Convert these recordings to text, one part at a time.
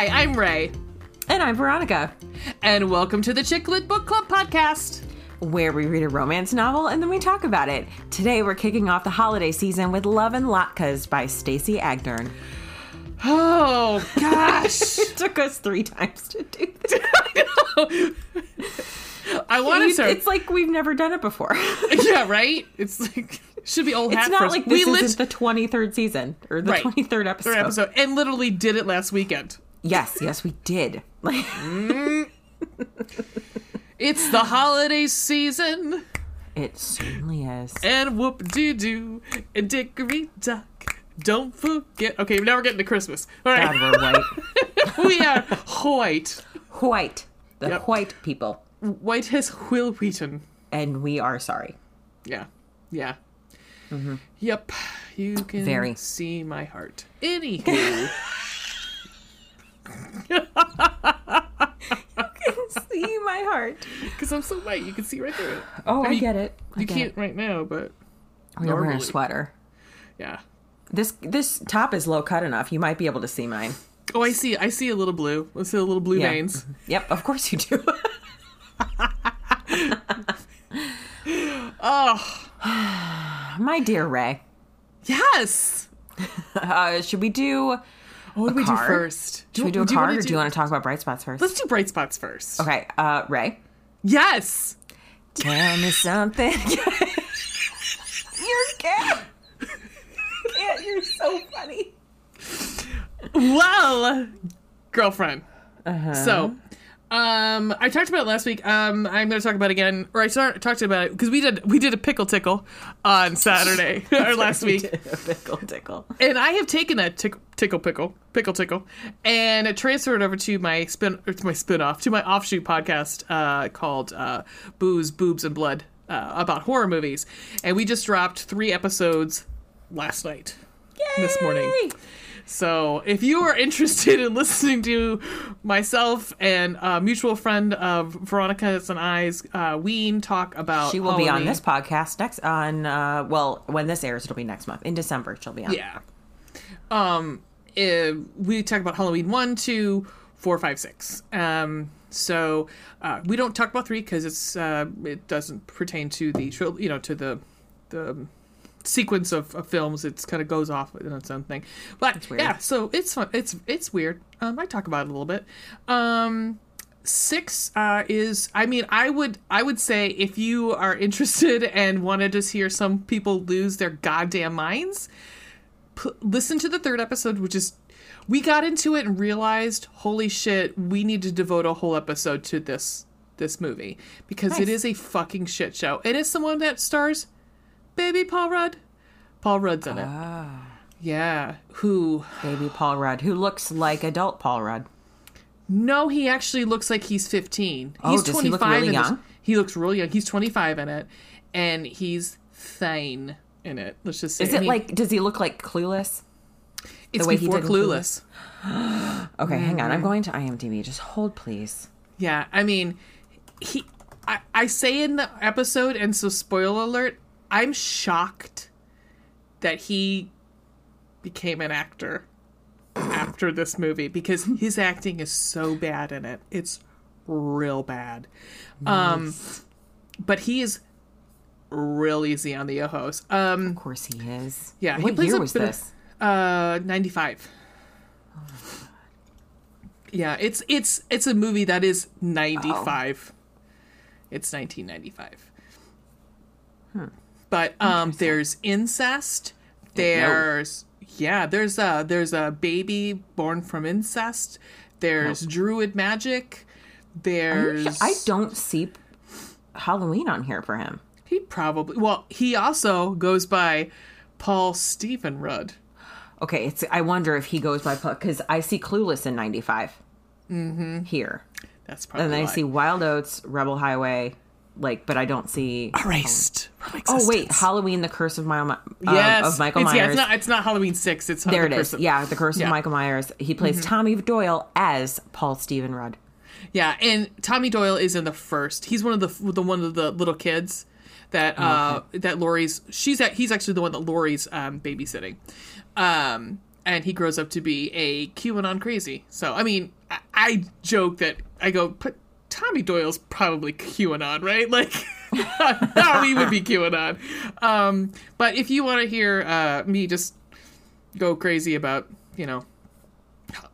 Hi, I'm Ray, And I'm Veronica, and welcome to the Chick Lit Book Club podcast. where we read a romance novel and then we talk about it. Today we're kicking off the holiday season with Love and Latkes by Stacey Agdern. Oh gosh, It took us three times to do this. I want to It's, it's like we've never done it before. yeah, right. It's like should be old hat It's not like this we isn't the 23rd season or the Right. 23rd episode. third episode and literally did it last weekend. Yes, yes, we did. Like, It's the holiday season, it certainly is. and whoop dee doo, and dickory dock. Don't forget. Okay, now we're getting to Christmas. All right, God, we're white. we are white. white. The Yep. white people. White has Wil Wheaton. And we are sorry. Yeah. Yeah. Yep. You can Mm-hmm. Very. see my heart. Anywho. You can see my heart. Because I'm so white, you can see right through it. Oh, I, mean, get it. I You get can't it. right now, but Oh, you're wearing a sweater. yeah. This this top is low cut enough. You might be able to see mine. Oh, I see. I see a little blue. I see a little blue Yeah. veins. Yep, of course you do. Oh, My dear Ray, yes. uh, should we do? What do we do first? Should we do a you card, or do you want to talk about bright spots first? Let's do bright spots first. Okay, uh, Ray, Yes. tell me something. you're cat. Cat, you're so funny. Well, girlfriend. Uh-huh. So, um, I talked about it last week. Um, I'm going to talk about it again, or I start, talked about it because we did we did a pickle tickle on Saturday or last week, Pickle tickle. and I have taken that tick, tickle pickle pickle tickle and it transferred over to my spin or to my spin off to my offshoot podcast uh, called uh, Booze, Boobs, and Blood uh, about horror movies, and we just dropped three episodes last night this morning. So, if you are interested in listening to myself and a mutual friend of Veronica's and I's, uh, Ween talk about She will be on this podcast next on uh well when this airs it'll be next month in December she'll be on. Yeah. Um, we talk about Halloween one, two, four, five, six. Um, so uh, we don't talk about three because it's uh, it doesn't pertain to the you know to the the sequence of, of films. It's kind of goes off in its own thing. But yeah, so it's fun. It's it's weird. Um, I talk about it a little bit. Um, six uh, is i mean i would i would say if you are interested and want to just hear some people lose their goddamn minds p- listen to the third episode which is we got into it and realized holy shit we need to devote a whole episode to this this movie because it Nice. is a fucking shit show it is someone that stars baby paul rudd paul rudd's in it Ah. yeah who Baby Paul Rudd, who looks like adult Paul Rudd. No, he actually looks like he's 15. Oh, he's does he look 25 really this- young? He looks really young. He's 25 in it, and he's Thane in it. Let's just say. Is I it mean, like does he look like clueless? it's way he did in Clueless? Okay, hang Mm-hmm. on. I'm going to IMDb. Just hold please. Yeah, I mean, he. I, I say in the episode, and so spoiler alert, I'm shocked that he became an actor after this movie because his acting is so bad in it. It's real bad. Um, but he is real easy on the ojos. Um, Of course he is. Yeah, he What plays year a was bit of- this? uh, 95. Yeah, it's it's it's a movie that is 95. It's 1995. But um there's incest. There's yeah, there's a there's a baby born from incest. There's druid magic. There's I don't see Halloween on here for him. he probably well, he also goes by Paul Stephen Rudd. Okay, it's. I wonder if he goes by because I see Clueless in '95 mm-hmm. here, That's probably and then I see Wild Oats, Rebel Highway, like, but I don't see. erased. Oh wait. Halloween: The Curse of, My- um, yes, of Michael it's, Myers. Yeah, it's not. It's not Halloween six. It's there the it Curse is. of- Yeah, The Curse Yeah. Mm-hmm. of Michael Myers. He plays Tommy Doyle as Paul Stephen Rudd. yeah. And Tommy Doyle is in the first. He's one of the the one of the little kids that uh that Laurie's. She's at. He's actually the one that Laurie's um, babysitting. Um, and he grows up to be a QAnon crazy. So I mean, I, I joke that I go, but Tommy Doyle's probably QAnon, right? Like. no, he would be QAnon. Um, but if you want to hear uh, me just go crazy about, you know,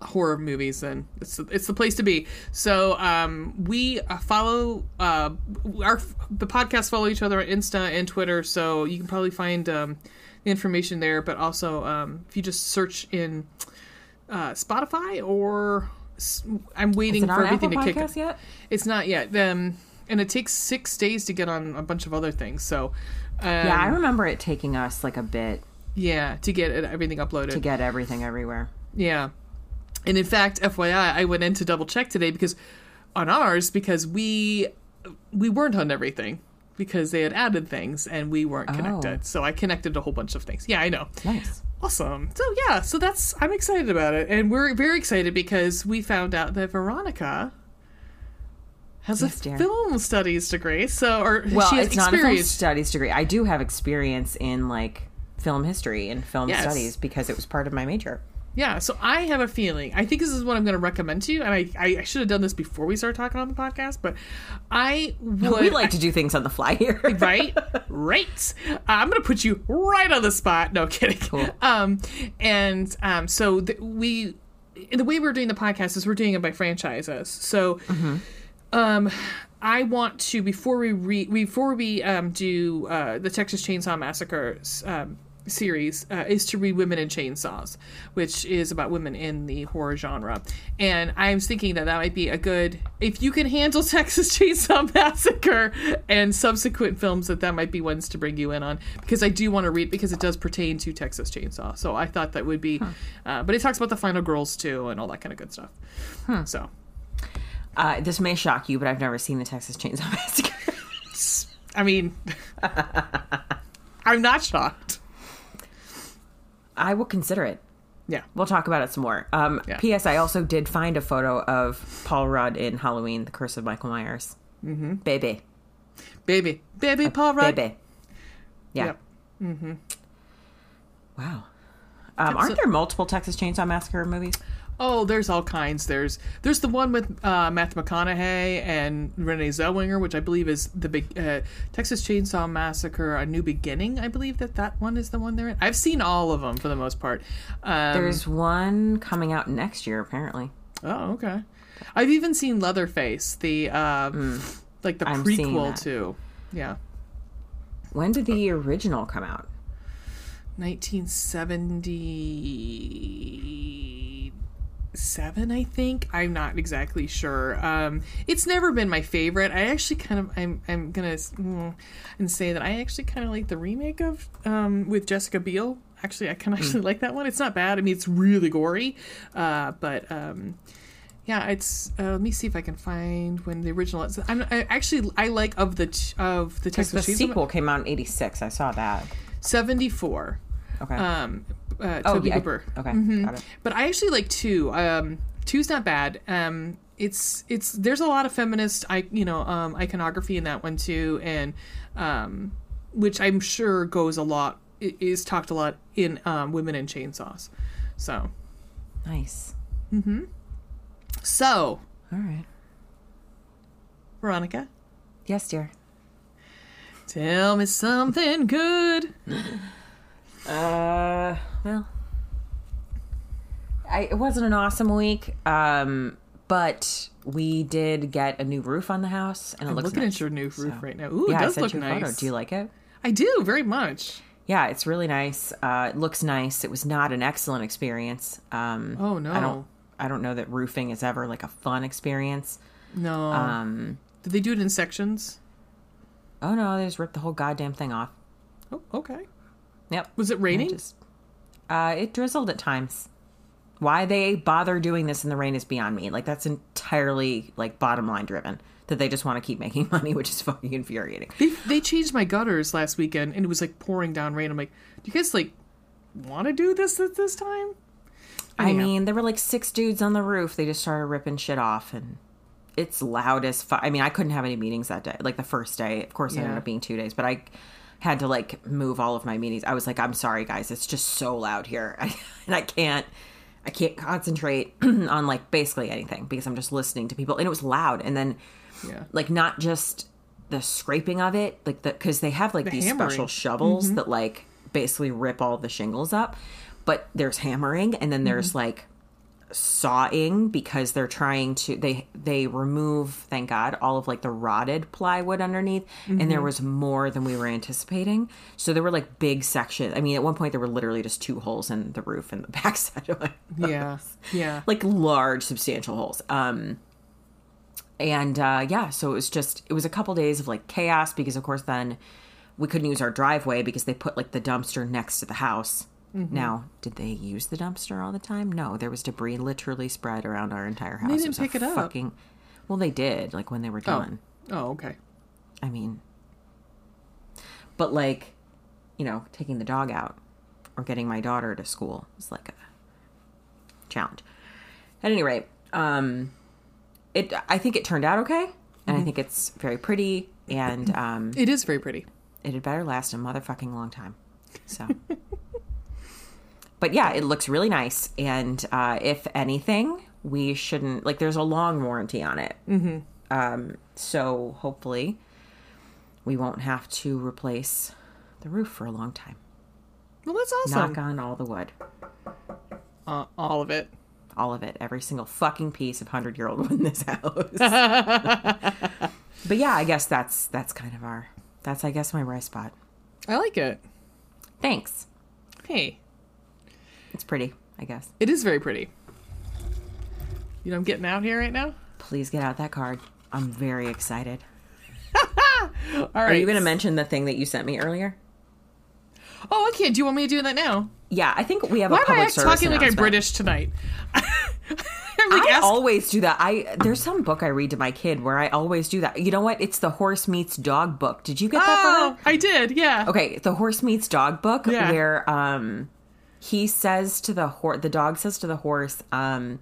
horror movies, then it's it's the place to be. So um, we uh, follow uh, our the podcast follow each other on Insta and Twitter, so you can probably find um, the information there. But also, um, if you just search in uh, Spotify or I'm waiting for everything Apple to kick. Yet? It's not yet. Um, and it takes six days to get on a bunch of other things. So um, Yeah, I remember it taking us like a bit yeah, to get it, everything uploaded. to get everything everywhere. Yeah. And in fact, FYI, I went in to double check today because on ours because we we weren't on everything because they had added things and we weren't connected. Oh. So I connected a whole bunch of things. Yeah, I know. Nice. Awesome. So yeah, so that's I'm excited about it and we're very excited because we found out that Veronica has Yes, a dear. film studies degree. So or Well, she has it's not a film experience. studies degree. I do have experience in like film history and film Yes. studies because it was part of my major. Yeah, so I have a feeling. I think this is what I'm going to recommend to you, and I, I, I should have done this before we started talking on the podcast, but I would. we like to do things on the fly here. right, right. Uh, I'm going to put you right on the spot. No kidding. Cool. Um, and um, so th- we, the way we're doing the podcast is we're doing it by franchises. So, Mm-hmm. um, I want to before we re- before we um do uh the Texas Chainsaw Massacre um series uh, is to read Women in Chainsaws, which is about women in the horror genre. And I was thinking that that might be a good if you can handle Texas Chainsaw Massacre and subsequent films that that might be ones to bring you in on because I do want to read because it does pertain to Texas Chainsaw. So I thought that would be uh, but it talks about the final girls too and all that kind of good stuff. So Uh, this may shock you, but I've never seen the Texas Chainsaw Massacre. I mean I'm not shocked. I will consider it. Yeah. We'll talk about it some more. Um, Yeah. P.S. I also did find a photo of Paul Rudd in Halloween: The Curse of Michael Myers. Mm-hmm. Baby, Baby. Baby Paul Rudd. baby. Yeah. Yep. Wow. Um, aren't there multiple Texas Chainsaw Massacre movies? Oh, there's all kinds. There's there's the one with uh, Matthew McConaughey and Renee Zellweger, which I believe is the big uh, Texas Chainsaw Massacre: A New Beginning. I believe that that one is the one they're in. I've seen all of them for the most part. Um, There's one coming out next year, apparently. oh, okay. I've even seen Leatherface, the um, like the. I'm prequel to, yeah, When did the original come out? 1977 i think i'm not exactly sure um it's never been my favorite i actually kind of i'm i'm gonna mm, and say that i actually kind of like the remake of um with jessica biel actually i kind of actually like that one it's not bad i mean it's really gory uh but um yeah, it's. Uh, let me see if I can find when the original. Is. I'm I, actually I like of the of the Texas the sequel came out in '86. I saw that. seventy four. Okay. Um, uh, oh, Tobe yeah. Hooper. Okay. Mhm. Got it. But I actually like two. Um, two's not bad. Um, it's it's there's a lot of feminist, I you know, um, iconography in that one too, and um, which I'm sure goes a lot is talked a lot in um, Women in Chainsaws. So Nice. so All right. Veronica, Yes, dear. tell me something good. Uh, well, I, it wasn't an awesome week. Um, but we did get a new roof on the house, and it I'm looks looking nice. at your new roof So- right now. Ooh, yeah, it I does sent look nice. photo. Do you like it? I do very much. Yeah, it's really nice. Uh, it looks nice. It was not an excellent experience. Um, Oh, no. I don't. I don't know that roofing is ever like a fun experience. No. Um, Did they do it in sections? oh no, they just ripped the whole goddamn thing off. Oh, okay. Yep. Was it raining? Just, uh, it drizzled at times. Why they bother doing this in the rain is beyond me. Like that's entirely like bottom line driven. That they just want to keep making money, which is fucking infuriating. They they changed my gutters last weekend, and it was like pouring down rain. I'm like, do you guys like want to do this at this time? I Anyhow. mean, there were like six dudes on the roof. They just started ripping shit off, and it's loud as fuck. I mean, I couldn't have any meetings that day. Like the first day, of course, it ended up being two days, but I had to like move all of my meetings. I was like, I'm sorry guys, it's just so loud here. I, and I can't I can't concentrate on like basically anything because I'm just listening to people and it was loud and then Yeah. like not just the scraping of it, like the because they have like these hammering. special shovels mm-hmm. that like basically rip all the shingles up, but there's hammering and then there's mm-hmm. like sawing because they're trying to they they remove thank god all of like the rotted plywood underneath and there was more than we were anticipating so there were like big sections i mean at one point there were literally just two holes in the roof and the backside of my Yeah. Yeah. like large substantial holes um and uh yeah so it was just it was a couple days of like chaos because of course then we couldn't use our driveway because they put like the dumpster next to the house Mm-hmm. now did they use the dumpster all the time no there was debris literally spread around our entire house They didn't was a pick it up. fucking well they did like when they were done Oh, okay. i mean but like you know taking the dog out or getting my daughter to school is like a challenge at any rate um it i think it turned out okay and i think it's very pretty and um It is very pretty. it had better last a motherfucking long time so but yeah it looks really nice and uh if anything we shouldn't like there's a long warranty on it mm-hmm. um so hopefully we won't have to replace the roof for a long time Well, that's awesome. knock on all the wood Uh, all of it. all of it, every single fucking piece of hundred year old wood in this house. but yeah, I guess that's that's kind of our that's I guess my rice spot. I like it. Thanks. Hey, It's pretty, I guess. it is very pretty. You know, I'm getting out here right now. Please get out that card. I'm very excited. All right. Are you going to mention the thing that you sent me earlier? Oh, okay. Do you want me to do that now? Yeah, I think we have Why a am I public service talking like I'm. British tonight? Like, I ask- always do that. I there's some book I read to my kid where I always do that. You know what? It's the horse meets dog book. Did you get that oh, I did. Yeah. Okay, the horse meets dog book Yeah. where um he says to the horse the dog says to the horse um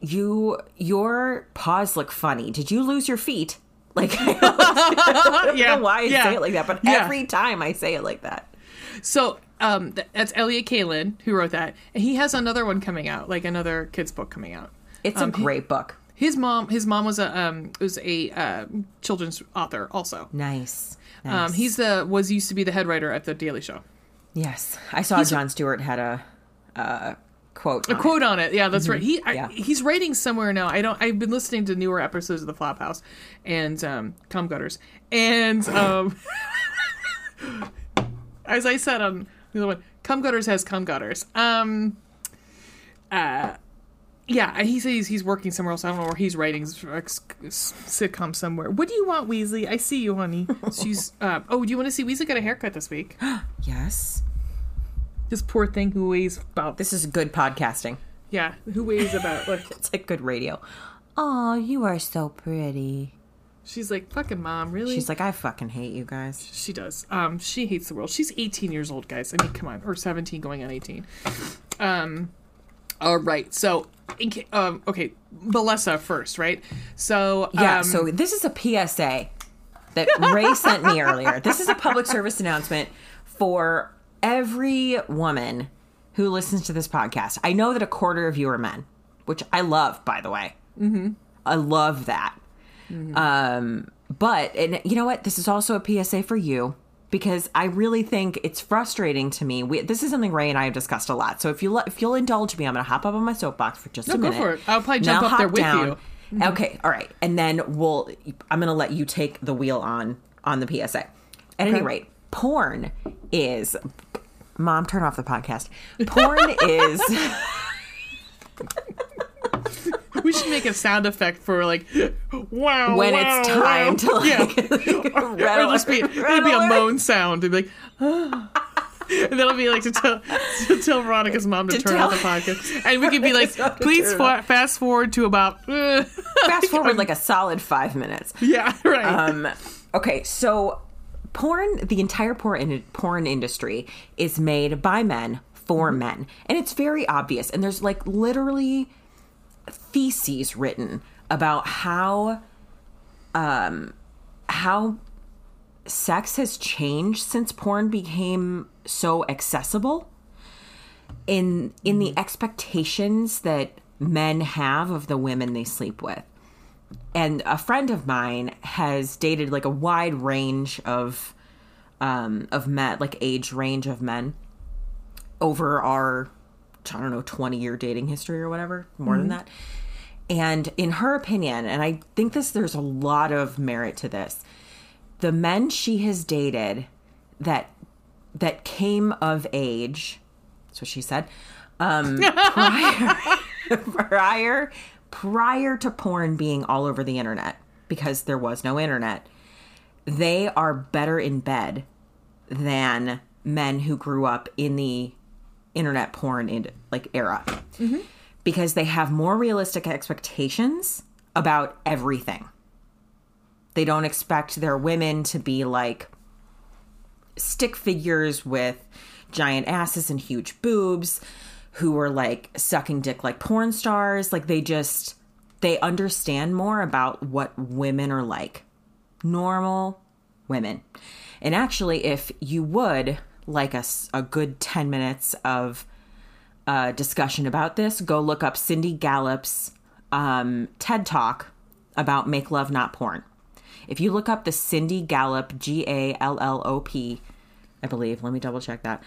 you your paws look funny. Did you lose your feet? Like I don't yeah. know why I yeah. say it like that, but Yeah. every time I say it like that. So um, that's Elliott Kalan who wrote that, and he has another one coming out, like another kids book coming out. It's Um, a great book. His mom, his mom was a um, was a uh, children's author also. Nice. nice. Um, he's the was used to be the head writer at the Daily Show. Yes. I saw Jon Stewart had a uh, quote. A quote on it, yeah, that's right. He I, Yeah. he's writing somewhere now. I don't. I've been listening to newer episodes of the Flophouse and um, Cum Gutters, and um, as I said on the other one, Cum Gutters has Cum Gutters. Um, uh, yeah, he says he's working somewhere else. I don't know where he's writing sitcom somewhere. What do you want, Weasley? I see you, honey. She's. Uh, oh, do you want to see Weasley got a haircut this week? Yes. This poor thing who weighs about. This is good podcasting. Yeah, who weighs about like It's like good radio. Oh, you are so pretty. She's like, fucking mom, really? She's like, I fucking hate you guys. she does. Um, she hates the world. She's 18 years old, guys. I mean, come on, or 17 going on 18. Um, all right. So, in ca- um, okay, Melissa first, right? So, Yeah, um, so this is a PSA that Ray sent me earlier. This is a public service announcement for every woman who listens to this podcast. I know that a quarter of you are men, which I love, by the way. Mm-hmm. I love that. Um, but and you know what? This is also a PSA for you because I really think it's frustrating to me. We, this is something Ray and I have discussed a lot. So if you if you'll indulge me, I'm going to hop up on my soapbox for just a minute. go for it. I'll probably jump I'll up there with down. you. Mm-hmm. Okay, all right, and then we'll. I'm going to let you take the wheel on on the PSA. At any rate, porn is. Mom, turn off the podcast. Porn is. we should make a sound effect for like, wow, When wow, it's time wow. to, like, yeah, or rattle- just be it'd be a moan sound. It'd be like, and that'll be like to tell to tell Veronica's mom to, To turn off the podcast, and we could be like, Veronica's mom to please fa- fast forward to about, uh, Fast forward like a solid five minutes. yeah, right. Um, okay, so porn, the entire porn porn industry is made by men for Mm-hmm. men, and it's very obvious. And there's like literally theses written about how, um, how sex has changed since porn became so accessible in in the expectations that men have of the women they sleep with. And a friend of mine has dated like a wide range of um of men, like age range of men over our I don't know 20 year dating history or whatever, more than that. And in her opinion, and I think this there's a lot of merit to this. The men she has dated that that came of age, that's what she said, um, prior, prior prior to porn being all over the internet because there was no internet, they are better in bed than men who grew up in the internet porn in like era mm-hmm. because they have more realistic expectations about everything. They don't expect their women to be like stick figures with giant asses and huge boobs who are like sucking dick like porn stars. Like they just they understand more about what women are like. Normal women. And actually if you would like a, a good 10 minutes of uh, discussion about this, go look up Cindy Gallop's um, TED Talk about Make Love Not Porn. If you look up the Cindy Gallop, G A L L O P, I believe, let me double check that.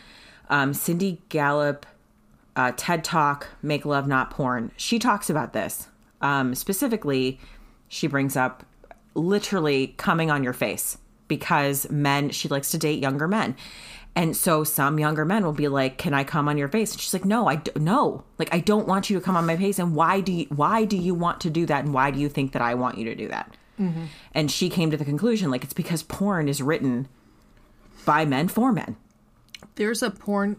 Um, Cindy Gallop, uh, TED Talk, Make Love Not Porn, she talks about this. Um, specifically, she brings up literally coming on your face because men, she likes to date younger men. And so some younger men will be like, "Can I come on your face?" And she's like, "No, I d- no. Like I don't want you to come on my face. And why do you, why do you want to do that? And why do you think that I want you to do that?" And she came to the conclusion like it's because porn is written by men for men. There's a porn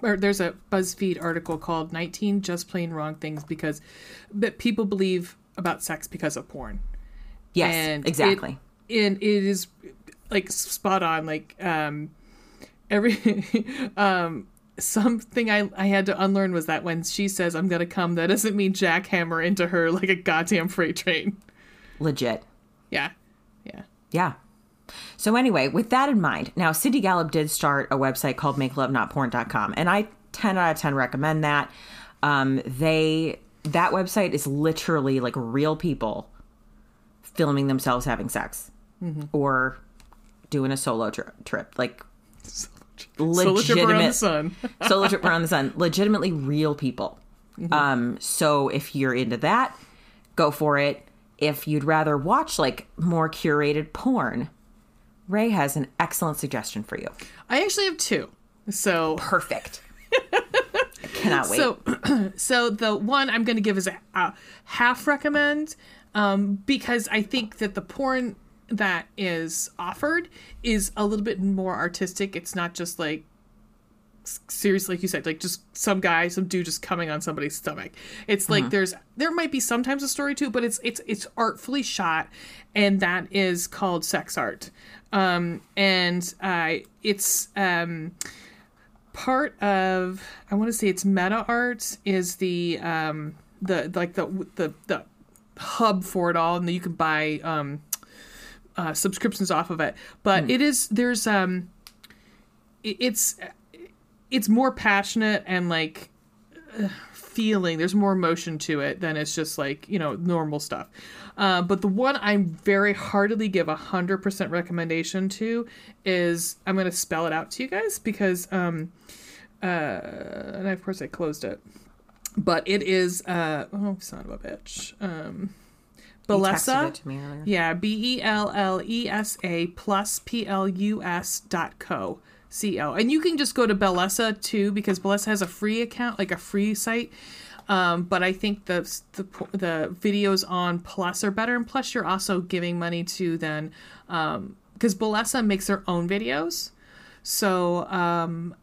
or there's a BuzzFeed article called 19 just plain wrong things because that people believe about sex because of porn. Yes, and exactly. It, and it is like spot on. Like um, every um, something I I had to unlearn was that when she says I'm gonna come, that doesn't mean jackhammer into her like a goddamn freight train. Legit. Yeah, yeah. Yeah. So anyway, with that in mind, now Cindy Gallop did start a website called makelovenotporn.com and I 10 out of 10 recommend that. Um, they that website is literally like real people filming themselves having sex or doing a solo tri- trip like Solo trip around the legitimate sun. trip around the sun. Legitimately real people. Um so if you're into that go for it. If you'd rather watch like more curated porn ray has an excellent suggestion for you. I actually have two. So perfect. I cannot wait. So, so the one I'm going to give is a, a half recommend um, because I think that the porn that is offered is a little bit more artistic. It's not just like seriously, like you said, like just some guy, some dude just coming on somebody's stomach. It's like there's there might be sometimes a story too but it's it's it's artfully shot, and that is called sex art. Um, and uh, it's um, part of I want to say it's MetArt is the um the like the the the hub for it all and you can buy um uh subscriptions off of it. But it is there's um it- it's it's more passionate and like uh, feeling there's more emotion to it than it's just like you know normal stuff. Uh, but the one i very heartily give a hundred percent recommendation to is i'm going to spell it out to you guys because um uh and of course i closed it. But it is uh oh son of a bitch. Um You texted Bellesa it to me earlier. yeah, B E L L E S A plus P L U S dot co. C O. And you can just go to Bellesa too because Bellesa has a free account, like a free site. Um, but I think the, the the videos on Plus are better, and plus you're also giving money to then because Bellesa makes their own videos, so um,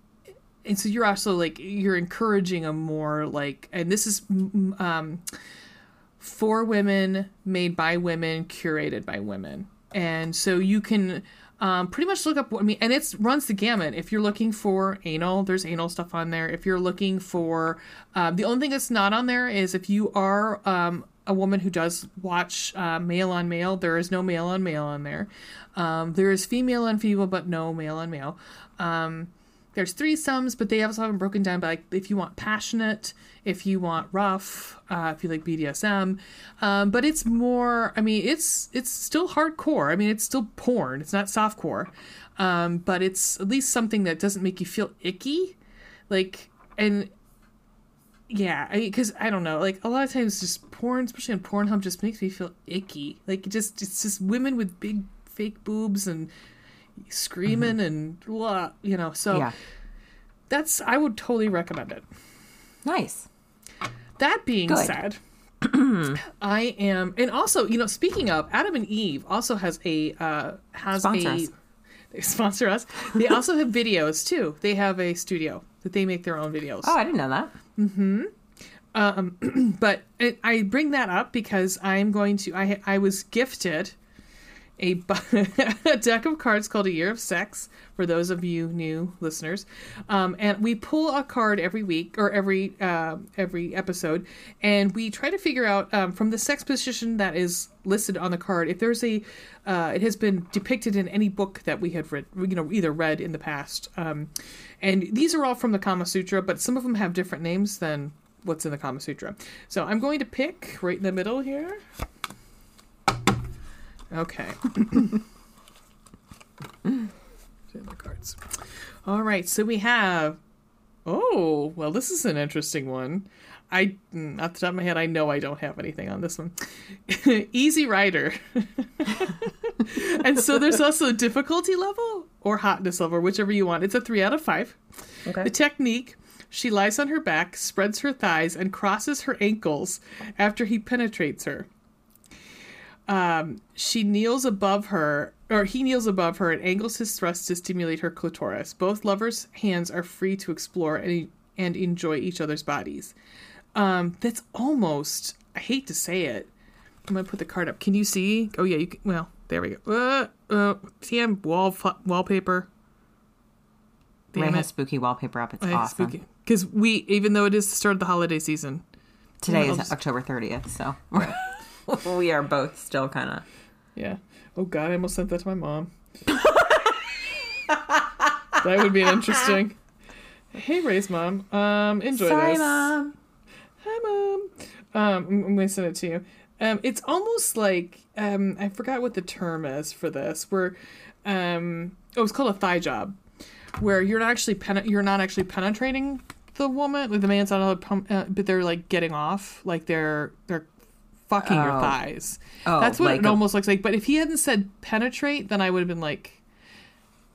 and so you're also like you're encouraging a more like, and this is um, for women, made by women, curated by women. And so you can um, pretty much look up. I mean, and it runs the gamut. If you're looking for anal, there's anal stuff on there. If you're looking for, um, the only thing that's not on there is if you are um, a woman who does watch uh, male on male. There is no male on male on there. Um, there is female on female, but no male on male. There's threesomes, but they also have them broken down by like if you want passionate, if you want rough, uh, if you like BDSM. Um, but it's more. I mean, it's it's still hardcore. I mean, it's still porn. It's not softcore, um, but it's at least something that doesn't make you feel icky, like and yeah, because I, I, don't know, like a lot of times just porn, especially on Pornhub, just makes me feel icky. Like it just it's just women with big fake boobs and screaming mm-hmm. and blah, you know. So yeah. that's I would totally recommend it. Nice. That being Good. said, I am, and also you know, speaking of Adam and Eve, also has a uh, has sponsor a us. they sponsor us. They also have videos too. They have a studio that they make their own videos. Oh, I didn't know that. Hmm. Um, but it, I bring that up because I'm going to. I I was gifted a, a, deck of cards called A Year of Sex for those of you new listeners, um, and we pull a card every week or every uh, every episode, and we try to figure out um, from the sex position that is listed on the card if there's a uh, it has been depicted in any book that we had read, you know, either read in the past, um, and these are all from the Kama Sutra, but some of them have different names than what's in the Kama Sutra. So I'm going to pick right in the middle here. Okay. my cards. All right, so we have. Oh, well, this is an interesting one. I, mm, off the top of my head, I know I don't have anything on this one. Easy Rider. and so there's also difficulty level or hotness level, whichever you want. It's a three out of five. Okay. The technique she lies on her back, spreads her thighs, and crosses her ankles after he penetrates her um, she kneels above her, or he kneels above her and angles his thrust to stimulate her clitoris. Both lovers' hands are free to explore and, and enjoy each other's bodies. Um, that's almost, I hate to say it. I'm going to put the card up. Can you see? Oh, yeah, you can. Well, there we go. Uh, uh, see, I'm wall, wallpaper. Damn Ray has spooky wallpaper up. It's I awesome. Because we, even though it is the start of the holiday season. Today is just... October 30th, so. we are both still kind of. Yeah. Oh God, I almost sent that to my mom. that would be interesting. Hey, Ray's mom. Um, enjoy Sorry, this. mom. Hi, mom. Um, I'm, I'm gonna send it to you. Um, it's almost like um, I forgot what the term is for this. Where, um, oh, it's called a thigh job, where you're not actually pen- you're not actually penetrating the woman, like the man's on a pump, uh, but they're like getting off, like they're they're fucking oh. your thighs. Oh, That's what like it a- almost looks like. But if he hadn't said penetrate, then I would have been like,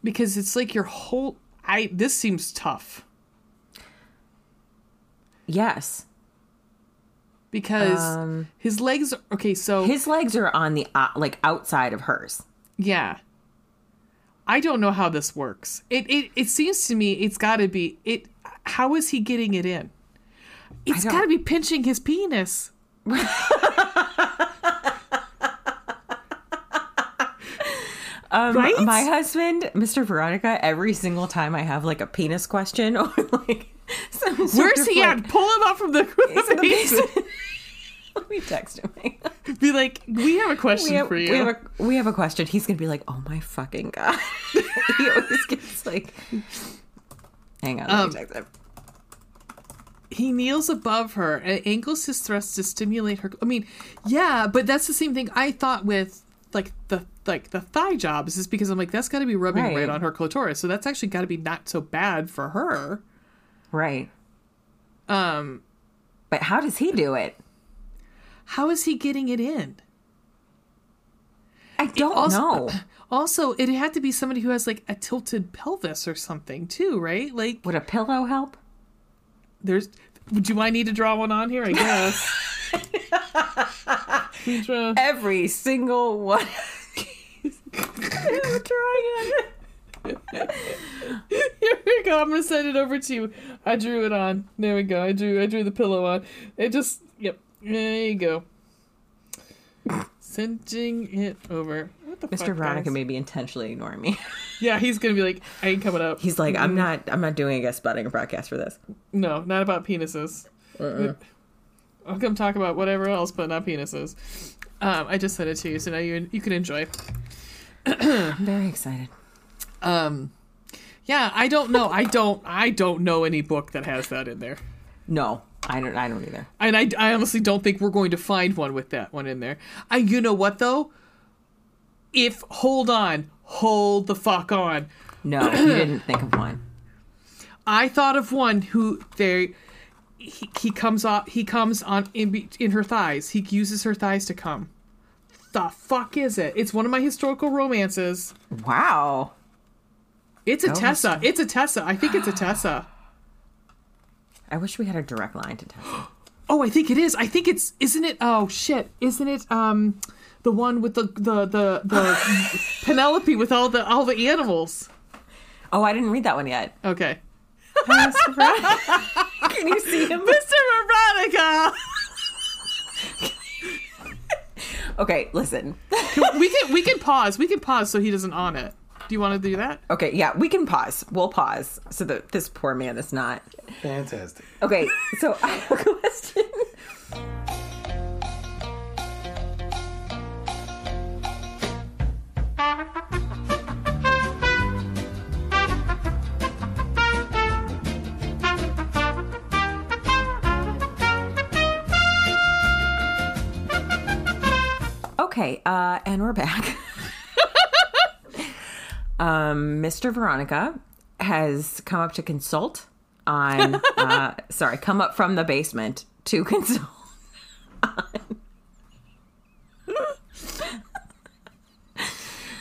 because it's like your whole. I this seems tough. Yes. Because um, his legs. Okay, so his legs are on the uh, like outside of hers. Yeah. I don't know how this works. It it it seems to me it's got to be it. How is he getting it in? It's got to be pinching his penis. Um, right? My husband, Mr. Veronica, every single time I have like a penis question or like some Where's he like, at? Pull him up from the, the basement. Let me text him. be like, we have a question have, for you. We have, a, we have a question. He's gonna be like, oh my fucking god. he always gets like, hang on, let um, me text him he kneels above her and angles his thrust to stimulate her. I mean, yeah, but that's the same thing I thought with like the like the thigh jobs is because I'm like that's got to be rubbing right. right on her clitoris, so that's actually got to be not so bad for her. Right. Um, but how does he do it? How is he getting it in? I don't also, know. Also, it had to be somebody who has like a tilted pelvis or something too, right? Like, would a pillow help? There's. Do I need to draw one on here? I guess. Every single one. I'm trying it. Here we go. I'm gonna send it over to you. I drew it on. There we go. I drew. I drew the pillow on. It just. Yep. There you go. Sending it over. Mr. Veronica may be intentionally ignoring me. yeah, he's gonna be like, I ain't coming up. He's like, I'm not. I'm not doing a guest spotting a broadcast for this. No, not about penises. Uh-uh. I'll come talk about whatever else, but not penises. Um, I just sent it to you, so now you you can enjoy. I'm very excited. Um, yeah, I don't know. I don't. I don't know any book that has that in there, No, I don't. I don't either. and I, I honestly don't think we're going to find one with that one in there. I, you know what though? If hold on, hold the fuck on. No, you didn't think of one. I thought of one who they he, he comes off he comes on in in her thighs. He uses her thighs to come. The fuck is it? It's one of my historical romances. Wow. It's a Go, Tessa. Mister. It's a Tessa. I think it's a Tessa. I wish we had a direct line to Tessa. Oh, I think it is. I think it's isn't it? Oh shit! Isn't it? Um, the one with the the the, the Penelope with all the all the animals. Oh, I didn't read that one yet. Okay, Can you see him? Mr. Veronica. Okay, listen. we can we can pause. We can pause so he doesn't on it. Do you want to do that? Okay, yeah, we can pause. We'll pause so that this poor man is not. Fantastic. Okay, so I have a question. Okay, uh, and we're back. um, Mr. Veronica has come up to consult on, uh, sorry, come up from the basement to consult.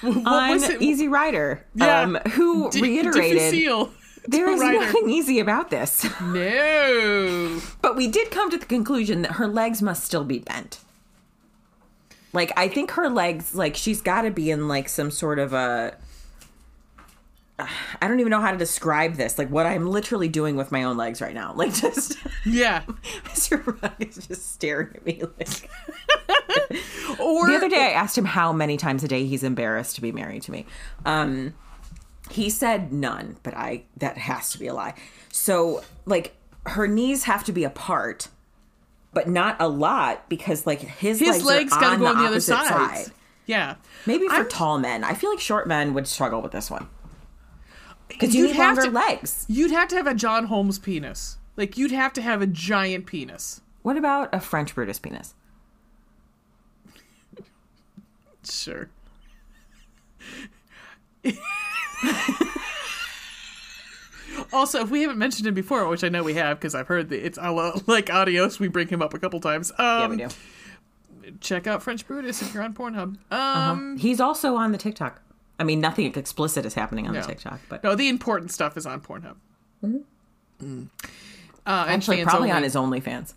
What on was it? Easy Rider, Yeah. um, who D- reiterated there is Rider. nothing easy about this. No. but we did come to the conclusion that her legs must still be bent. Like I think her legs, like she's got to be in like some sort of a. I don't even know how to describe this. Like what I'm literally doing with my own legs right now. Like just Yeah. Mr. Brown is just staring at me. Like Or the other day, I asked him how many times a day he's embarrassed to be married to me. Um, he said none, but I that has to be a lie. So like her knees have to be apart, but not a lot because like his, his legs, are gotta on go on the other opposite side. Yeah. Maybe for I'm- tall men, I feel like short men would struggle with this one because you You'd need have longer to- legs. You'd have to have a John Holmes penis. Like you'd have to have a giant penis. What about a French Brutus penis? Sure. also, if we haven't mentioned him before, which I know we have because I've heard that it's a lo- like adios, we bring him up a couple times. Um, Yeah, we do. Check out French Brutus if you're on Pornhub. Um, He's also on the TikTok. I mean, nothing explicit is happening on no. the TikTok, but no, the important stuff is on Pornhub. Mm. Uh, actually, probably only. on his OnlyFans.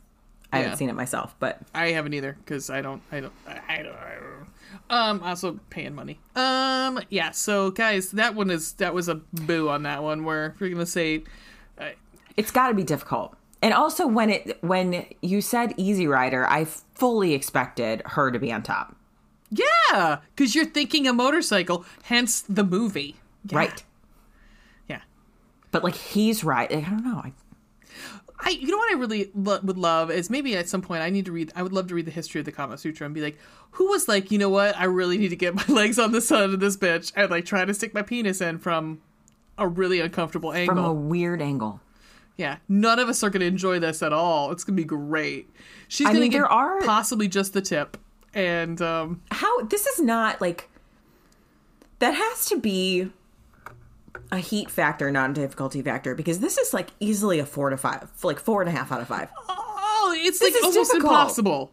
I Yeah. haven't seen it myself, but I haven't either because I don't. I don't. I I don't. I don't. Um. Also paying money. Um. Yeah. So guys, that one is that was a boo on that one. Where we're gonna say, uh, it's got to be difficult. And also, when it when you said Easy Rider, I fully expected her to be on top. Yeah, because you're thinking a motorcycle, hence the movie. Yeah. Right. Yeah. But like he's right. I don't know. I, I. You know what I really lo- would love is maybe at some point I need to read. I would love to read the history of the Kama Sutra and be like, who was like, you know what? I really need to get my legs on the side of this bitch and like try to stick my penis in from a really uncomfortable angle. from a weird angle. Yeah, none of us are going to enjoy this at all. It's going to be great. She's to get there are- possibly just the tip, and um, How this is not like that has to be a heat factor, not a difficulty factor, because this is like easily a four to five, like four and a half out of five. oh, it's This like almost difficult. impossible.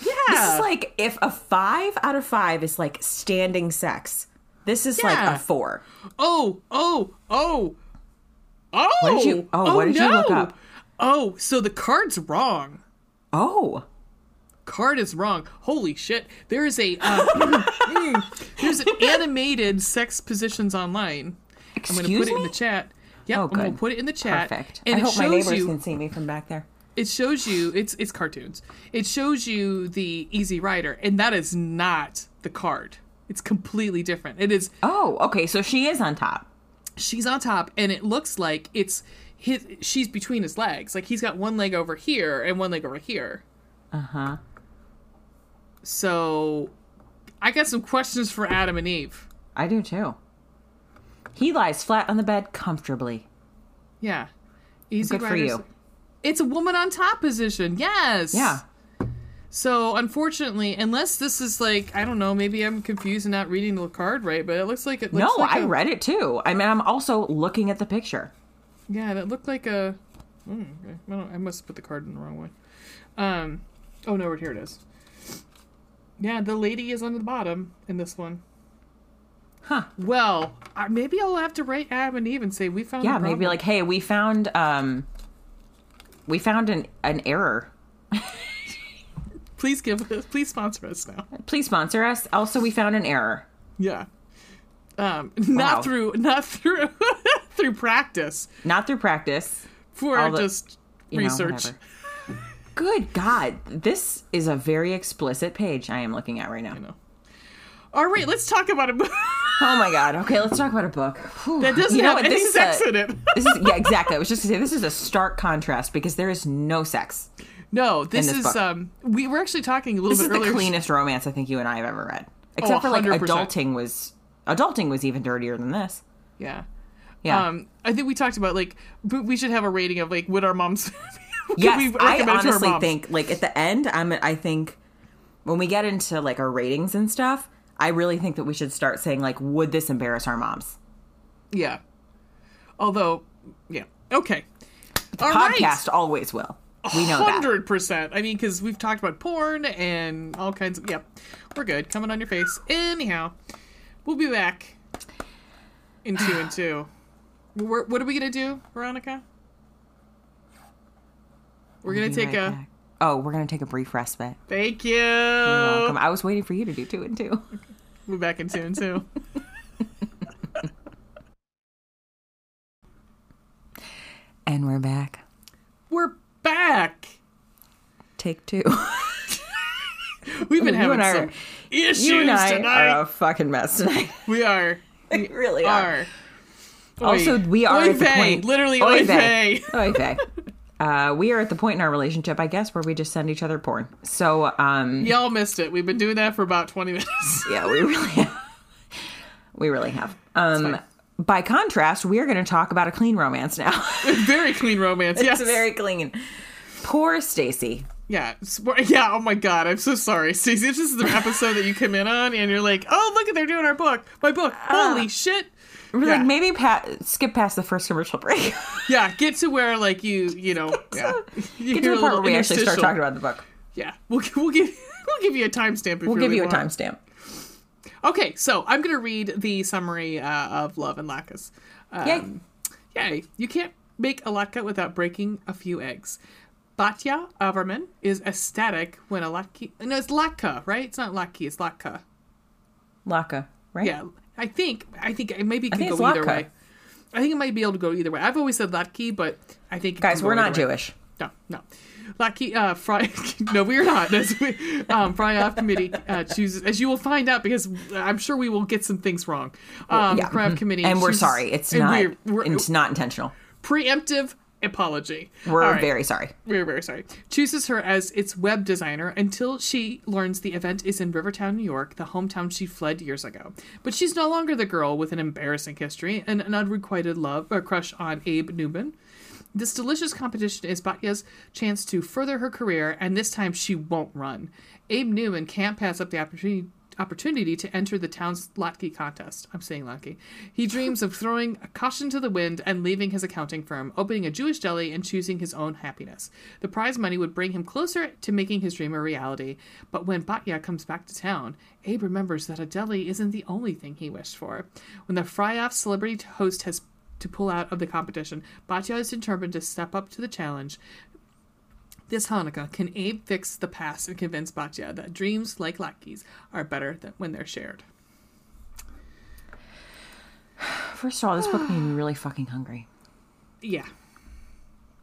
Yeah, This is like if a five out of five is like standing sex. This is like a four. oh, oh, oh, oh. What did you- oh, what did you look up? Oh, so the card's wrong. Oh, Card is wrong. Holy shit! There is a uh, there's an animated sex positions online. I'm going to put it in the chat. Yep, Oh, I'm going to put it in the chat. Perfect. And I it hope my shows neighbors you can see me from back there. it shows you it's it's cartoons. It shows you the Easy Rider, and that is not the card. It's completely different. It is Oh, okay. So she is on top. she's on top, and it looks like it's his. She's between his legs. Like he's got one leg over here and one leg over here. Uh huh. So, I got some questions for Adam and Eve. I do too. He lies flat on the bed comfortably. Yeah. Easy Good for you. It's a woman on top position. Yes. Yeah. So unfortunately, unless this is like I don't know, maybe I'm confused and not reading the card right, but it looks like it. No, Looks like I a- read it too. I mean, I'm also looking at the picture. Yeah, that looked like a. Mm, okay. I, don't, I must have put the card in the wrong way. Um. Oh no, here it is. Yeah, the lady is on the bottom in this one. Huh. Well, maybe I'll have to write Adam and Eve and say we found. Yeah, maybe like, hey, we found um, we found an an error. Please give us. Please sponsor us now. Please sponsor us. Also, we found an error. Yeah. Um, Wow. not through, not through, through practice. Not through practice. For the- just know, research. whatever. Good God, this is a very explicit page I am looking at right now. I know. All right, let's talk about a book Oh my God. Okay, let's talk about a book. Whew. that doesn't You know have what? any This is sex a- in it. This is yeah, exactly. I was just gonna say this is a stark contrast because there is no sex. No, this, this is book. um. We were actually talking a little This bit is the earlier. cleanest romance I think you and I have ever read, except for like 100%. adulting was adulting was even dirtier than this. Yeah. Yeah. Um, I think we talked about like we should have a rating of like would our moms. yes, I honestly think like at the end, I'm I think when we get into like our ratings and stuff, I really think that we should start saying like, would this embarrass our moms? Yeah. Although, yeah. Okay. All right. Podcast always will. We know that. Hundred percent. I mean, because we've talked about porn and all kinds of. Yep, we're good. Coming on your face. Anyhow, we'll be back in two and two. What are we gonna do, Veronica? We're gonna take right a. back. Oh, we're gonna take a brief respite. Thank you. You're welcome. I was waiting for you to do two and two. We're back in two and two. And we're back. We're back. Take two. We've been having some are- issues you and I tonight. are a fucking mess tonight. we are. We really are. Are. Also, we are Oy at the point. Literally, Oy vey. Oy vey. Uh, we are at the point in our relationship, I guess, where we just send each other porn. So, um, Y'all missed it. We've been doing that for about 20 minutes. yeah, we really have. We really have. Um, by contrast, we are going to talk about a clean romance now. very clean romance. yes. it's very clean. Poor Stacey. Yeah. Yeah. Oh my God. I'm so sorry. Stacey, this is the episode that you come in on and you're like, oh, look at they're doing our book. My book. Ah. Holy shit. We're Yeah. like maybe pa- skip past the first commercial break. Yeah. Get to where, like, you, you know, yeah. You Get to a the part where we actually start talking about the book. Yeah. We'll, we'll, give, we'll give you a timestamp if We'll give really you a timestamp. Okay. So I'm going to read the summary uh, of Love and Latkes. Um, Yay. Yay. You can't make a latke without breaking a few eggs. Batya Averman is ecstatic when a latke. No, it's latka, right? It's not latke, it's latka. Laka, right? Yeah, I think I think it maybe it can go either latke. way. I think it might be able to go either way. I've always said latke, but I think Guys, we're not way. Jewish. No, no. Latke, uh, Fry. no, we are not. That's we, um, Fry off committee uh, chooses, as you will find out, because I'm sure we will get some things wrong. Um, yeah. Fry off committee, And we're sorry. It's not. We're, we're, it's not intentional. preemptive apology. We're right. very sorry. We're very sorry. Chooses her as its web designer until she learns the event is in Rivertown, New York, the hometown she fled years ago. But she's no longer the girl with an embarrassing history and an unrequited love or crush on Abe Newman. This delicious competition is Batya's chance to further her career, and this time she won't run. Abe Newman can't pass up the opportunity opportunity to enter the town's latke contest. I'm saying latke. He dreams of throwing a caution to the wind and leaving his accounting firm, opening a Jewish deli, and choosing his own happiness. The prize money would bring him closer to making his dream a reality. But when Batya comes back to town, Abe remembers that a deli isn't the only thing he wished for. When the fry-off celebrity host has to pull out of the competition, Batya is determined to step up to the challenge. This Hanukkah, can Abe fix the past and convince Batya that dreams like latkes are better than when they're shared? First of all, this book made me really fucking hungry. Yeah.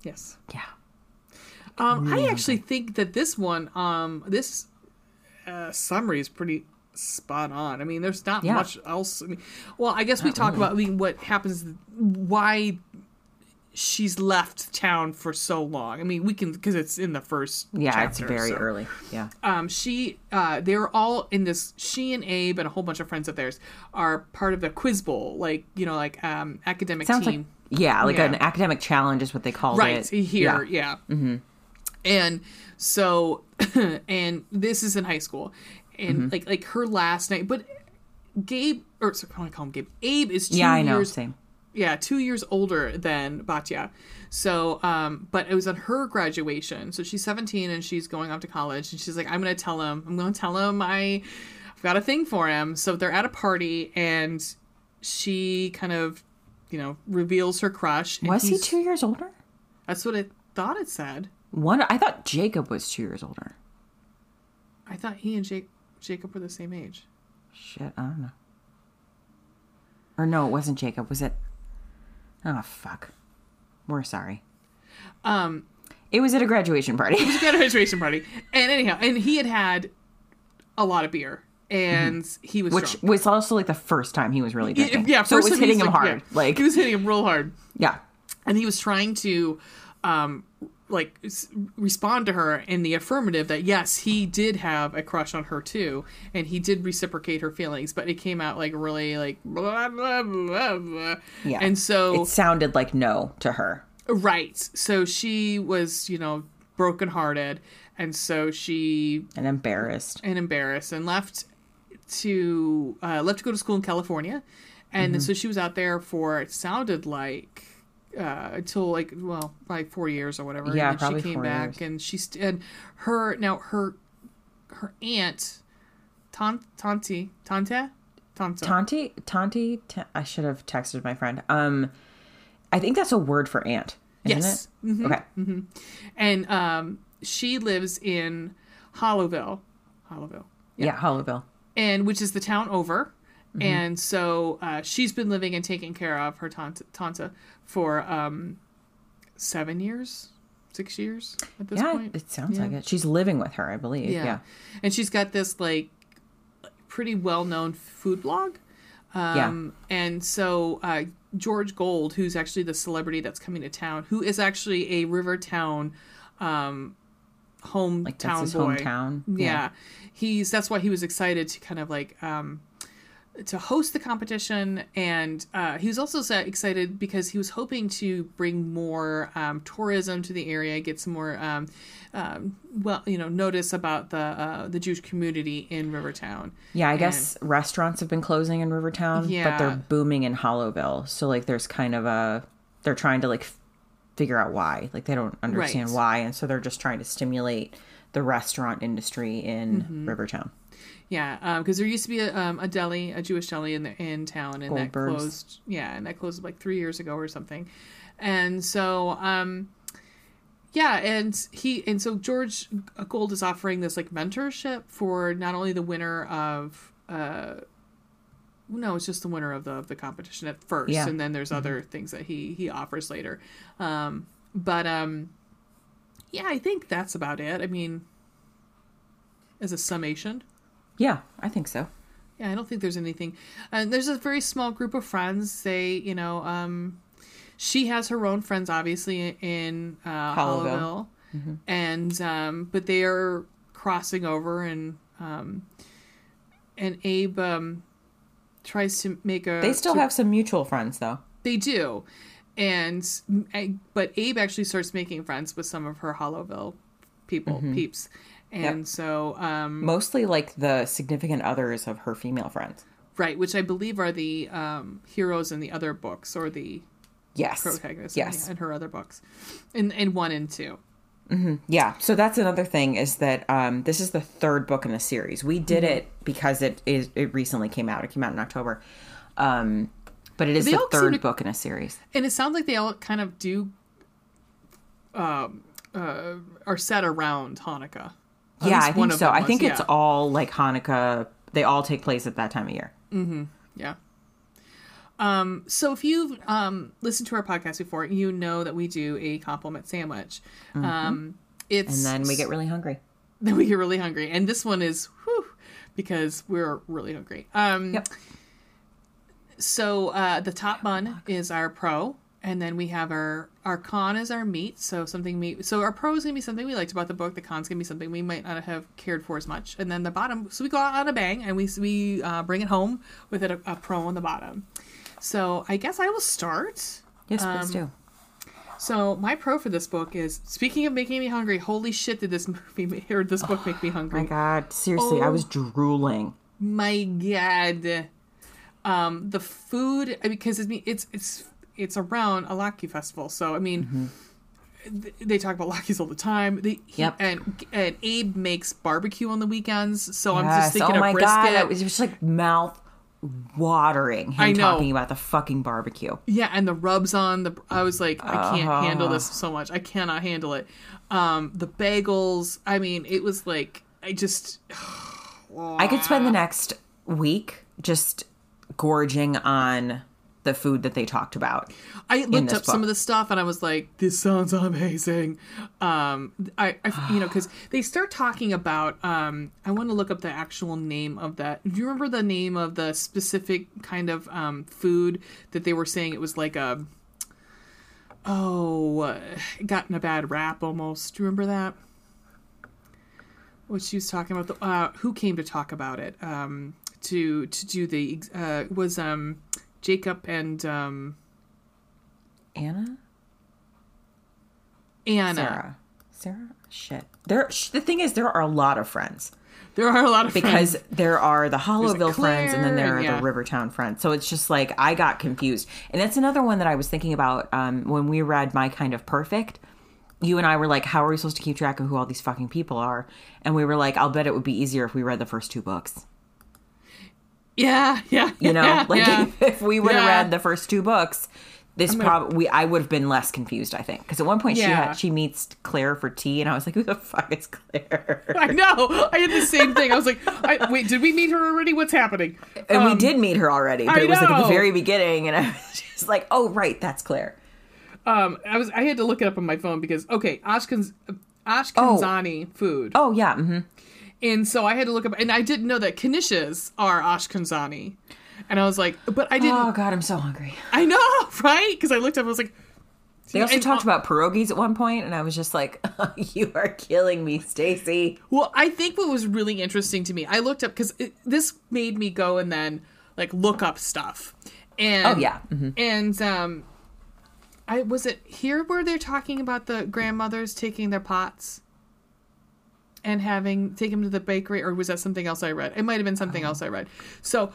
Yes. Yeah. Um, I actually think that this one, um, this uh, summary is pretty spot on. I mean, there's not Yeah. much else. I mean, well, I guess we talk about I mean, what happens, why she's left town for so long. I mean, we can because it's in the first. Yeah, chapter, it's very so. early. Yeah. Um, she, uh, they're all in this. She and Abe and a whole bunch of friends of theirs are part of the Quiz Bowl, like you know, like um, academic Sounds team. like yeah, like Yeah. an academic challenge is what they call right it. Right here yeah, Mm-hmm. and so and this is in high school and Mm-hmm. like like her last night but gabe or sorry, i want to call him gabe abe is two Yeah, I know. years Same. Yeah two years older than batya so um but it was on her graduation so she's 17 and she's going off to college and she's like i'm gonna tell him i'm gonna tell him i i've got a thing for him so they're at a party and she kind of you know reveals her crush and Was he two years older? that's what it thought it said One. I thought Jacob was two years older. I thought he and Jake, Jacob were the same age. Shit, I don't know. Or no, it wasn't Jacob. Was it? Oh fuck. We're sorry. Um, It was at a graduation party. it was a graduation party, and anyhow, and he had had a lot of beer, and he was Which drunk. was also like the first time he was really Yeah, drinking. yeah, so it first was hitting him like- hard. yeah, Like, he was hitting him real hard, yeah, and he was trying to, um, like respond to her in the affirmative that yes, he did have a crush on her too, and he did reciprocate her feelings, but it came out like really like blah blah blah blah. yeah. and so it sounded like no to her. Right. So she was, you know, brokenhearted, and so she and embarrassed. and embarrassed and left to uh, left to go to school in California, and Mm-hmm. so she was out there for it sounded like uh, until like well like four years or whatever. Yeah, and then probably she came four back years. and she st- and her now her her aunt Tant Tanti Tante Tanta Tanti, Tanti, ta- I should have texted my friend. Um, I think that's a word for aunt, isn't Yes. Mm-hmm. it? Okay. and um, she lives in Hollowville, Hollowville. Yeah, Hollowville. and which is the town over. Mm-hmm. And so uh, she's been living and taking care of her tanta, tanta for um, seven years, six years at this Yeah, point. it sounds Yeah. like it. She's living with her, I believe. Yeah. Yeah. and she's got this like pretty well known food blog. Um, And so uh, George Gold, who's actually the celebrity that's coming to town, who is actually a Rivertown um, hometown Like boy. hometown. Yeah. He's that's why he was excited to kind of like um to host the competition and uh, he was also so excited because he was hoping to bring more um, tourism to the area get some more um, um, well you know notice about the uh, the Jewish community in Rivertown Yeah, I And- guess restaurants have been closing in Rivertown, but they're booming in Hollowville. So like there's kind of a they're trying to like f- figure out why. Like they don't understand Right. why and so they're just trying to stimulate the restaurant industry in Mm-hmm. Rivertown. Yeah, because there used to be a, um, a deli, a Jewish deli in the in town, and that closed. Yeah, and that closed like three years ago or something. And so, um, yeah, and he and so George Gold is offering this like mentorship for not only the winner of. Uh, no, it's just the winner of the of the competition at first, Yeah. and then there's other things that he he offers later. Um, but um, yeah, I think that's about it. I mean, as a summation. Yeah, I think so. Yeah, I don't think there's anything. And there's a very small group of friends. They, you know, um, she has her own friends, obviously, in uh, Hollowville. Hollowville, and um, but they are crossing over, and um, and Abe um, tries to make a. They still to- have some mutual friends though. They do, and but Abe actually starts making friends with some of her Hollowville people, peeps, and so um, Mostly like the significant others of her female friends. Right, which I believe are the um, heroes in the other books or the Yes. protagonists Yes. in, in her other books, in in one and two. Yeah, so that's another thing is that um, this is the third book in the series. We did Mm-hmm. it because it is it recently came out. It came out in October, um, but it is They the third to- book in a series. And it sounds like they all kind of do, um, uh, are set around Hanukkah. At yeah, I think so. I was, think it's yeah. all like Hanukkah. They all take place at that time of year. Mm-hmm. Yeah. Um, so if you've um, listened to our podcast before, you know that we do a compliment sandwich. Um, it's Mm-hmm. And then we get really hungry. then we get really hungry, and this one is whew, because we're really hungry. Um, Yep. So uh, the top bun is our pro, and then we have our our con is our meat. So something we so our pro is gonna be something we liked about the book. The con's gonna be something we might not have cared for as much. And then the bottom, so we go out on a bang and we we uh, bring it home with it a, a pro on the bottom. So I guess I will start. Yes, Um, please do. So my pro for this book is speaking of making me hungry. Holy shit! Did this movie or this book make me hungry? My God, seriously, I Oh. was drooling. my god um the food because it's it's it's it's around a Laki festival so i mean th- they talk about Lakis all the time they, he- Yep. and and abe makes barbecue on the weekends so i'm just thinking oh of brisket God, it was just like mouth watering. Him I know. talking about the fucking barbecue. yeah and the rubs on the i was like i can't Uh-huh. handle this so much i cannot handle it um the bagels i mean it was like i just I could spend the next week just gorging on the food that they talked about. I looked up some of the stuff and I was like, "This sounds amazing." Um, I, I you know, because they start talking about. Um, I want to look up the actual name of that. Do you remember the name of the specific kind of um, food that they were saying it was like a? Oh, uh, it got in a bad rap almost. Do you remember that? What she was talking about? The, uh, who came to talk about it? Um, to to do the uh, was um, Jacob and um, Anna? Anna. Sarah. Sarah? Shit. There. sh- The thing is, there are a lot of friends There are a lot of because friends. there are the Hollowville friends and then there are yeah. the Rivertown friends. So it's just like I got confused, and that's another one that I was thinking about um, when we read My Kind of Perfect. You and I were like, "How are we supposed to keep track of who all these fucking people are?" And we were like, "I'll bet it would be easier if we read the first two books." Yeah, yeah. You know, yeah, like yeah. if, if we would have Yeah. read the first two books, this probably I would have been less confused. I think because at one point she had she meets Claire for tea, and I was like, "Who the fuck is Claire?" I know. I had the same thing. I was like, I, wait, did we meet her already? What's happening? And we Um, did meet her already, but I it was like at the very beginning, and I was just like, "Oh, right, that's Claire." Um, I was. I had to look it up on my phone because okay, Ashkenz, Ashkenzani food, Oh yeah, hmm and so I had to look up, and I didn't know that Kanishas are Ashkenzani, and I was like, but I didn't. Oh god, I'm so hungry. I know, right? Because I looked up, I was like, They also and- talked about pierogies at one point, and I was just like, "You are killing me, Stacey." Well, I think what was really interesting to me, I looked up because this made me go and then like look up stuff. And Oh, yeah. Mhm. and um, I was it here where they're talking about the grandmothers taking their pots and having take them to the bakery, or was that something else I read? It might have been something else I read. So.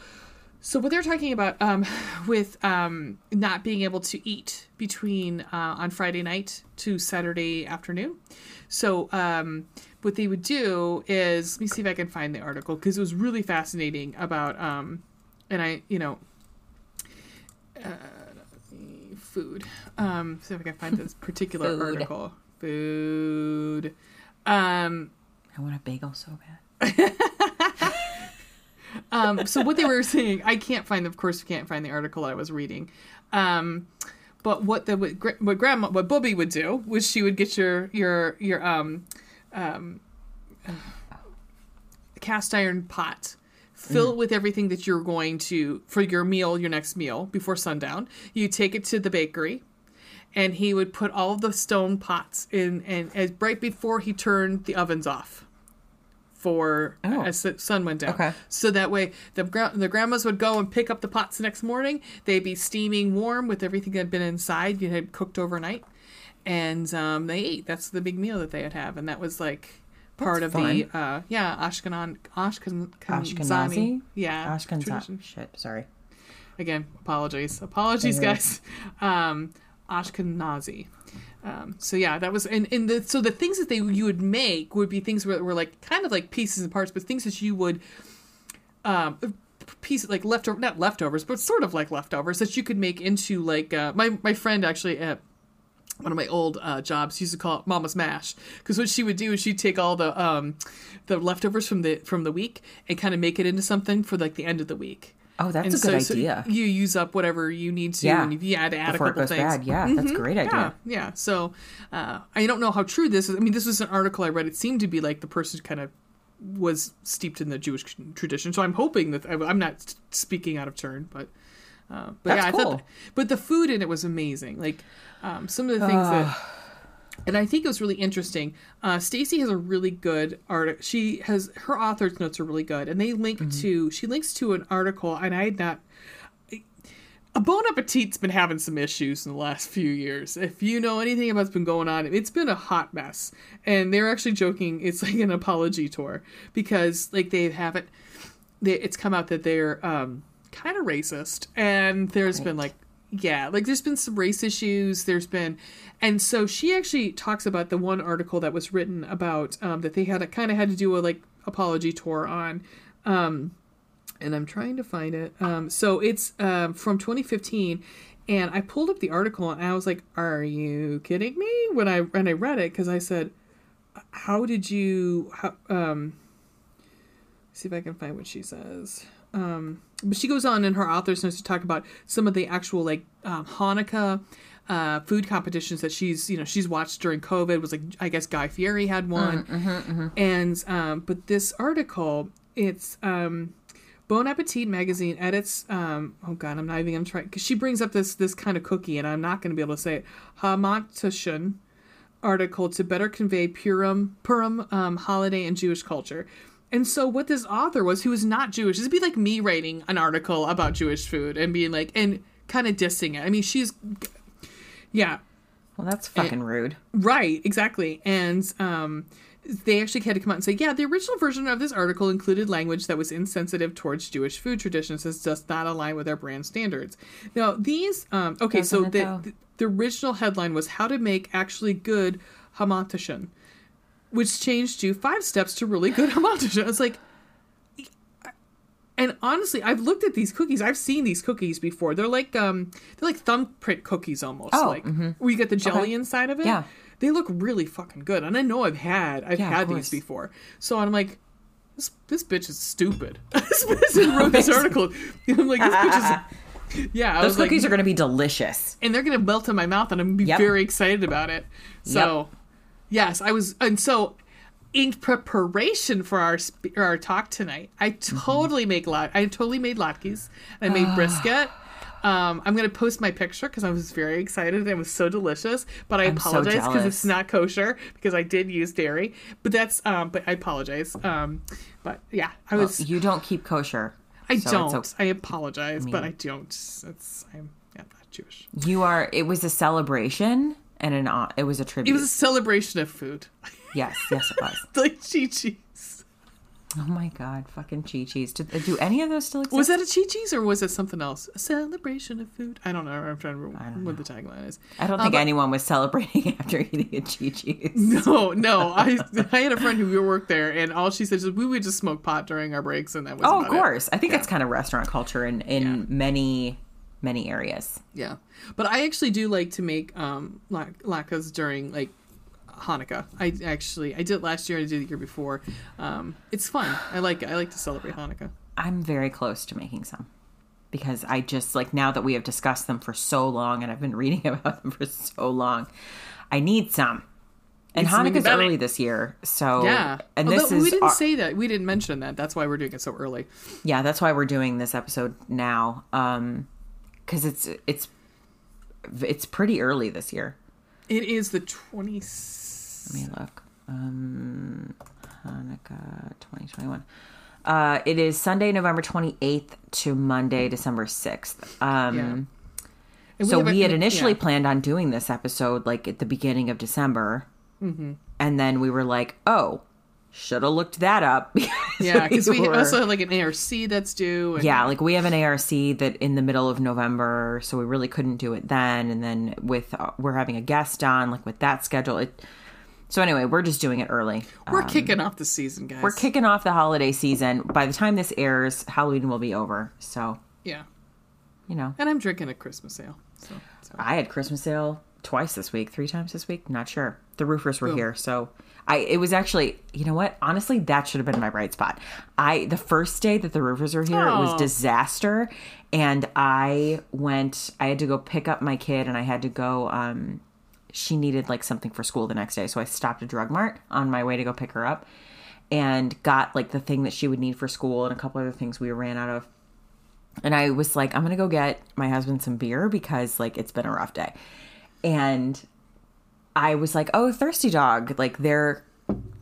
So what they're talking about um, with um, not being able to eat between uh, on Friday night to Saturday afternoon. So um, what they would do is let me see if I can find the article because it was really fascinating about um, and I you know uh, food. Um, see if I can find this particular Food. article. Food. Um, I want a bagel so bad. Um, so what they were saying, I can't find. Of course, can't find the article I was reading. Um, but what the what, what grandma, what Bubbe would do was she would get your your your um, um, cast iron pot. Fill it with everything that you're going to for your meal, your next meal before sundown. You take it to the bakery, and he would put all the stone pots in, and as right before he turned the ovens off for Oh. as the sun went down. Okay. So that way, the the grandmas would go and pick up the pots the next morning. They'd be steaming warm with everything that had been inside. You had cooked overnight, and um, they ate. That's the big meal that they would have, and that was like part That's of the uh, yeah Ashkenan Ashken, Ashkenazi? yeah Ashkenaz. tradition. Shit, sorry. Again, apologies, apologies, guys. Um, Ashkenazi. Um, so yeah, that was and, and the so the things that they you would make would be things that were like kind of like pieces and parts, but things that you would um pieces like leftover not leftovers, but sort of like leftovers that you could make into like uh, my my friend actually at one of my old uh, jobs used to call it Mama's Mash because what she would do is she'd take all the um the leftovers from the from the week and kind of make it into something for like the end of the week. Oh, that's And a good so- so idea. you use up whatever you need to, Yeah. and if you had to add Before a couple things. bad. Yeah, that's a great idea. yeah. So uh, I don't know how true this is. I mean, this was an article I read. It seemed to be like the person kind of was steeped in the Jewish tradition. So I'm hoping that I'm not speaking out of turn, but Uh, but That's yeah, I cool. thought, but the food in it was amazing. Like um, some of the things that, and I think it was really interesting. Uh, Stacey has a really good art. She has her author's notes are really good, and they link Mm-hmm. to she links to an article, and I had not. A Bon Appetit's been having some issues in the last few years. If you know anything about what's been going on, it's been a hot mess. And they're actually joking it's like an apology tour because like they haven't they, it's come out that they're um, kind of racist, and there's been like, yeah, like there's been some race issues. There's been, and so she actually talks about the one article that was written about um, that they had a kind of had to do a like apology tour on. Um, and I'm trying to find it. Um, so it's um, from 2015, and I pulled up the article and I was like, "Are you kidding me?" When I when I read it, because I said, "How did you?" How, um, see if I can find what she says. Um, but she goes on in her author's notes to talk about some of the actual like um, Hanukkah uh, food competitions that she's you know she's watched during COVID. Was like I guess Guy Fieri had one, and um, but this article it's um, Bon Appetit magazine edits. Um, oh God, I'm not even gonna try because she brings up this this kind of cookie, and I'm not gonna be able to say it. Hamantashen article to better convey Purim, Purim um, holiday and Jewish culture. And so, what this author was, who was not Jewish, this would be like me writing an article about Jewish food and being like, and kind of dissing it. I mean, she's, yeah, Well, that's fucking rude. Right, exactly. And um, they actually had to come out and say, yeah, the original version of this article included language that was insensitive towards Jewish food traditions as does not align with our brand standards. Now, these, um, okay, so Doesn't it, the, the, the original headline was how to make actually good hamantashen, which changed to five steps to really good hamantashen. It's like, and honestly, I've looked at these cookies. I've seen these cookies before. They're like um, they're like thumbprint cookies almost. Oh, like where you get the jelly Okay. inside of it. Yeah. they look really fucking good. And I know I've had I've Yeah, had these before. So I'm like, this this bitch is stupid. this bitch wrote this article. I'm like, this bitch is. Yeah, I Those was like, cookies are going to be delicious. and they're gonna melt in my mouth, and I'm gonna be Yep. very excited about it. So, yes, I was, and so in preparation for our our talk tonight, I Mm-hmm. totally make lot. I totally made latkes. I made brisket. Um, I'm gonna post my picture because I was very excited. and It was so delicious, but I I'm apologize because jealous. it's not kosher because I did use dairy. But that's um, but I apologize. Um, but yeah, I was. You don't keep kosher. I so don't. it's I apologize, but I don't. It's I'm yeah, not Jewish. You are. It was a celebration and an. hon- It was a tribute. It was a celebration of food, yes, yes, it was. like Chi Chi's. Oh my god, fucking Chi Chi's. Do, uh, do any of those still exist? Was that a Chi Chi's or was it something else? A celebration of food? I don't know. I'm trying to remember what the tagline is. I don't uh, think anyone was celebrating after eating a Chi Chi's. No, no. I I had a friend who worked there, and all she said is we would just smoke pot during our breaks, and that was Oh, of it. course. I think that's kind of restaurant culture in in many many areas. Yeah, but I actually do like to make um latkes during like Hanukkah. I actually I did it last year. And I did it the year before. Um, it's fun. I like it. I like to celebrate Hanukkah. I'm very close to making some because I just like now that we have discussed them for so long and I've been reading about them for so long, I need some. And Need some in Hanukkah's early this year, so Yeah, And Although this is we didn't our- say that. We didn't mention that. That's why we're doing it so early. yeah, that's why we're doing this episode now, um, because it's it's it's pretty early this year. It is the twenty. Let me look. Um, Hanukkah 2021. Uh, it is Sunday, November 28th to Monday, December 6th. Um, And so a- we had initially yeah. planned on doing this episode like at the beginning of December. Mm-hmm. And then we were like, oh, should have looked that up. Yeah, because we were- also have like an ARC that's due. And yeah, like we have an ARC that in the middle of November, so we really couldn't do it then. And then with uh, we're having a guest on, like with that schedule, it. So anyway, we're just doing it early. we're kicking off the season, guys. We're kicking off the holiday season. By the time this airs, Halloween will be over. So yeah, you know, and I'm drinking a Christmas ale. So, so. I had Christmas ale twice this week, three times this week. Not sure. The roofers were here, so I. It was actually, you know what? Honestly, that should have been my bright spot. I the first day that the roofers were here, it was disaster, and I went. I had to go pick up my kid, and I had to go. um She needed like something for school the next day, so I stopped at Drug Mart on my way to go pick her up, and got like the thing that she would need for school and a couple other things we ran out of and I was like, I'm gonna go get my husband some beer because like it's been a rough day. And I was like, oh, thirsty dog, like they're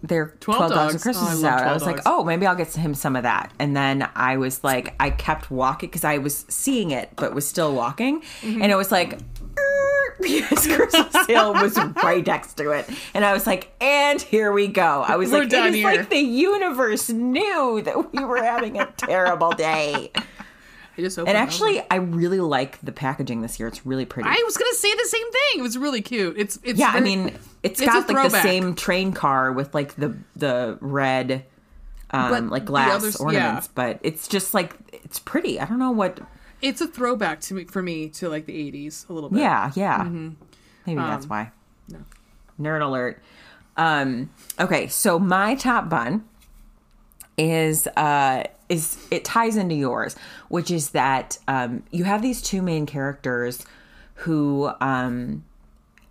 they're 12, 12 dogs, dogs. of Christmas Oh, is out. I 12 was like, dogs. oh, maybe I'll get him some of that. And then I was like, I kept walking because I was seeing it, but was still walking. Mm-hmm. And it was like, because Christmas sale was right next to it. And I was like, and here we go. I was We're like, it is like the universe knew that we were having a terrible day. I just opened And actually, I really like the packaging this year. It's really pretty. I was gonna say the same thing. It was really cute. It's it's yeah, I mean, it's it's got like the same train car with like the the red, um, like glass others- yeah. ornaments. But it's just like it's pretty. I don't know what. it's a throwback to me for me to like the '80s a little bit. Yeah, yeah. Maybe that's why. no. Nerd alert. Um, okay, so my top bun is uh is it ties into yours, which is that um you have these two main characters who um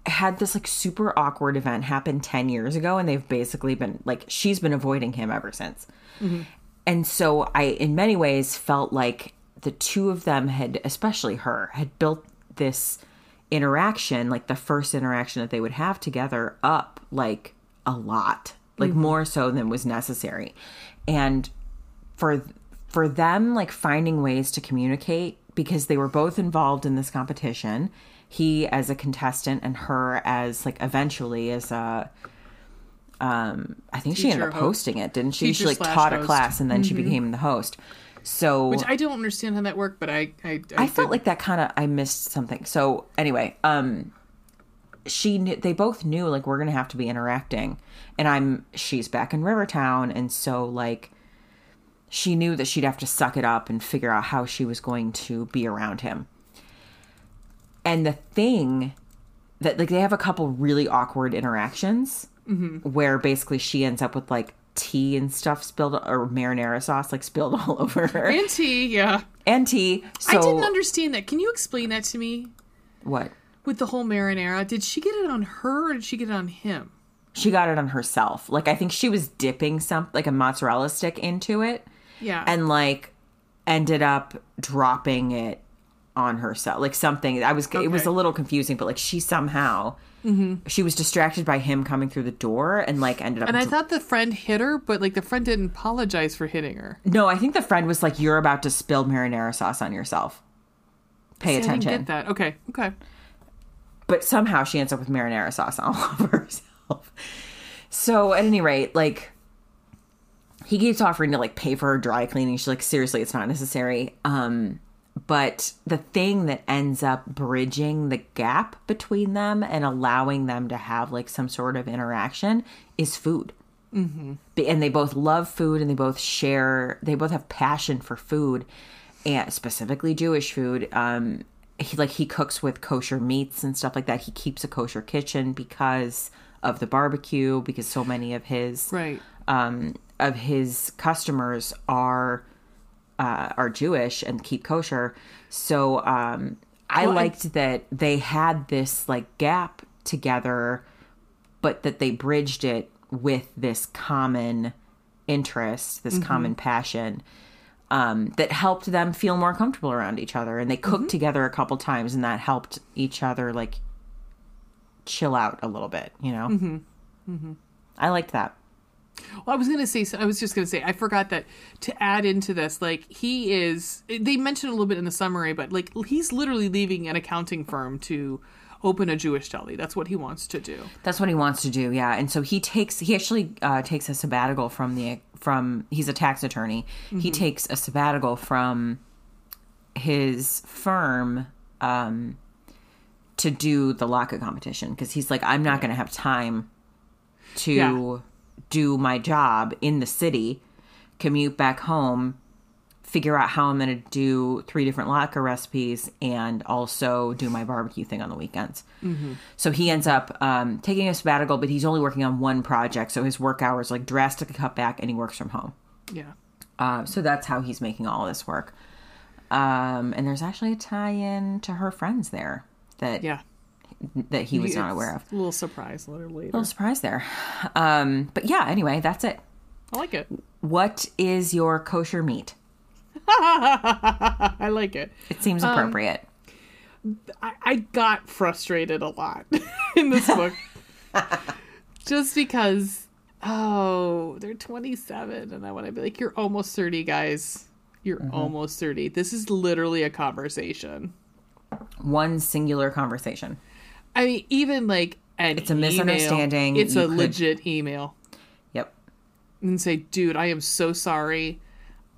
had this like super awkward event happen 10 years ago and they've basically been like she's been avoiding him ever since. And so I in many ways felt like the two of them had especially her had built this interaction like the first interaction that they would have together up like a lot like more so than was necessary. And for for them like finding ways to communicate because they were both involved in this competition. He as a contestant and her as like eventually as a um i think she ended Teacher up host. hosting it didn't she? She Teacher like slash taught a class and then she became the host. So Which I don't understand how that worked, but I I, I felt like that kind of I missed something. So anyway, um, she kn- they both knew like we're gonna have to be interacting, and I'm she's back in Rivertown, and so like she knew that she'd have to suck it up and figure out how she was going to be around him. And the thing that like they have a couple really awkward interactions mm-hmm. where basically she ends up with like tea and stuff spilled or marinara sauce like spilled all over her and tea. Yeah, and tea. So I didn't understand that. Can you explain that to me? what? With the whole marinara, did she get it on her or did she get it on him? she got it on herself. Like I think she was dipping some like a mozzarella stick into it Yeah, and like ended up dropping it on herself. Like something I was it was a little confusing, but like she somehow mm-hmm. she was distracted by him coming through the door and like ended up and I thought the friend hit her, but like the friend didn't apologize for hitting her. No, I think the friend was like you're about to spill marinara sauce on yourself. Pay See, I didn't attention. get that. Okay, okay. but somehow she ends up with marinara sauce all over herself. So at any rate, like he keeps offering to like pay for her dry cleaning. She's like, seriously, it's not necessary. Um, but the thing that ends up bridging the gap between them and allowing them to have like some sort of interaction is food. Mm-hmm. And they both love food and they both share, they both have passion for food and specifically Jewish food. Um, he like he cooks with kosher meats and stuff like that. He keeps a kosher kitchen because of the barbecue, because so many of his Right. um, of his customers are uh, are Jewish and keep kosher. So um, I Well, liked that they had this like gap together, but that they bridged it with this common interest, this common passion. Um, that helped them feel more comfortable around each other, and they cooked together a couple times, and that helped each other like chill out a little bit. You know, mm-hmm. I liked that. Well, I was gonna say. I was just gonna say. I forgot that to add into this. Like he is. They mentioned a little bit in the summary, but like he's literally leaving an accounting firm to open a Jewish deli. That's what he wants to do. That's what he wants to do, yeah. And so he takes he actually uh, takes a sabbatical from the from he's a tax attorney. He takes a sabbatical from his firm um, to do the Laka competition because he's like, I'm not going to have time to Yeah. Do my job in the city, commute back home, figure out how I'm going to do three different Laka recipes, and also do my barbecue thing on the weekends. So he ends up um, taking a sabbatical, but he's only working on one project. So his work hours like drastically cut back, and he works from home. Yeah. Uh, so that's how he's making all this work. Um, and there's actually a tie-in to her friends there that Yeah. That he was not aware of. A little surprise later. later. little surprise there. Um, but yeah, anyway, that's it. I like it. What is your kosher meat? I like it. It seems appropriate. I, I got frustrated a lot in this book. Just because, oh, they're 27, and I want to be like, you're almost 30, guys. You're almost 30. This is literally a conversation. One singular conversation. I mean, even like an It's a misunderstanding. It's You a could- legit email. Yep. and say, "Dude, I am so sorry.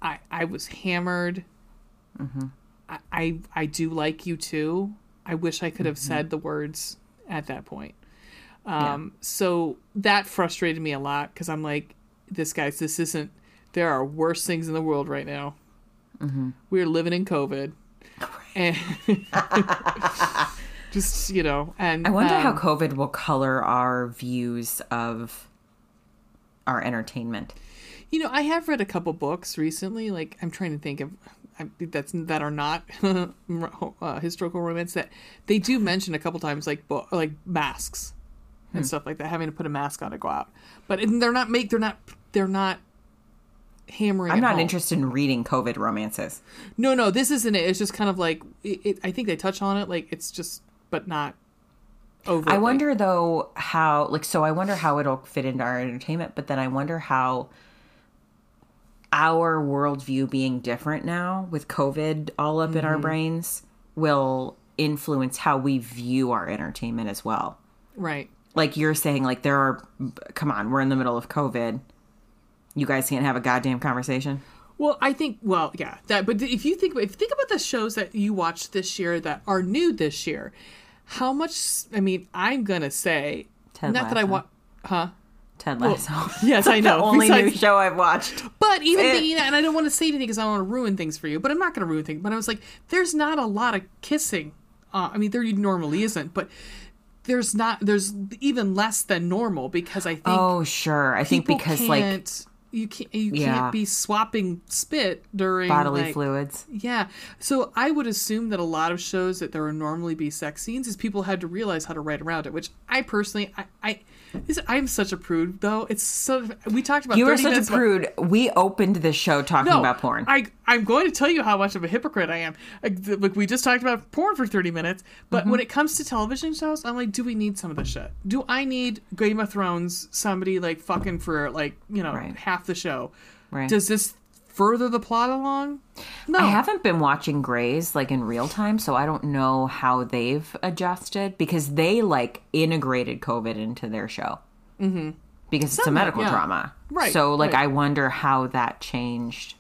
I I was hammered. Mm-hmm. I, I I do like you too. I wish I could have mm-hmm. said the words at that point. Um, so that frustrated me a lot because I'm like, this guys, this isn't. There are worse things in the world right now. Mm-hmm. We're living in COVID, and just you know, and I wonder how um, COVID will color our views of our entertainment. You know, I have read a couple books recently. Like I'm trying to think of I, that's that are not uh, historical romance that they do mention a couple times, like bo- like masks Hmm. and stuff like that, having to put a mask on to go out. But and they're not make they're not they're not hammering. I'm not home. interested in reading COVID romances. No, no, this isn't it. It's just kind of like it, it, I think they touch on it. Like it's just, but not over. I wonder though how like so I wonder how it'll fit into our entertainment, but then I wonder how our worldview being different now with COVID all up Mm-hmm. in our brains will influence how we view our entertainment as well. right. Like you're saying, like there are come on, we're in the middle of COVID. You guys can't have a goddamn conversation. Well, I think well, yeah, that. But if you think if you think about the shows that you watched this year that are new this year, how much? I mean, I'm gonna say Ted not that I want, huh? Ted Lasso. yes, I know. the only new show I've watched. But even thinking that, and I don't want to say anything because I don't want to ruin things for you. But I'm not going to ruin things. But I was like, there's not a lot of kissing. Uh, I mean, there normally isn't, but there's not. There's even less than normal because I think Oh, sure. I think because like you can't you Yeah. can't be swapping spit during bodily like, fluids. Yeah. So I would assume that a lot of shows that there would normally be sex scenes is people had to realize how to write around it, which I personally I I this, I'm such a prude though. It's so we talked about You are such a minutes about- prude. We opened this show talking no, about porn. I I'm going to tell you how much of a hypocrite I am. Like, like we just talked about porn for 30 minutes, but Mm-hmm. when it comes to television shows, I'm like, do we need some of this shit? Do I need Game of Thrones somebody like fucking for like, you know, Right. half the show? Right. Does this further the plot along? No. I haven't been watching Grey's like in real time, so I don't know how they've adjusted because they like integrated COVID into their show. Mm-hmm. Because it's a medical yeah. drama. Right, So like right. I wonder how that changed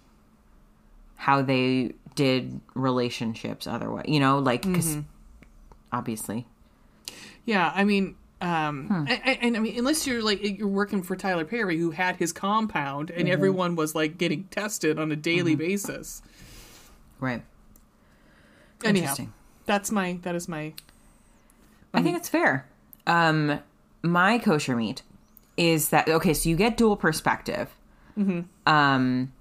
how they did relationships otherwise. You know, like because Mm-hmm. obviously. Yeah, I mean, um, Hmm. and, and- I mean, unless you're like you're working for Tyler Perry, who had his compound, and Mm-hmm. everyone was like getting tested on a daily basis. Right. Anyhow, Interesting. that's my that is my I think it's fair. Um, my kosher meat is that okay? So you get dual perspective. Um,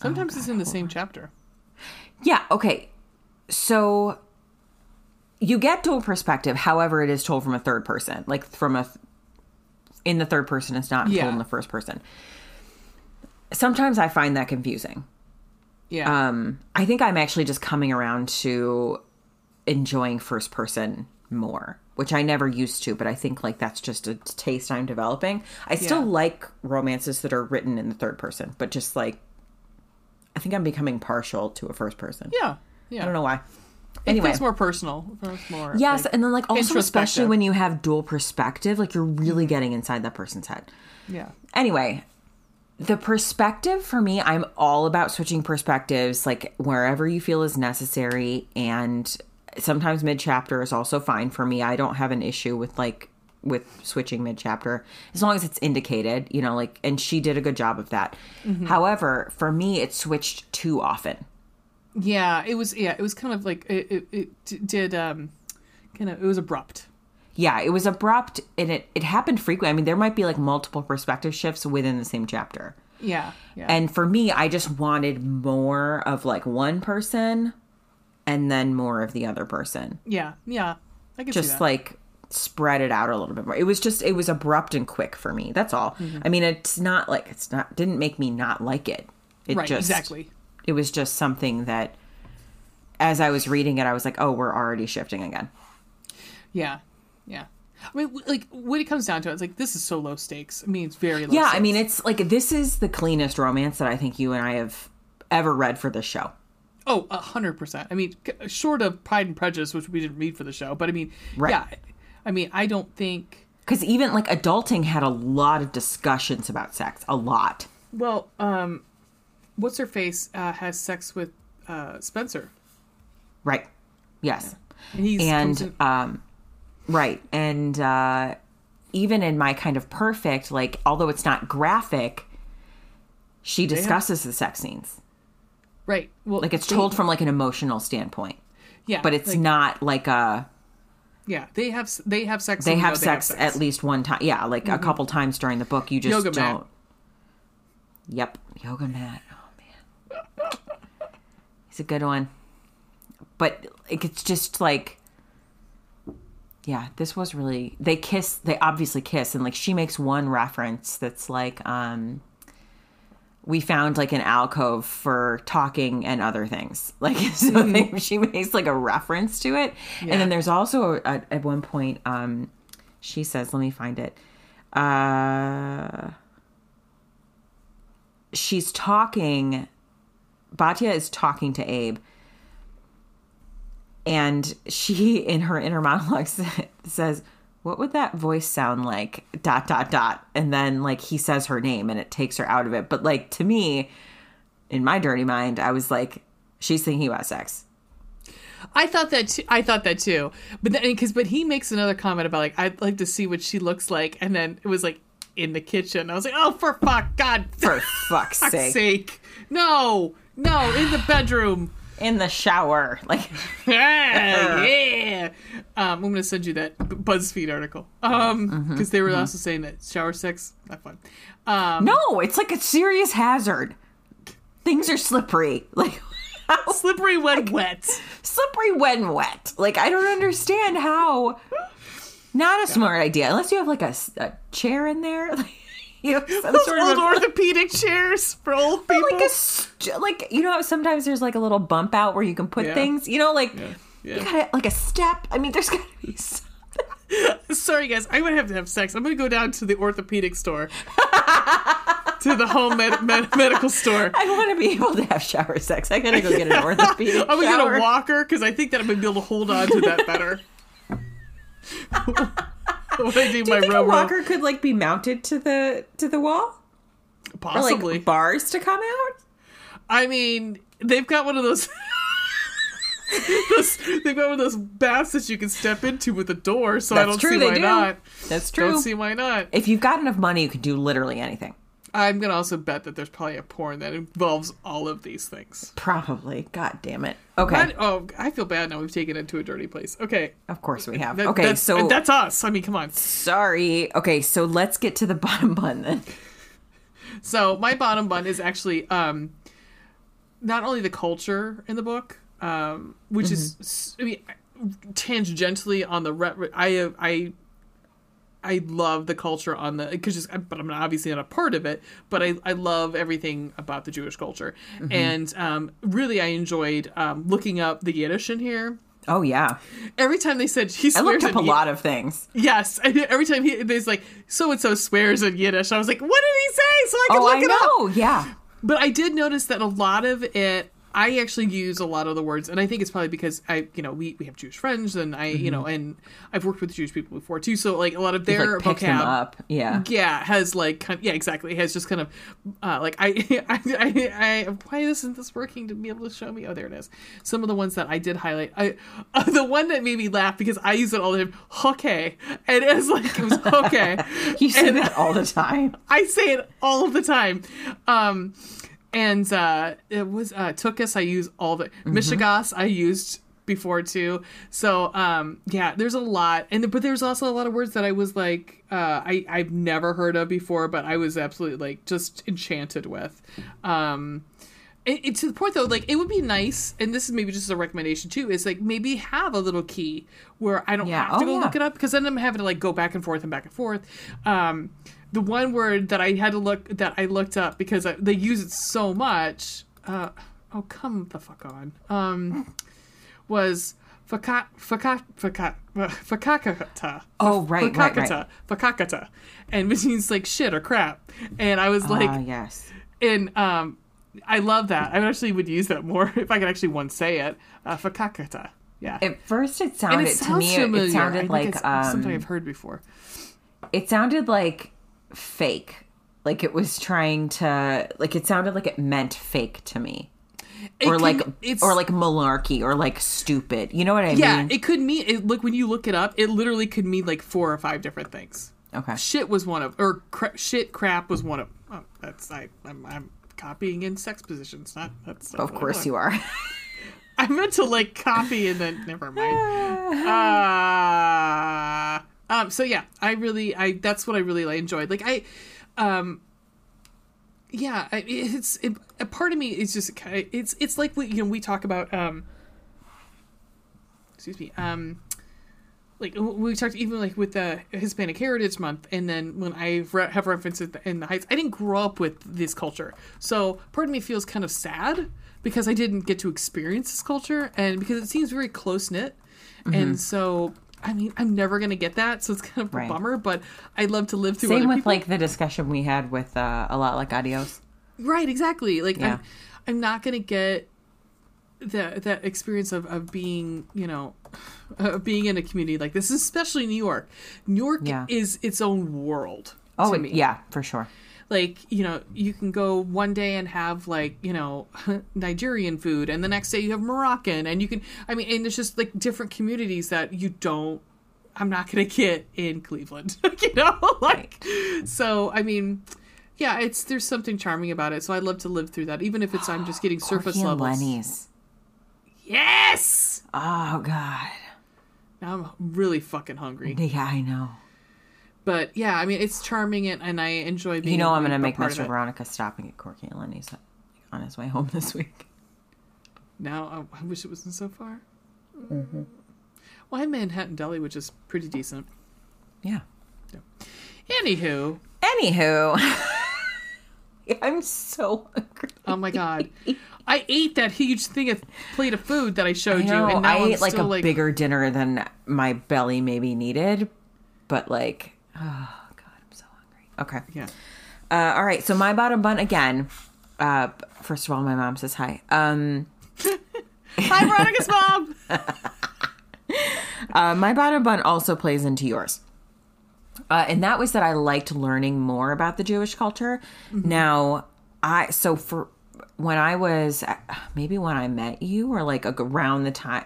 sometimes it's in the same chapter. yeah. Okay. So you get dual perspective. However, it is told from a third person, like from a in the third person. It's not Yeah. told in the first person. Sometimes I find that confusing. Yeah, Um, I think I'm actually just coming around to enjoying first person more, which I never used to, but I think like that's just a taste I'm developing. I still Yeah. like romances that are written in the third person, but just like I think I'm becoming partial to a first person. yeah, yeah. I don't know why. It Anyway, feels more personal. Feels more. yes, like, and then like also especially when you have dual perspective, like you're really mm-hmm. getting inside that person's head. yeah, Anyway, the perspective for me, I'm all about switching perspectives, like wherever you feel is necessary. And sometimes mid chapter is also fine for me. I don't have an issue with like with switching mid chapter as long as it's indicated, you know, like, and she did a good job of that. Mm-hmm. However, for me, it switched too often. Yeah. It was yeah. It was kind of like it. It, it did um, kind of. It was abrupt. Yeah, it was abrupt and it, it happened frequently. I mean, there might be like multiple perspective shifts within the same chapter. Yeah, yeah. And for me, I just wanted more of like one person and then more of the other person. yeah, yeah. I can Just like spread it out a little bit more. It was just it was abrupt and quick for me. That's all. Mm-hmm. I mean, it's not like it's not didn't make me not like it. It right, just exactly. It was just something that as I was reading it, I was like, oh, we're already shifting again. Yeah, yeah. I mean, like when it comes down to it, it's like this is so low stakes. I mean, it's very low. Yeah, I mean, it's like this is the cleanest romance that I think you and I have ever read for this show. oh, a hundred percent. I mean, short of Pride and Prejudice, which we didn't read for the show, but I mean, Right. yeah. I mean, I don't think. Because even like adulting had a lot of discussions about sex, a lot. Well, um, what's her face uh, has sex with uh, Spencer, Right. Yes. and he's and um right and uh even in my kind of perfect like although it's not graphic she discusses the sex scenes right. Well, like it's they- told from like an emotional standpoint yeah, but it's like, not like a Yeah, they have they have sex. they and we have sex, at least one time yeah like a couple times during the book you just Mm-hmm. Yoga don't yep yoga mat he's a good one. But it's just like yeah this was really they kiss they obviously kiss and like she makes one reference that's like um we found like an alcove for talking and other things. Like so they, she makes like a reference to it. And then there's also a, at one point um she says let me find it. Uh she's talking Batya is talking to Abe and she in her inner monologue says what would that voice sound like? Dot dot dot. And then like he says her name and it takes her out of it. But like to me in my dirty mind i was like she's thinking about sex. I thought that too, I thought that too, but then because but he makes another comment about like I'd like to see what she looks like, and then it was like in the kitchen. I was like, oh for fuck, God, for fuck's fuck's sake. sake, no, no, in the bedroom. in the shower like yeah, yeah. Um, I'm gonna send you that BuzzFeed article. Um, because they were also saying that shower sex not fun. Um, no it's like a serious hazard things are slippery like slippery when wet. slippery when wet. Like I don't understand how. Not a smart idea unless you have like a chair in there, like, you know, some Those sort old of orthopedic chairs for old people. like a like you know sometimes there's like a little bump out where you can put Yeah. things. You know, like yeah. you got like a step. I mean, there's got to be something. Sorry, guys. I'm gonna have to have sex. I'm gonna go down to the orthopedic store, to the home med- med- medical store. I want to be able to have shower sex. I gotta go get an orthopedic I'm gonna get a walker because I think that I'm gonna be able to hold on to that better. when I do, Do my you think row a walker could like be mounted to the to the wall, or possibly. like bars to come out? I mean, they've got one of those. those they've got one of those baths that you can step into with a door, so I don't true. see why do. not. That's true. Don't see why not. if you've got enough money, you can do literally anything. I'm gonna also bet that there's probably a porn that involves all of these things. Probably. God damn it. Okay. Oh, I feel bad now. We've taken it to a dirty place. Okay, Of course we have. That- okay, that's, so that's us. I mean, come on. sorry. Okay, so let's get to the bottom bun then. So my bottom bun is actually um, not only the culture in the book, um, which is I mean tangentially on the re- I I I love the culture on the because just but I'm obviously not a part of it, but I I love everything about the Jewish culture, and um, really I enjoyed um, looking up the Yiddish in here. Oh yeah. Every time they said he I looked up a lot of things. Yes, every time he there's like so and so swears in Yiddish, I was like, what did he say? So I can Oh, look I it up. know. Yeah. But I did notice that a lot of it, I actually use a lot of the words, and I think it's probably because I, you know, we, we have Jewish friends, and I, you know, and I've worked with Jewish people before too. So like a lot of Mm-hmm. Their like vocab, up. Yeah. yeah, has like kind yeah, exactly, has just kind of uh, like I, I, I, I, why isn't this working to be able to show me? Oh, there it is. Some of the ones that I did highlight, I, uh, the one that made me laugh because I use it all the time, okay, and it's like it was okay. You say And- that all the time. I say it all the time. Um, and uh, it was uh, Tookus. I use all the Michigas. I used before too. So um, yeah, there's a lot, and but there's also a lot of words that I was like uh, I I've never heard of before, but I was absolutely like just enchanted with. Um, it, it- to the point though, like it would be nice, and this is maybe just a recommendation too, is like maybe have a little key where I don't Yeah. have to Oh, go yeah. look it up because then I'm having to like go back and forth and back and forth. Um, the one word that I had to look that I looked up because I, they use it so much. Uh, oh, come the fuck on. Um, was fakat fakat fakat fakakata. Oh, right, right, right. Fakakata, fakakata, and which means like shit or crap. And I was like, Ah, yes. and um, I love that. I actually would use that more if I could actually once say it. Uh, fakakata. Yeah. At first, it sounded it to me. It, familiar. it sounded like it's something um, I've heard before. it sounded like fake. Like it was trying to. Like it sounded like it meant fake to me, It or can- like it's or like malarkey, or like stupid. You know what I yeah, mean? Yeah, it could mean it. Look when you look it up, it literally could mean like four or five different things. okay. Shit was one of, or cra- shit crap was one of. Oh, that's I. I'm, I'm copying in sex positions. Not that's. Of course you are. I meant to like copy and then never mind. Uh, um. So yeah, I really, I that's what I really like, enjoyed. Like I, um. Yeah, I, it's it, a part of me is just kind of it's it's like we you know we talk about um. Excuse me. Um. Like we talked even like with the Hispanic Heritage Month, and then when I re- have references in the Heights, I didn't grow up with this culture, so part of me feels kind of sad because I didn't get to experience this culture, and because it seems very close knit, and so I mean I'm never gonna get that, so it's kind of a Right. bummer. But I'd love to live through. Same with people. like the discussion we had with uh, a lot like adios. Right, exactly. Like Yeah. I'm, I'm not gonna get that that experience of, of being, you know, of being in a community like this, especially New York. New York Yeah. is its own world. Oh yeah, for sure. Like, you know, you can go one day and have like, you know, Nigerian food and the next day you have Moroccan and you can I mean and it's just like different communities that you don't I'm not gonna get in Cleveland. you know? like so I mean yeah, it's there's something charming about it. So I'd love to live through that, even if it's I'm just getting surface Corky levels. Lenny's. Yes. Oh god. Now I'm really fucking hungry. Yeah, I know. But yeah, I mean it's charming and, and I enjoy being. You know, I'm gonna make part Mr. it. Veronica stopping at Corky and Lenny's on his way home this week. Now I, I wish it wasn't so far. Mm-hmm. Well, I'm Manhattan Deli, which is pretty decent. Yeah. Anywho, Anywho, I'm so hungry. oh my god, I ate that huge thing of plate of food that I showed I know, you, and now I am ate like a like bigger dinner than my belly maybe needed, but like, oh god, I'm so hungry. Okay. yeah. Uh, all right, so my bottom bun again. Uh, first of all, my mom says hi. Um, Hi, Veronica's mom. uh, my bottom bun also plays into yours. Uh, and that was that I liked learning more about the Jewish culture. Now, I so for when I was maybe when I met you or like around the time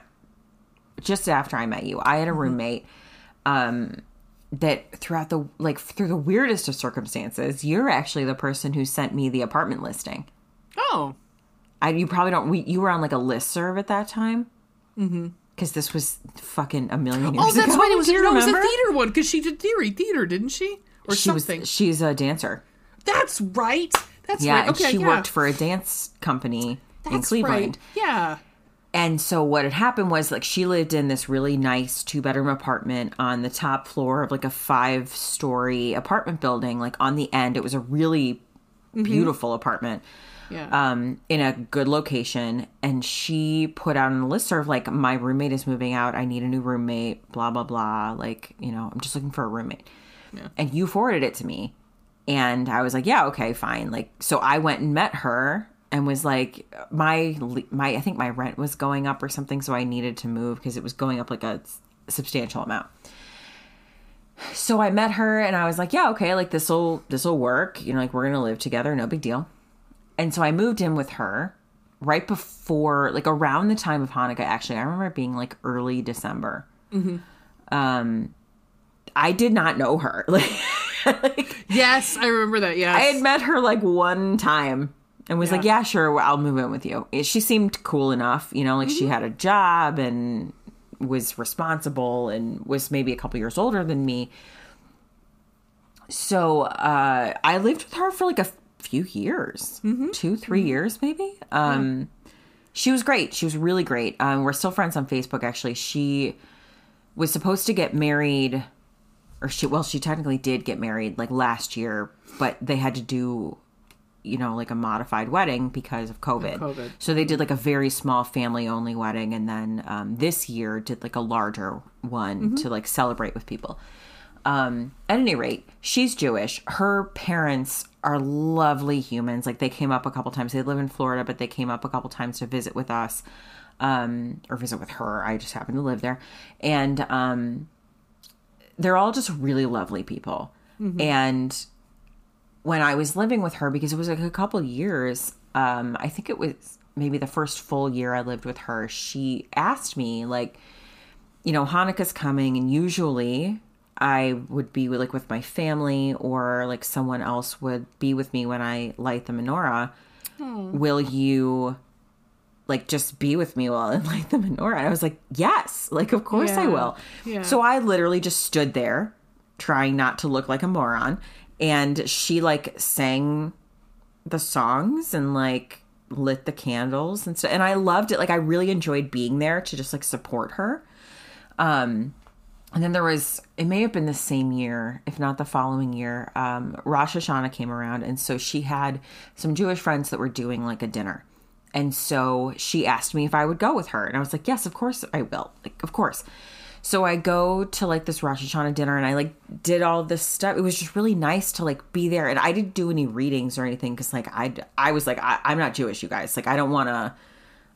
just after I met you, I had a roommate um that throughout the like through the weirdest of circumstances, you're actually the person who sent me the apartment listing. Oh, I you probably don't we you were on like a list serve at that time. Mm-hmm. Because this was fucking a million years oh, that's ago. right. It was, no, it was a theater one because she did theory theater, didn't she? Or she something. was she's a dancer. That's right. That's Yeah, right. Okay, she yeah. worked for a dance company in Cleveland. Right. Yeah. And so what had happened was like she lived in this really nice two bedroom apartment on the top floor of like a five story apartment building. Like on the end, it was a really Mm-hmm. beautiful apartment Yeah. um, in a good location. And she put out on the list listserv like my roommate is moving out. I need a new roommate. Blah blah blah. Like you know, I'm just looking for a roommate. And you forwarded it to me, and I was like, yeah, okay, fine. Like so, I went and met her and was like, my my I think my rent was going up or something, so I needed to move because it was going up like a substantial amount. So I met her and I was like, yeah, okay, like this will this will work. You know, like we're gonna live together, no big deal. And so I moved in with her right before, like around the time of Hanukkah. Actually, I remember it being like early December. Um, I did not know her. Like, like yes, I remember that. Yes. I had met her like one time and was like, Yeah. yeah, sure, I'll move in with you. She seemed cool enough, you know, like she had a job and was responsible and was maybe a couple years older than me. So uh, I lived with her for like a few years, two, three years maybe. Um, She was great. She was really great. Um, we're still friends on Facebook, actually. She was supposed to get married or she well she technically did get married like last year but they had to do you know like a modified wedding because of covid, COVID. so they did like a very small family only wedding and then um, this year did like a larger one to like celebrate with people. Um at any rate she's jewish. Her parents are lovely humans. Like they came up a couple times. They live in florida but they came up a couple times to visit with us um or visit with her. I just happen to live there. And um they're all just really lovely people. And when i was living with her because it was like a couple years um i think it was maybe the first full year i lived with her she asked me like you know, Hanukkah's coming, and usually I would be like with my family or like someone else would be with me when I light the menorah. Will you like just be with me while I light the menorah? And I was like, yes, like, of course I will. Yeah. So I literally just stood there trying not to look like a moron. And she like sang the songs and like lit the candles and stuff. And I loved it. Like I really enjoyed being there to just like support her. Um, and then there was, it may have been the same year, if not the following year, um, Rosh Hashanah came around. And so she had some Jewish friends that were doing like a dinner. And so she asked me if I would go with her. And I was like, yes, of course I will. Like, of course. So I go to like this Rosh Hashanah dinner and I like did all this stuff. It was just really nice to like be there. And I didn't do any readings or anything because like I, I was like, I, I'm not Jewish, you guys. Like, I don't want to,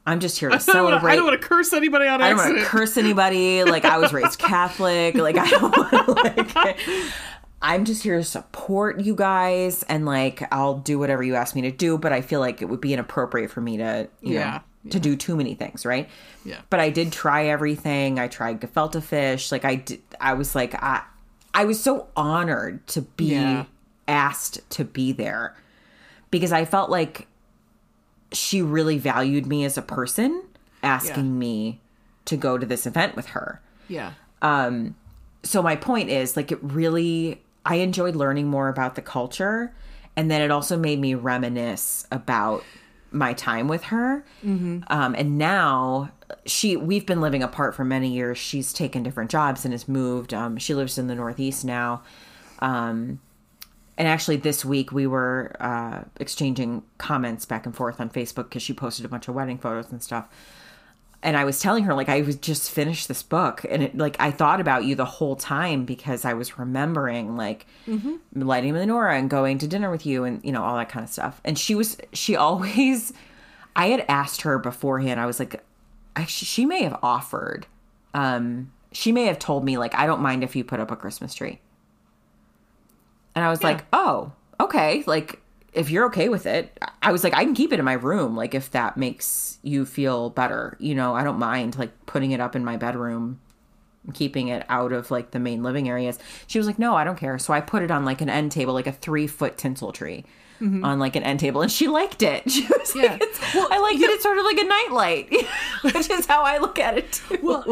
I'm just here to I don't wanna- celebrate. I don't want to curse anybody on I don't want to curse anybody. Like I was raised Catholic. Like I don't want to like. I'm just here to support you guys, and like I'll do whatever you ask me to do. But I feel like it would be inappropriate for me to, you Yeah, know, to do too many things, right? Yeah. But I did try everything. I tried gefilte fish. Like I did. I was like I, I was so honored to be Yeah. asked to be there because I felt like she really valued me as a person asking Yeah. me to go to this event with her. yeah. Um so my point is like it really I enjoyed learning more about the culture and then it also made me reminisce about my time with her. Um, and now she we've been living apart for many years. She's taken different jobs and has moved. Um, she lives in the Northeast now. Um, and actually, this week we were uh, exchanging comments back and forth on Facebook because she posted a bunch of wedding photos and stuff. And I was telling her, like, I was just finished this book, and it, like, I thought about you the whole time because I was remembering, like, lighting the menorah and going to dinner with you, and you know, all that kind of stuff. And she was, she always, I had asked her beforehand. I was like, I, she may have offered, um, she may have told me, like, I don't mind if you put up a Christmas tree. And I was like, oh, okay. Like, if you're okay with it, I was like, I can keep it in my room. Like, if that makes you feel better, you know, I don't mind like putting it up in my bedroom, keeping it out of like the main living areas. She was like, no, I don't care. So I put it on like an end table, like a three foot tinsel tree. On like an end table, and she liked it. She was Yeah. like, it's, "I like that it's sort of like a nightlight," which is how I look at it too. Well,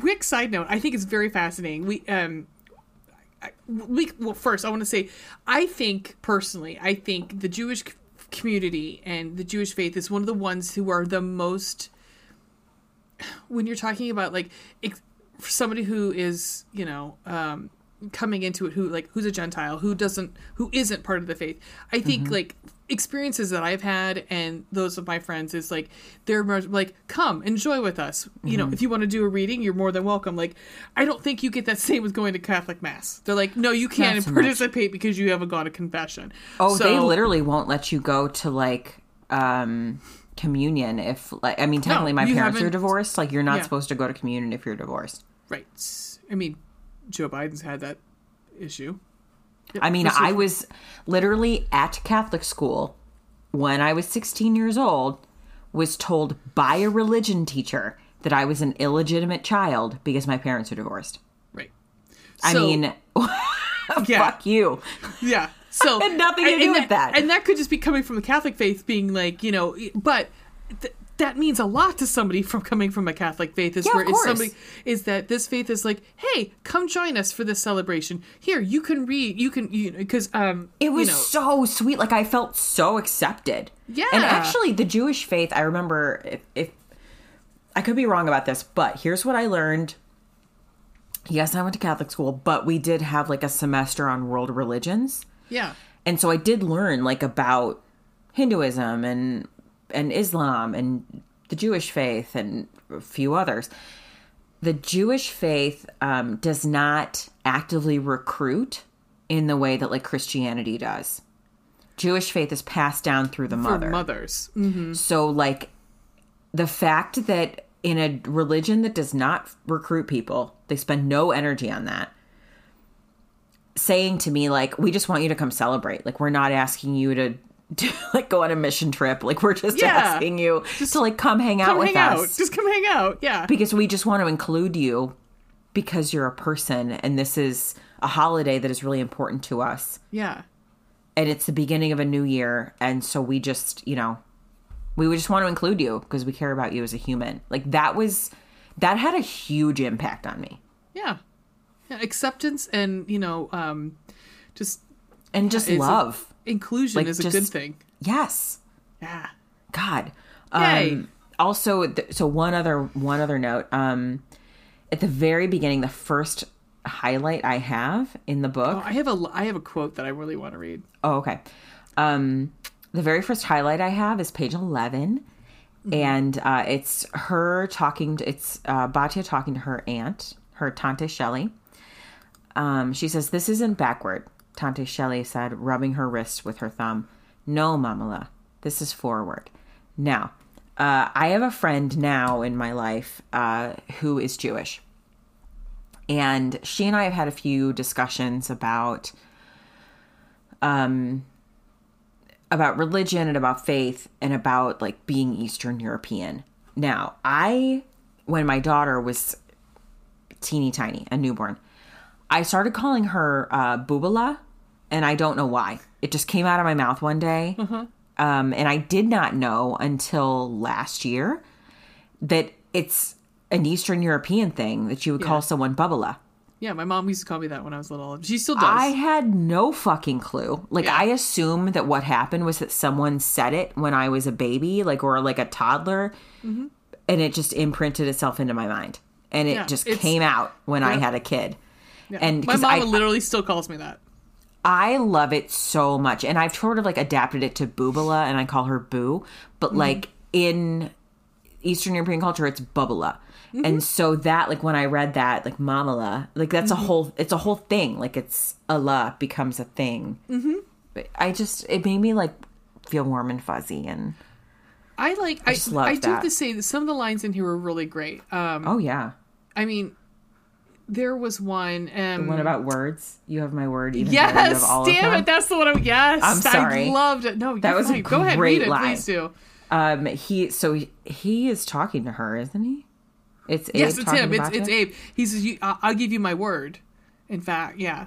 quick side note. I think it's very fascinating. We um, we well, first I want to say, I think personally, I think the Jewish community and the Jewish faith is one of the ones who are the most. When you're talking about like somebody who is you know um, coming into it who like who's a gentile who doesn't who isn't part of the faith i think like experiences that i've had and those of my friends is like they're like come enjoy with us you know if you want to do a reading you're more than welcome like i don't think you get that same with going to catholic mass they're like no you can't so much. participate because you haven't gone to confession Oh, So- they literally won't let you go to like um communion if like I mean technically my parents are divorced. Like you're not Yeah. supposed to go to communion if you're divorced. right i mean joe biden's had that issue I mean, I was literally at Catholic school when I was 16 years old was told by a religion teacher that I was an illegitimate child because my parents are divorced. right I So- mean, Yeah. fuck you. Yeah. So Had nothing to and- do and with that. and that could just be coming from the Catholic faith, being like, you know, but th- that means a lot to somebody from coming from a Catholic faith. Is Yeah, where is somebody is that this faith is like, hey, come join us for this celebration. Here, you can read, you can, you know, because um, It was you know, so sweet. Like I felt so accepted. Yeah. And actually, the Jewish faith, I remember if, if I could be wrong about this, but here's what I learned yes, I went to Catholic school, but we did have like a semester on world religions. Yeah. And so I did learn like about Hinduism and and Islam and the Jewish faith and a few others. The Jewish faith um, does not actively recruit in the way that like Christianity does. Jewish faith is passed down through the For mother. mothers. Mm. So, like, the fact that in a religion that does not recruit people, they spend no energy on that. Saying to me, like, we just want you to come celebrate. Like, we're not asking you to, to like go on a mission trip. Like, we're just Yeah. asking you just to like come hang out Come with hang us out. Just come hang out. Yeah. because we just want to include you because you're a person and this is a holiday that is really important to us Yeah. and it's the beginning of a new year and so we just you know we would just want to include you because we care about you as a human like that was that had a huge impact on me Yeah. yeah. Acceptance and, you know, um, just and just a- love inclusion Like, is a good thing. yes Yeah. god Yay. um also th- so one other one other note um at the very beginning the first highlight i have in the book Oh, I have a I have a quote that I really want to read. Oh, okay. Um, the very first highlight I have is page 11. And uh, it's her talking, to, it's uh, Batya talking to her aunt, her Tante Shelley. Um, she says, This isn't backward, Tante Shelley said, rubbing her wrist with her thumb. No, Mamala, this is forward. Now, uh, I have a friend now in my life uh, who is Jewish. And she and I have had a few discussions about um, about religion and about faith and about like being Eastern European. Now, I when my daughter was teeny tiny, a newborn, I started calling her uh, Bubala, and I don't know why. It just came out of my mouth one day, um, and I did not know until last year that it's an Eastern European thing that you would call someone Bubala. Yeah, my mom used to call me that when I was little. She still does. I had no fucking clue. Like Yeah. I assume that what happened was that someone said it when I was a baby, like or like a toddler, and it just imprinted itself into my mind, and it Mm-hmm. Yeah, just came out when I had a kid. Yeah. And my mom I- literally still calls me that. I love it so much, and I've sort of like adapted it to Boobala, and I call her Boo, but Mm-hmm. like in Eastern European culture, it's Bubala. Mm-hmm. And so that, like, when I read that, like Mamala, like that's Mm-hmm. a whole, it's a whole thing. Like, it's Allah becomes a thing. Mm-hmm. I just, it made me like feel warm and fuzzy, and I like. I, just love I do have to say that some of the lines in here were really great. Um, oh yeah, I mean, there was one. Um, one about words. You have my word. Even though you have Yes, damn it! That's the one. I, yes, I'm sorry. I loved it. No, That was a fine. Go ahead, read it, please do. Um, he so he, he is talking to her, isn't he? It's Abe Yes, it's him. It's it's Abe. He says, "I'll give you my word." In fact, yeah.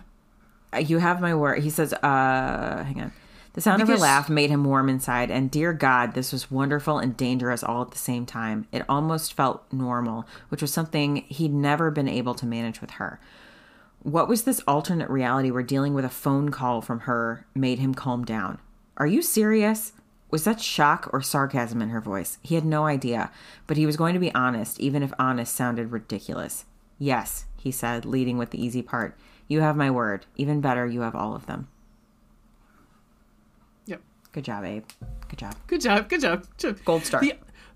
you have my word. He says, uh, hang on. The sound of her laugh made him warm inside, and dear God, this was wonderful and dangerous all at the same time. It almost felt normal, which was something he'd never been able to manage with her. What was this alternate reality where dealing with a phone call from her made him calm down? Are you serious? Was that shock or sarcasm in her voice? He had no idea, but he was going to be honest, even if honest sounded ridiculous. Yes, he said, leading with the easy part. You have my word. Even better, you have all of them. Good job, Abe. Good job. Good job. Good job. Good job. Gold star.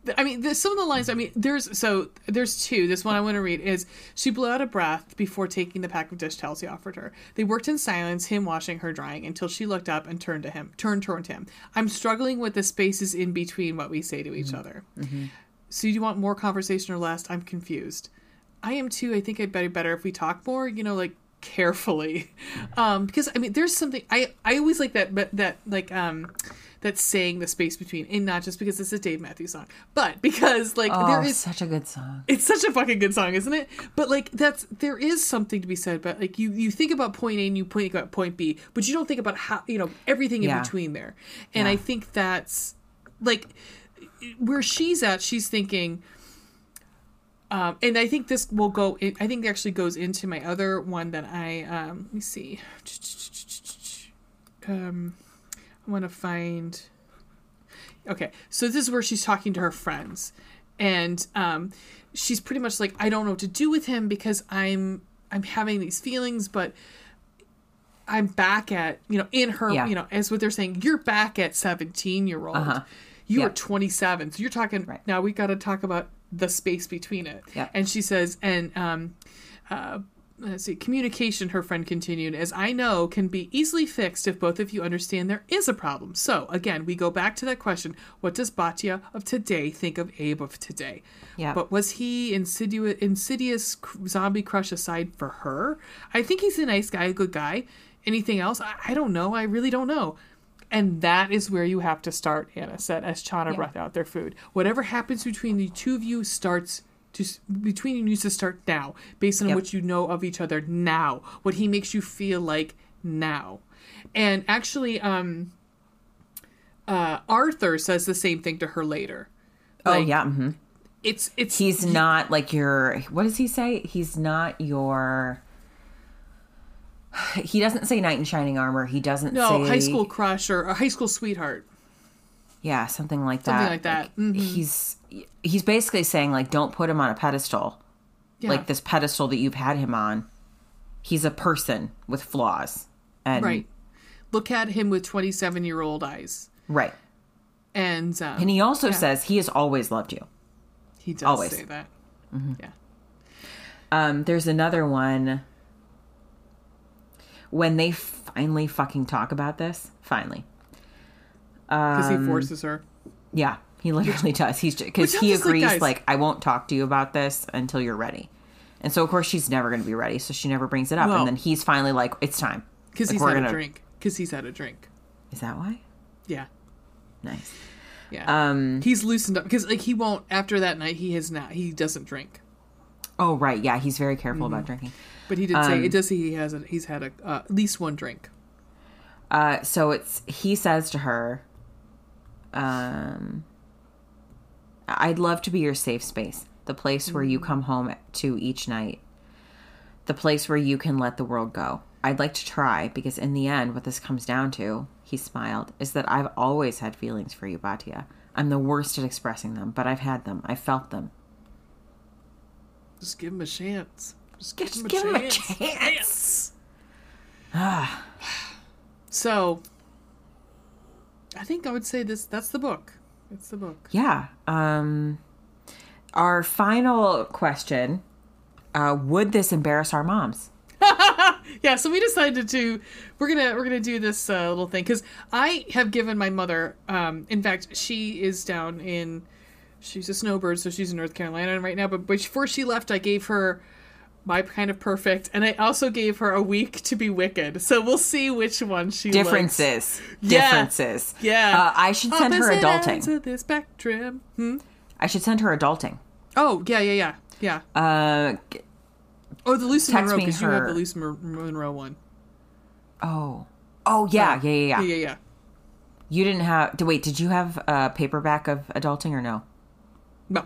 The, I mean, some of the lines. I mean, there's so there's two. This one I want to read is she blew out a breath before taking the pack of dish towels he offered her. They worked in silence, him washing, her drying, until she looked up and turned to him. Turned toward him. I'm struggling with the spaces in between what we say to each mm-hmm. other. Mm-hmm. So do you want more conversation or less? I'm confused. I am too. I think I'd better better if we talk more. You know, like carefully, um, because I mean, there's something I I always like that, but that like um that saying the space between, and not just because it's a Dave Matthews song, but because like Oh, there is such a good song. it's such a fucking good song, isn't it? But like that's there is something to be said. But like you you think about point A and you think about point B, but you don't think about how you know everything in Yeah. between there. And I think that's like where she's at. She's thinking. Um, and I think this will go. In, I think it actually goes into my other one that I um, let me see. Um, I want to find. Okay, so this is where she's talking to her friends, and um, she's pretty much like, I don't know what to do with him because I'm I'm having these feelings, but I'm back at you know in her Yeah. you know as what they're saying. You're back at 17 year old. Uh-huh. You Yeah. are 27, so you're talking Right. now. We got to talk about the space between it. Yeah. And she says, and um, uh, let's see, communication. Her friend continued, as I know, can be easily fixed if both of you understand there is a problem. So again, we go back to that question: What does Batya of today think of Abe of today? Yeah. But was he insidious, insidious zombie crush aside for her? I think he's a nice guy, a good guy. Anything else? I, I don't know. I really don't know. And that is where you have to start, Anna said, as Chana Yeah. brought out their food. Whatever happens between the two of you starts to between you needs to start now, based on Yep. what you know of each other now. What he makes you feel like now. And actually, um uh Arthur says the same thing to her later. oh Like, yeah. hmm It's it's He's not like your. What does he say? He's not your. He doesn't say knight in shining armor. He doesn't no say high school crush or a high school sweetheart. Yeah, something like that. Something like that. Mhm. He's he's basically saying like, don't put him on a pedestal, Yeah. like this pedestal that you've had him on. He's a person with flaws, and Right. Look at him with 27 year old eyes. right. And, um, And he also Yeah. says he has always loved you. he does always. say that. Mm-hmm. Yeah. Um, there's another one when they finally fucking talk about this. Finally, Because Um, he forces her. yeah, he literally does. He's because he I'm like, agrees like I won't talk to you about this until you're ready. And so of course she's never going to be ready, so she never brings it up. No. And then he's finally like, "It's time." Because Like, he's had gonna- a drink. Because he's had a drink. Is that why? Yeah. Nice. Yeah. Um. he's loosened up. Because, like, he won't, after that night, he has not, he doesn't drink. Oh right, yeah. He's very careful Mm-hmm. about drinking. But he did say, Um, it does say he has a, he's had a, uh, at least one drink. Uh, so it's he says to her, um, "I'd love to be your safe space, the place where you come home to each night, the place where you can let the world go. I'd like to try because in the end, what this comes down to," he smiled, "is that I've always had feelings for you, Batya. I'm the worst at expressing them, but I've had them. I felt them. Just give him a chance. Just give, Just him, a give him a chance. Ah. so, I think I would say this, that's the book. It's the book. Yeah. Um, our final question: uh, Would this embarrass our moms?" yeah so we decided to we're gonna we're gonna do this uh, little thing because i have given my mother um in fact she is down in she's a snowbird so she's in north carolina right now but before she left i gave her my kind of perfect and i also gave her a week to be wicked. So we'll see which one she likes. differences. Yeah. differences. Yeah. Uh, i should send her Opposite ends adulting. of the spectrum. Hmm? i should send her adulting. Oh yeah yeah yeah. Yeah. Uh oh the lucy monroe because you have the lucy Mon- monroe one. Oh. Oh yeah yeah. yeah yeah, yeah. Yeah yeah you didn't have wait did you have a paperback of adulting or no? No.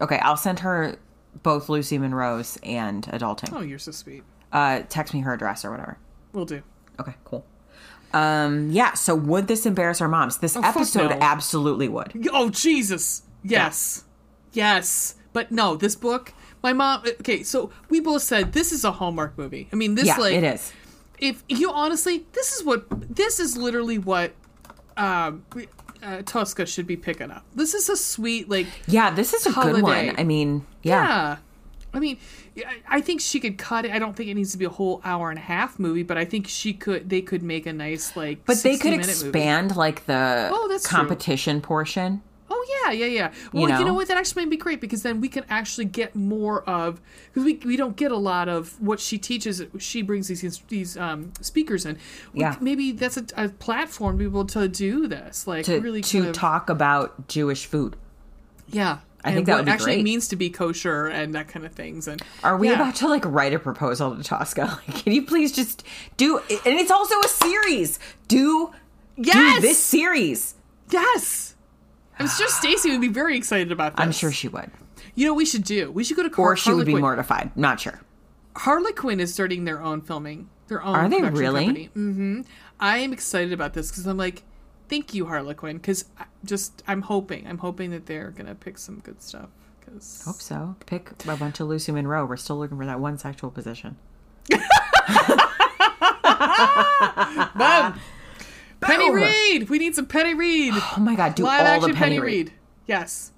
Okay i'll send her both lucy monroe's and adulting oh you're so sweet uh text me her address or whatever we'll do okay cool um yeah so would this embarrass our moms this fuck episode no. absolutely would Oh Jesus! Yes, yes. But no, this book. My mom. Okay, so we both said this is a Hallmark movie. I mean, this yeah like it is if you honestly, this is what this is literally what um, uh, Tosca should be picking up. This is a sweet like yeah this is a good one i mean yeah. yeah. I mean, I- think she could cut it. I don't think it needs to be a whole hour and a half movie, but I think she could. They could make a nice like. But they could 60-minute movie. expand like the Oh, that's true. competition portion. Oh yeah, yeah, yeah. Well, you know? know? what? That actually might be great because then we can actually get more of because we we don't get a lot of what she teaches. She brings these these um, speakers in. We- Yeah. maybe that's a, a platform to be able to do this. Like to really to of- talk about Jewish food. Yeah, I and think that what would be actually great. means to be kosher and that kind of things. And Are we yeah. about to like write a proposal to Tosca? Like, can you please just do? And it's also a series. Do Yes! do this series. Yes. I'm sure Stacey would be very excited about this. I'm sure she would, You know, what we should do. We should go to Car- or she would be mortified. Not sure. Harlequin is starting their own filming, their own. Are they really? Company. Mm-hmm. I am excited about this because I'm like, thank you, Harlequin, because just I'm hoping, I'm hoping that they're gonna pick some good stuff. 'cause- Hope so. Pick a bunch of Lucy Monroe. We're still looking for that one sexual position. Boom! Penny Reid. We need some Penny Reid. Oh my god, do Live all action the Penny, Reid. Yes.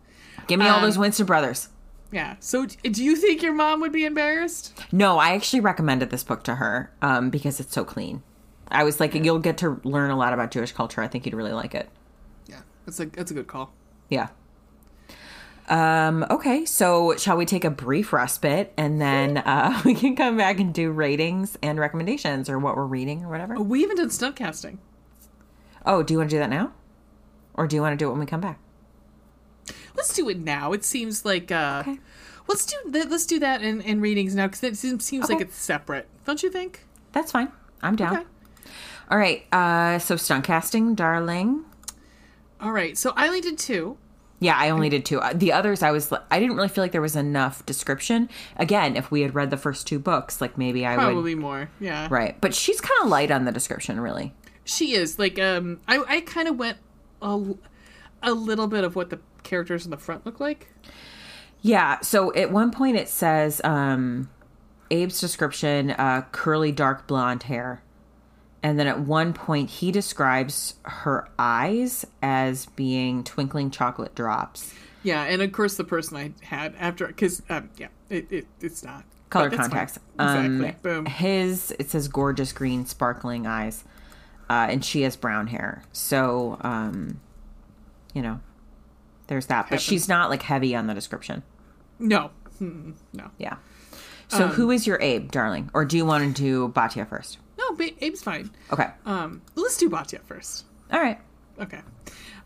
Give me all Um, those Winston brothers. Yeah. So, do you think your mom would be embarrassed? No, I actually recommended this book to her um, because it's so clean. I was like, you'll get to learn a lot about Jewish culture. I think you'd really like it. Yeah, that's a that's a good call. Yeah. Um, okay, so shall we take a brief respite and then uh, we can come back and do ratings and recommendations or what we're reading or whatever? We even did stunt casting. Oh, do you want to do that now? Or do you want to do it when we come back? Let's do it now. It seems like uh, Okay. let's do th- let's do that in, in readings now because it seems, seems like it's separate. Don't you think? That's fine. I'm down. Okay. All right, uh, so stunt casting, darling. All right. So I only did two. Yeah, I only did two. Uh, The others, I was, I didn't really feel like there was enough description. Again, if we had read the first two books, like maybe I would. Probably more. Yeah. Right, but she's kind of light on the description, really. She is like um. I I kind of went a, a little bit of what the characters in the front look like. Yeah. So at one point it says, um, Abe's description, uh, curly dark blonde hair. And then at one point he describes her eyes as being twinkling chocolate drops. Yeah, and of course the person I had after because um, yeah, it, it it's not Color But that's fine. contacts. Exactly. Um, Boom. His, it says gorgeous green sparkling eyes. Uh, and she has brown hair. So, um, you know, there's that. But Happens. she's not like heavy on the description. No, Mm, no, Yeah. So Um, who is your Abe, darling? Or do you want to do Batya first? no. Ba- Abe's fine. Okay. Um, let's do Batya first. All right. Okay.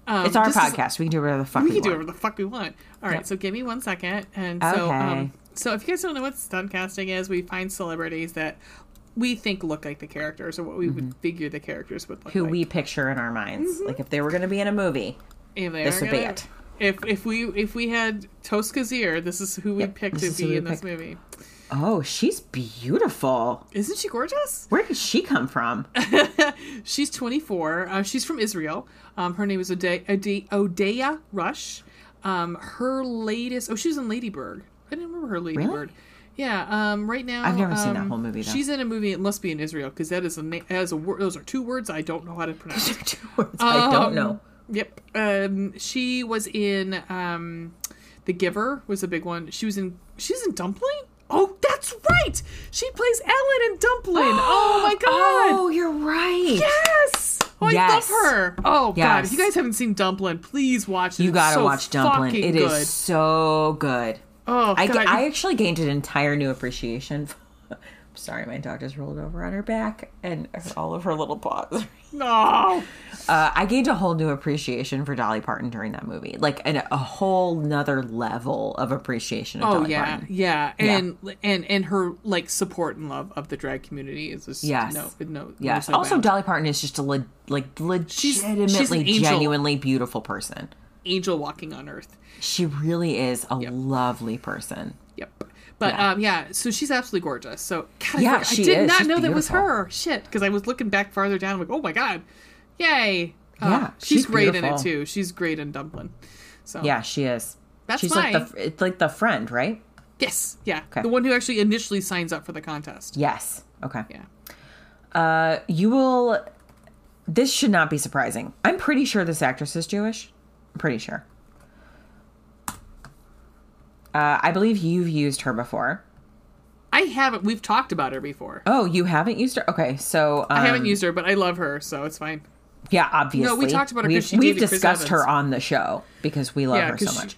Um, It's our just as- podcast. we can do whatever the fuck we we, can do want. whatever the fuck we want. All right, Yep. so give me one second. And so, Okay. um, so if you guys don't know what stunt casting is, we find celebrities that we think look like the characters, or what we would figure the characters would look Mm-hmm. Who like. we picture in our minds. Like if they were going to be in a movie. This would be gonna- it. If if we if we had Tosca Zier, this is who we Yep, picked to be in this picked. movie. Oh, she's beautiful. Isn't she gorgeous? Where did she come from? She's 24. Uh, she's from Israel. Um, her name is Ode- Ode- Odeya Rush. Um, her latest. Oh, she was in Ladybird. I didn't remember her Ladybird. Yeah. Um, right now, I've never seen that um, whole movie, though. She's in a movie. It must be in Israel because that is a na- as a word. Those are two words I don't know how to pronounce. Two words I don't Um, know. Yep. Um, she was in um, The Giver was a big one. She was in. She's in Dumpling. Oh, that's right. She plays Ellen in Dumpling. oh my god. Oh, you're right. Yes. Oh, I Yes. love her. Oh god, if you guys haven't seen Dumpling, please watch it. You gotta so watch Dumpling. It is good. so good. Oh I, god. I actually gained an entire new appreciation. For, Sorry, my dog just rolled over on her back and all of her little paws. no. Uh, I gained a whole new appreciation for Dolly Parton during that movie, like an, a whole nother level of appreciation. Of Oh Dolly yeah, Parton. yeah, and and and her like support and love of the drag community is just Yes. no no Yes. no also, bounds. Dolly Parton is just a le- like she's legitimately, angel. genuinely beautiful person. Angel walking on earth. She really is a lovely person. Yep. But Yeah. um yeah, so she's absolutely gorgeous. So God, Yeah, I, I did is. not She's know that was her. Shit, because I was looking back farther down, like, oh my god, yay! Uh, Yeah, she's, she's great in it too. She's great in Dumpling. So Yeah, she is. That's She's fine. like the it's like the friend, right? yes, yeah, Okay. the one who actually initially signs up for the contest. Yes. Okay. Yeah. Uh, you will. This should not be surprising. I'm pretty sure this actress is Jewish. I'm pretty sure. Uh, I believe you've used her before. I haven't. We've talked about her before. Oh, you haven't used her? Okay, so um, I haven't used her, but I love her, so it's fine. Yeah, obviously. No, we talked about her We've, we've discussed her on the show because we love Yeah, her so 'cause she- much,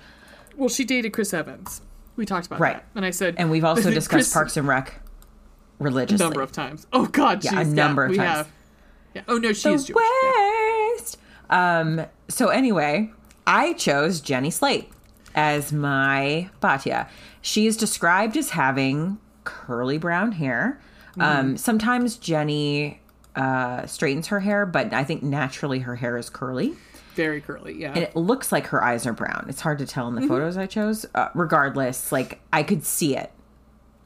Well, she dated Chris Evans. We talked about Right. that, and I said, and we've also discussed Chris- Parks and Rec religiously. a number of times. Oh God, Yeah, a number of we times. Have. Yeah. Oh no, she is the Jewish. Yeah. West. Um. So anyway, I chose Jenny Slate as my Batya. She is described as having curly brown hair. Mm-hmm. Um. Sometimes Jenny uh, straightens her hair, but I think naturally her hair is curly. Very curly. Yeah. And it looks like her eyes are brown. It's hard to tell in the Mm-hmm. photos I chose. Uh, regardless, like I could see it.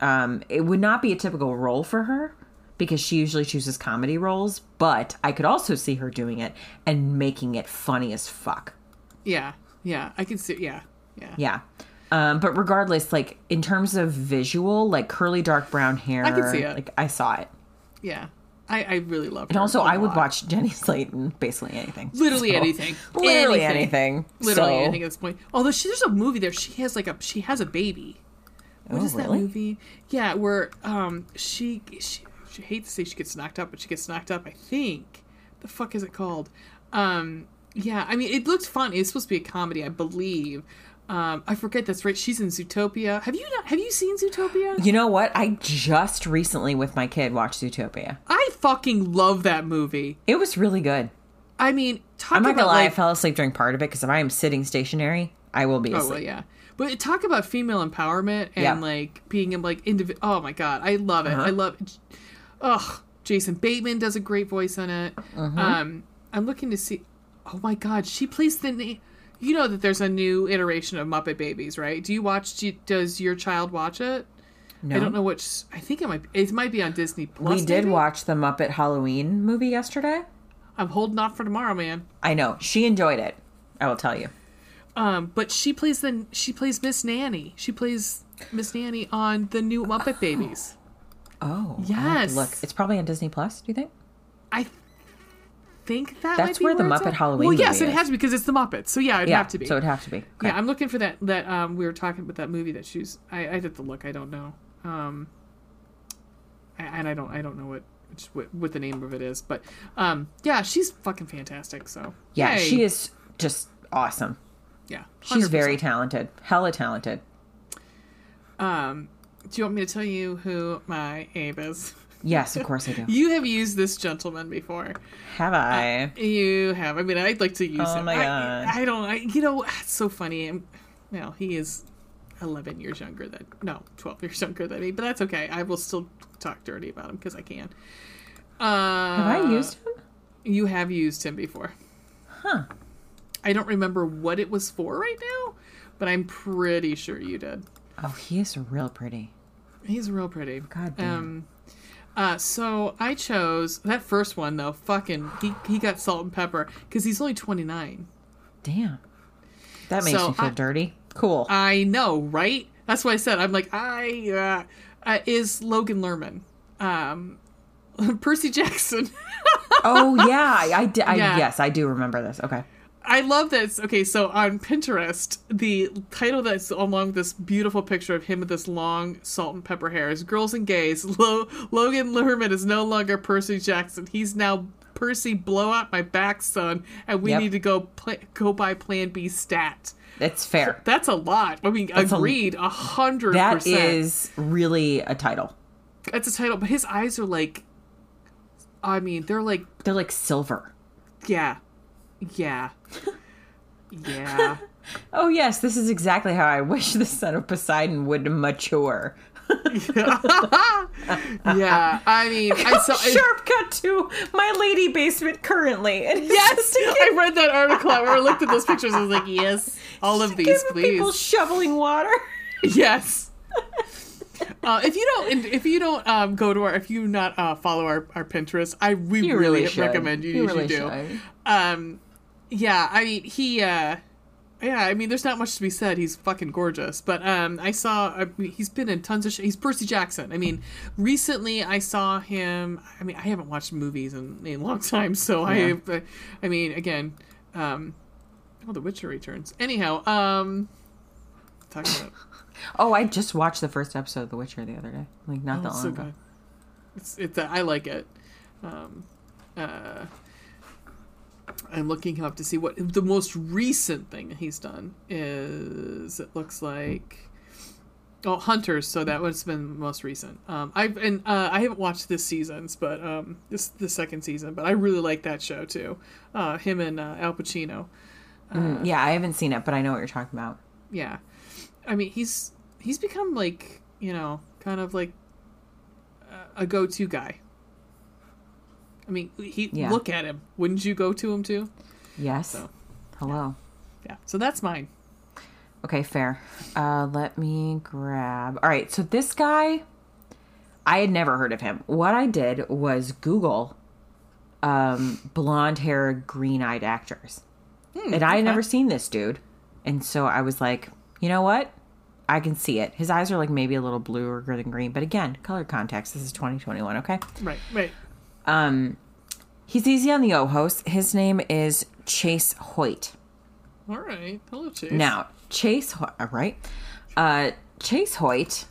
Um, it would not be a typical role for her because she usually chooses comedy roles, but I could also see her doing it and making it funny as fuck. Yeah. Yeah. I can see. Yeah. Yeah. Yeah. Um, but regardless, like in terms of visual, like curly dark brown hair, I can see it. Like I saw it, Yeah, I, I really love. and also I would watch Jenny Slate in basically anything, literally So, anything, literally anything, literally So- anything at this point. Although she, there's a movie there, she has like a she has a baby. What Oh, is that really? movie? Yeah, where um she she she hates to say she gets knocked up, but she gets knocked up. I think the fuck is it called? Um, yeah, I mean it looks fun. It's supposed to be a comedy, I believe. Um, I forget that's right. She's in Zootopia. Have you not? Have you seen Zootopia? You know what? I just recently with my kid watched Zootopia. I fucking love that movie. It was really good. I mean, talk I'm not gonna lie, like, I fell asleep during part of it because if I am sitting stationary, I will be Oh asleep. well, yeah. But talk about female empowerment and Yeah. like being like individual. Oh my god, I love it. Uh-huh. I love. Ugh, Jason Bateman does a great voice on it. Uh-huh. Um, I'm looking to see. Oh my god, she plays the name. You know that there's a new iteration of Muppet Babies, right? Do you watch? Do you- does your child watch it? No. I don't know which. I think it might. It might be on Disney Plus. We did maybe? watch the Muppet Halloween movie yesterday. I'm holding off for tomorrow, man. I know she enjoyed it. I will tell you. Um, but she plays the she plays Miss Nanny. She plays Miss Nanny on the new Muppet Babies. Oh, have to Yes. Look, it's probably on Disney Plus. Do you think? I think that That's might be where the Muppet at. Halloween Well, yes, it is. has to be because it's the Muppets. So yeah, it'd yeah, have to be. So it'd have to be. Okay. Yeah, I'm looking for that. That um, we were talking about that movie that she's. I, I have to look. I don't know. Um, I, and I don't. I don't know what, which, what what the name of it is. But um, yeah, she's fucking fantastic. So yeah, yay. she is just awesome. Yeah, She's 100%. very talented. Hella talented. Um, do you want me to tell you who my Abe is? Yes, of course I do. You have used this gentleman before. Have I? You have. I mean, I'd like to use Oh him. my I- God. I, don't. I, you know, it's so funny. I'm, he is eleven years younger than no, twelve years younger than me. But that's okay. I will still talk dirty about him because I can. Uh, Have I used him? You have used him before. Huh. I don't remember what it was for right now, but I'm pretty sure you did. Oh, he is real pretty. He's real pretty. God damn. Um, uh, so I chose that first one though. Fucking, he he got salt and pepper because he's only 29. Damn. That makes So me feel I- dirty. Cool. I know, right? That's why I said I'm like I uh, uh, is Logan Lerman, um, Percy Jackson. oh yeah, I, I, I Yeah. yes, I do remember this. Okay. I love this. Okay, so on Pinterest, the title that's along with this beautiful picture of him with this long salt and pepper hair is "Girls and Gays." Lo- Logan Lerman is no longer Percy Jackson. He's now Percy. Blow out my back, son, and we Yep. need to go pla go by Plan B stat. That's fair. That's a lot. I mean, a- agreed, a hundred That is really a title. That's a title, but his eyes are like. I mean, they're like, They're like silver. yeah, yeah, yeah. Oh yes, this is exactly how I wish the son of Poseidon would mature. yeah, I mean, I saw. Sharp cut to my lady basement currently. And yes, I read that article. Where I looked at those pictures. I was like, yes, all of these, please. people shoveling water. Yes. Uh, if you don't, if you don't um, go to our, if you not uh, follow our, our Pinterest, I we You really, really recommend you. You You, really should do. should. Um, yeah, I mean he, uh, yeah, I mean there's not much to be said. He's fucking gorgeous. But um, I saw I mean, he's been in tons of. Sh- he's Percy Jackson. I mean, recently I saw him. I mean, I haven't watched movies in, in a long time, so Yeah. I, I mean, again, um, oh, The Witcher returns. Anyhow, um, talking about. Oh, I just watched the first episode of The Witcher the other day. Like not Oh, that long so ago. good. It's it's I like it. Um, uh, I'm looking him up to see what the most recent thing he's done is. It looks like oh Hunters. So that one's been most recent. Um, I've and uh, I haven't watched this season's, but um, this the second season. But I really like that show too. Uh, him and uh, Al Pacino. Mm, yeah, I haven't seen it, but I know what you're talking about. yeah i mean he's he's become like you know kind of like a- a go-to guy i mean he Yeah. look at him wouldn't you go to him too Yes. So, Hello. yeah so that's mine Okay, fair. Uh, let me grab. All right, so this guy, I had never heard of him. What I did was Google um, blonde hair, green eyed actors. and I had okay. never seen this dude. And so I was like, you know what? I can see it. His eyes are like maybe a little bluer than green, but again, color context. This is 2021, okay? Right, right. Um, he's easy on the Ojos. His name is Chase Hoyt. All right. Hello, Chase. Now, Chase, Ho- uh, right? Uh, Chase Hoyt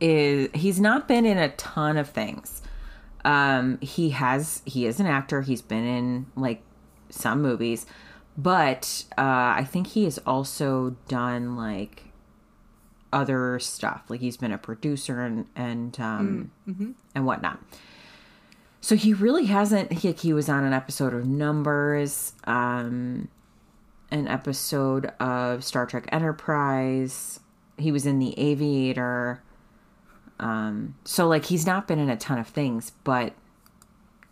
is he's not been in a ton of things. Um, he has he is an actor. He's been in like some movies, but uh, I think he has also done like other stuff. Like he's been a producer and and um, and whatnot. So he really hasn't. He, he was on an episode of Numbers, um, an episode of Star Trek Enterprise. He was in The Aviator. Um, so like he's not been in a ton of things, but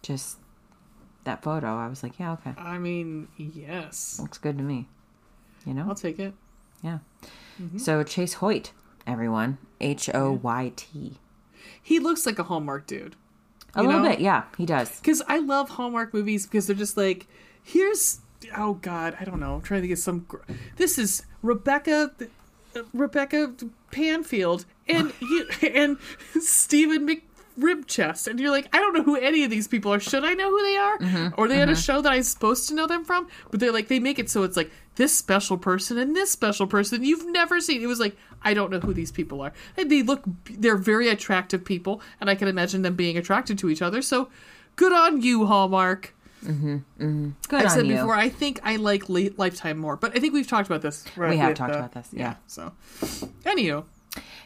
just that photo, I was like, yeah, okay, I mean, yes. looks good to me. You know, I'll take it. yeah. So Chase Hoyt, everyone, H O Y T. He looks like a Hallmark dude. A little know? bit, yeah, he does. Because I love Hallmark movies because they're just like, here's, oh God, I don't know. I'm trying to get some. gr- This is Rebecca, uh, Rebecca Panfield, and you and Stephen McRibchest, and you're like, I don't know who any of these people are. Should I know who they are? Mm-hmm, Or they had a show that I'm supposed to know them from? But they're like, they make it so it's like this special person and this special person you've never seen. It was like, I don't know who these people are. And they look, they're very attractive people, and I can imagine them being attracted to each other. So, good on you, Hallmark. Good I've on said you. before, I think I like late Lifetime more, but I think we've talked about this. Right, We have with, talked uh, about this, yeah. So, anywho,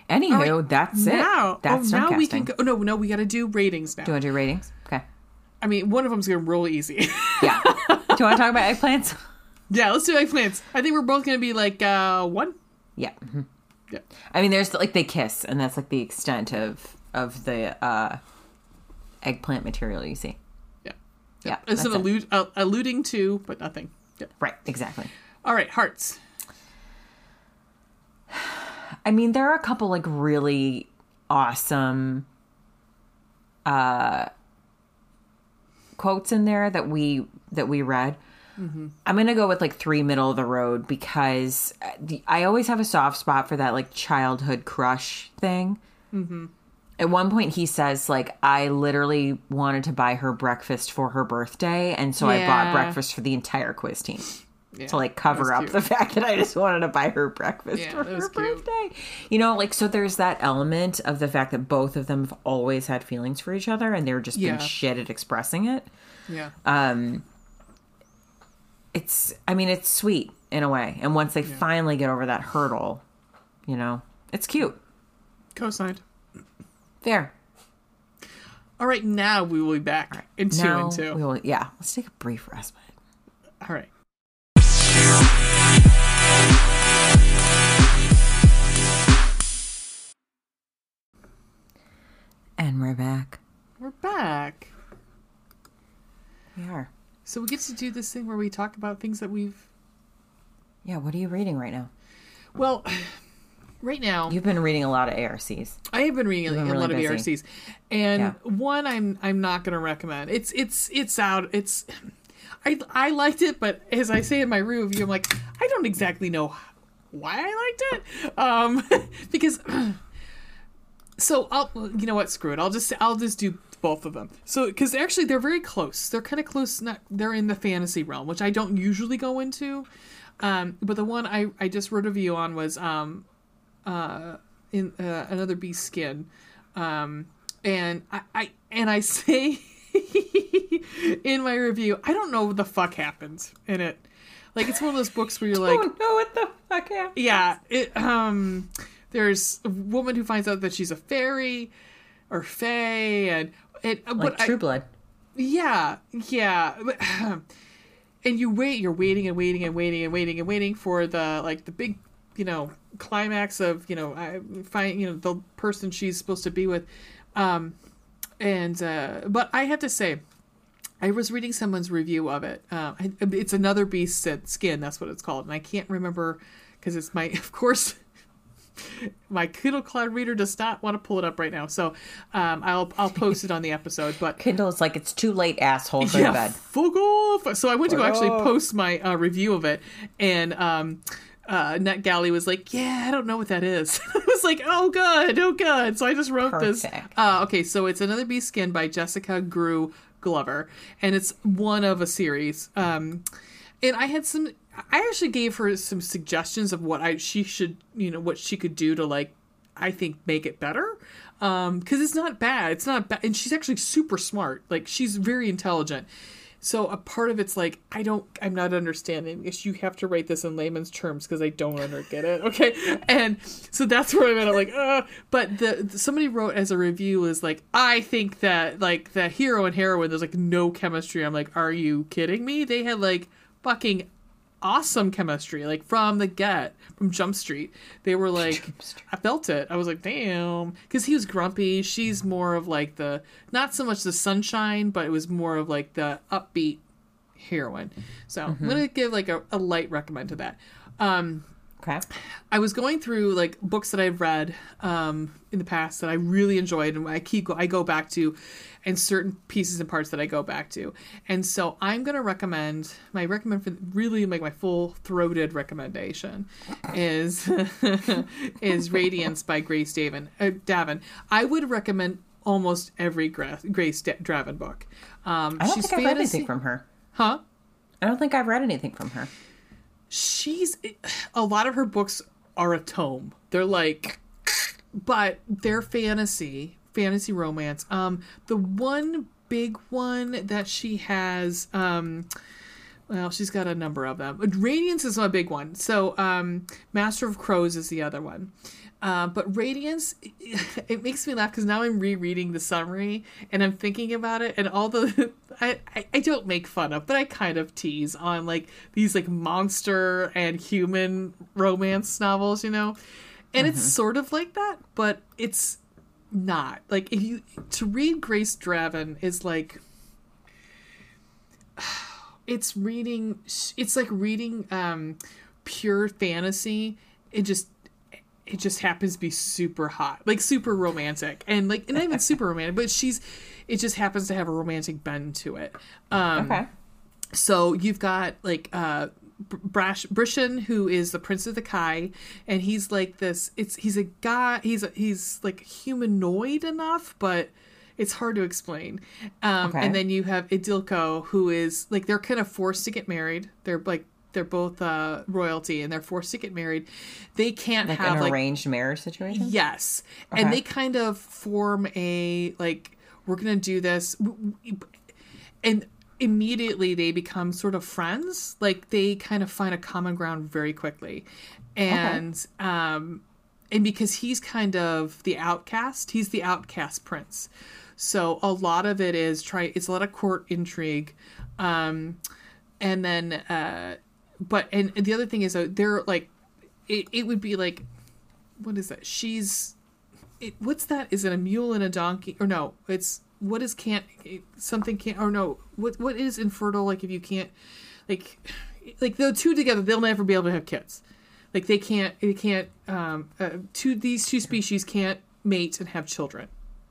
Anywho, right, that's it. now, That's oh, now we can go. Oh, no, no, we got to do ratings now. Do you want to do ratings? Okay. I mean, one of them's gonna roll easy. Yeah. do you want to talk about eggplants? yeah, let's do eggplants. I think we're both gonna be like uh one. Yeah. mhm. Yeah. I mean, there's like they kiss, and that's like the extent of of the uh, eggplant material you see. Yeah, Yeah. it's that's an it. allude, uh, alluding to, but nothing. Yeah. Right. Exactly. All right, hearts. I mean, there are a couple like really awesome uh quotes in there that we that we read. I'm gonna go with like three middle of the road because uh, the, I always have a soft spot for that like childhood crush thing. At one point, he says like I literally wanted to buy her breakfast for her birthday, and so I bought breakfast for the entire quiz team Yeah, to like cover up cute. the fact that I just wanted to buy her breakfast Yeah, for her birthday. You know, like so there's that element of the fact that both of them have always had feelings for each other and they're just Yeah. been shit at expressing it. Yeah. Um it's I mean it's sweet in a way. And once they finally get over that hurdle, you know, it's cute. Co-signed. Fair. All right, now we will be back in two and two. we will yeah, let's take a brief respite. All right. And we're back. We're back. We are. So we get to do this thing where we talk about things that we've. Yeah, what are you reading right now? Well, right now You've been reading a lot of ARCs. I have been reading been a really lot of ARCs, and Yeah. one I'm I'm not going to recommend. It's it's it's out. It's I I liked it, but as I say in my review, I'm like I don't exactly know why I liked it, um, because. So I'll you know what? Screw it. I'll just I'll just do both of them. So because actually they're very close. They're kind of close not they're in the fantasy realm which I don't usually go into. Um, but the one I I just wrote a review on was um uh in uh, another beast skin. Um and I, I and I say in my review I don't know what the fuck happened in it. Like it's one of those books where you're like don't know what the fuck happened. yeah it um there's a woman who finds out that she's a fairy or fae and it Like but I- True Blood. yeah yeah and you wait you're waiting and waiting and waiting and waiting and waiting for the like the big you know climax of you know I find you know the person she's supposed to be with um and uh but i have to say I was reading someone's review of it. Uh, it's another beast skin. That's what it's called, and I can't remember because it's my, of course, my Kindle Cloud reader does not want to pull it up right now. So um, I'll I'll post it on the episode. But Kindle is like it's too late, asshole. Go yeah, bed. fuck off. So I went to go actually off. post my uh, review of it, and um, uh, NetGalley was like, "Yeah, I don't know what that is." I was like, "Oh god, oh god!" So I just wrote this. Uh, okay, so it's another Beast Skin by Jessica Grew Glover, and it's one of a series. Um, and I had some. I actually gave her some suggestions of what I she should you know what she could do to like I think make it better. Um, because it's not bad. It's not bad, and she's actually super smart. Like she's very intelligent. So a part of it's like I don't, I'm not understanding because you have to write this in layman's terms because I don't under get it. Okay, and so that's where I'm at. I'm like, uh. But the- somebody wrote as a review is like, I think that like the hero and heroine, there's like no chemistry. I'm like, are you kidding me? They had like fucking awesome chemistry like from the get from jump street. They were like i felt it. I was like damn. Because he was grumpy. She's more of like the not so much the sunshine but it was more of like the upbeat heroine. So i'm gonna give like a, a light recommend to that. Um Okay. I was going through like books that I've read um, in the past that I really enjoyed, and I keep I go back to, and certain pieces and parts that I go back to. And so I'm gonna recommend my recommend for really like my full throated recommendation is is Radiance by Grace Draven. Uh, Draven. I would recommend almost every Gra- Grace Da- Draven book. Um, I don't she's think I've read anything from her. huh? I don't think I've read anything from her. She's a lot of her books are a tome. They're like but they're fantasy fantasy romance. Um the one big one that she has um well she's got a number of them. Radiance is a big one. So um master of crows is the other one uh, but Radiance, it makes me laugh because now I'm rereading the summary and I'm thinking about it, and all the I, I I don't make fun of, but I kind of tease on like these like monster and human romance novels, you know, and it's sort of like that, but it's not. Like if you to read Grace Draven is like it's reading it's like reading um pure fantasy it just it just happens to be super hot like super romantic and like not even super romantic but she's it just happens to have a romantic bend to it um Okay. so you've got like uh Brash Brishen, who is the prince of the Kai, and he's like this. It's he's a guy. He's a, he's like humanoid enough, but it's hard to explain. Um, Okay. And then you have Ildiko, who is like they're kind of forced to get married. They're like they're both uh, royalty, and they're forced to get married. They can't Like have an like arranged marriage situation? Yes. Okay. And they kind of form a like we're going to do this and immediately they become sort of friends. Like they kind of find a common ground very quickly. And um and because he's kind of the outcast, he's the outcast prince. So a lot of it is try it's a lot of court intrigue. Um and then uh but and, and the other thing is uh, they're like it, it would be like what is that? She's it, what's that? Is it a mule and a donkey? Or no, it's what is can't something can't or no? What what is infertile? Like if you can't like like the two together, they'll never be able to have kids. Like they can't they can't um uh, two these two species can't mate and have children.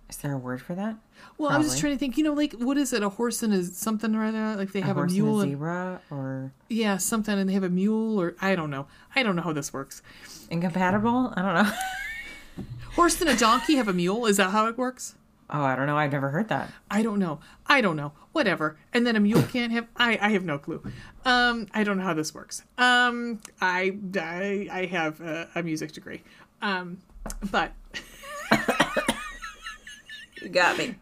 Is there a word for that? Well, I was just trying to think. You know, like what is it? A horse and a something or other? Like they A have a, horse mule and and a zebra or yeah, something, and they have a mule or I don't know. I don't know how this works. incompatible? I don't know. Horse and a donkey have a mule. Is that how it works? Oh, I don't know. I've never heard that. I don't know. I don't know. Whatever. And then a mule can't have. I. I have no clue. Um. I don't know how this works. Um. I. I, I have a, a music degree. Um. But You got me.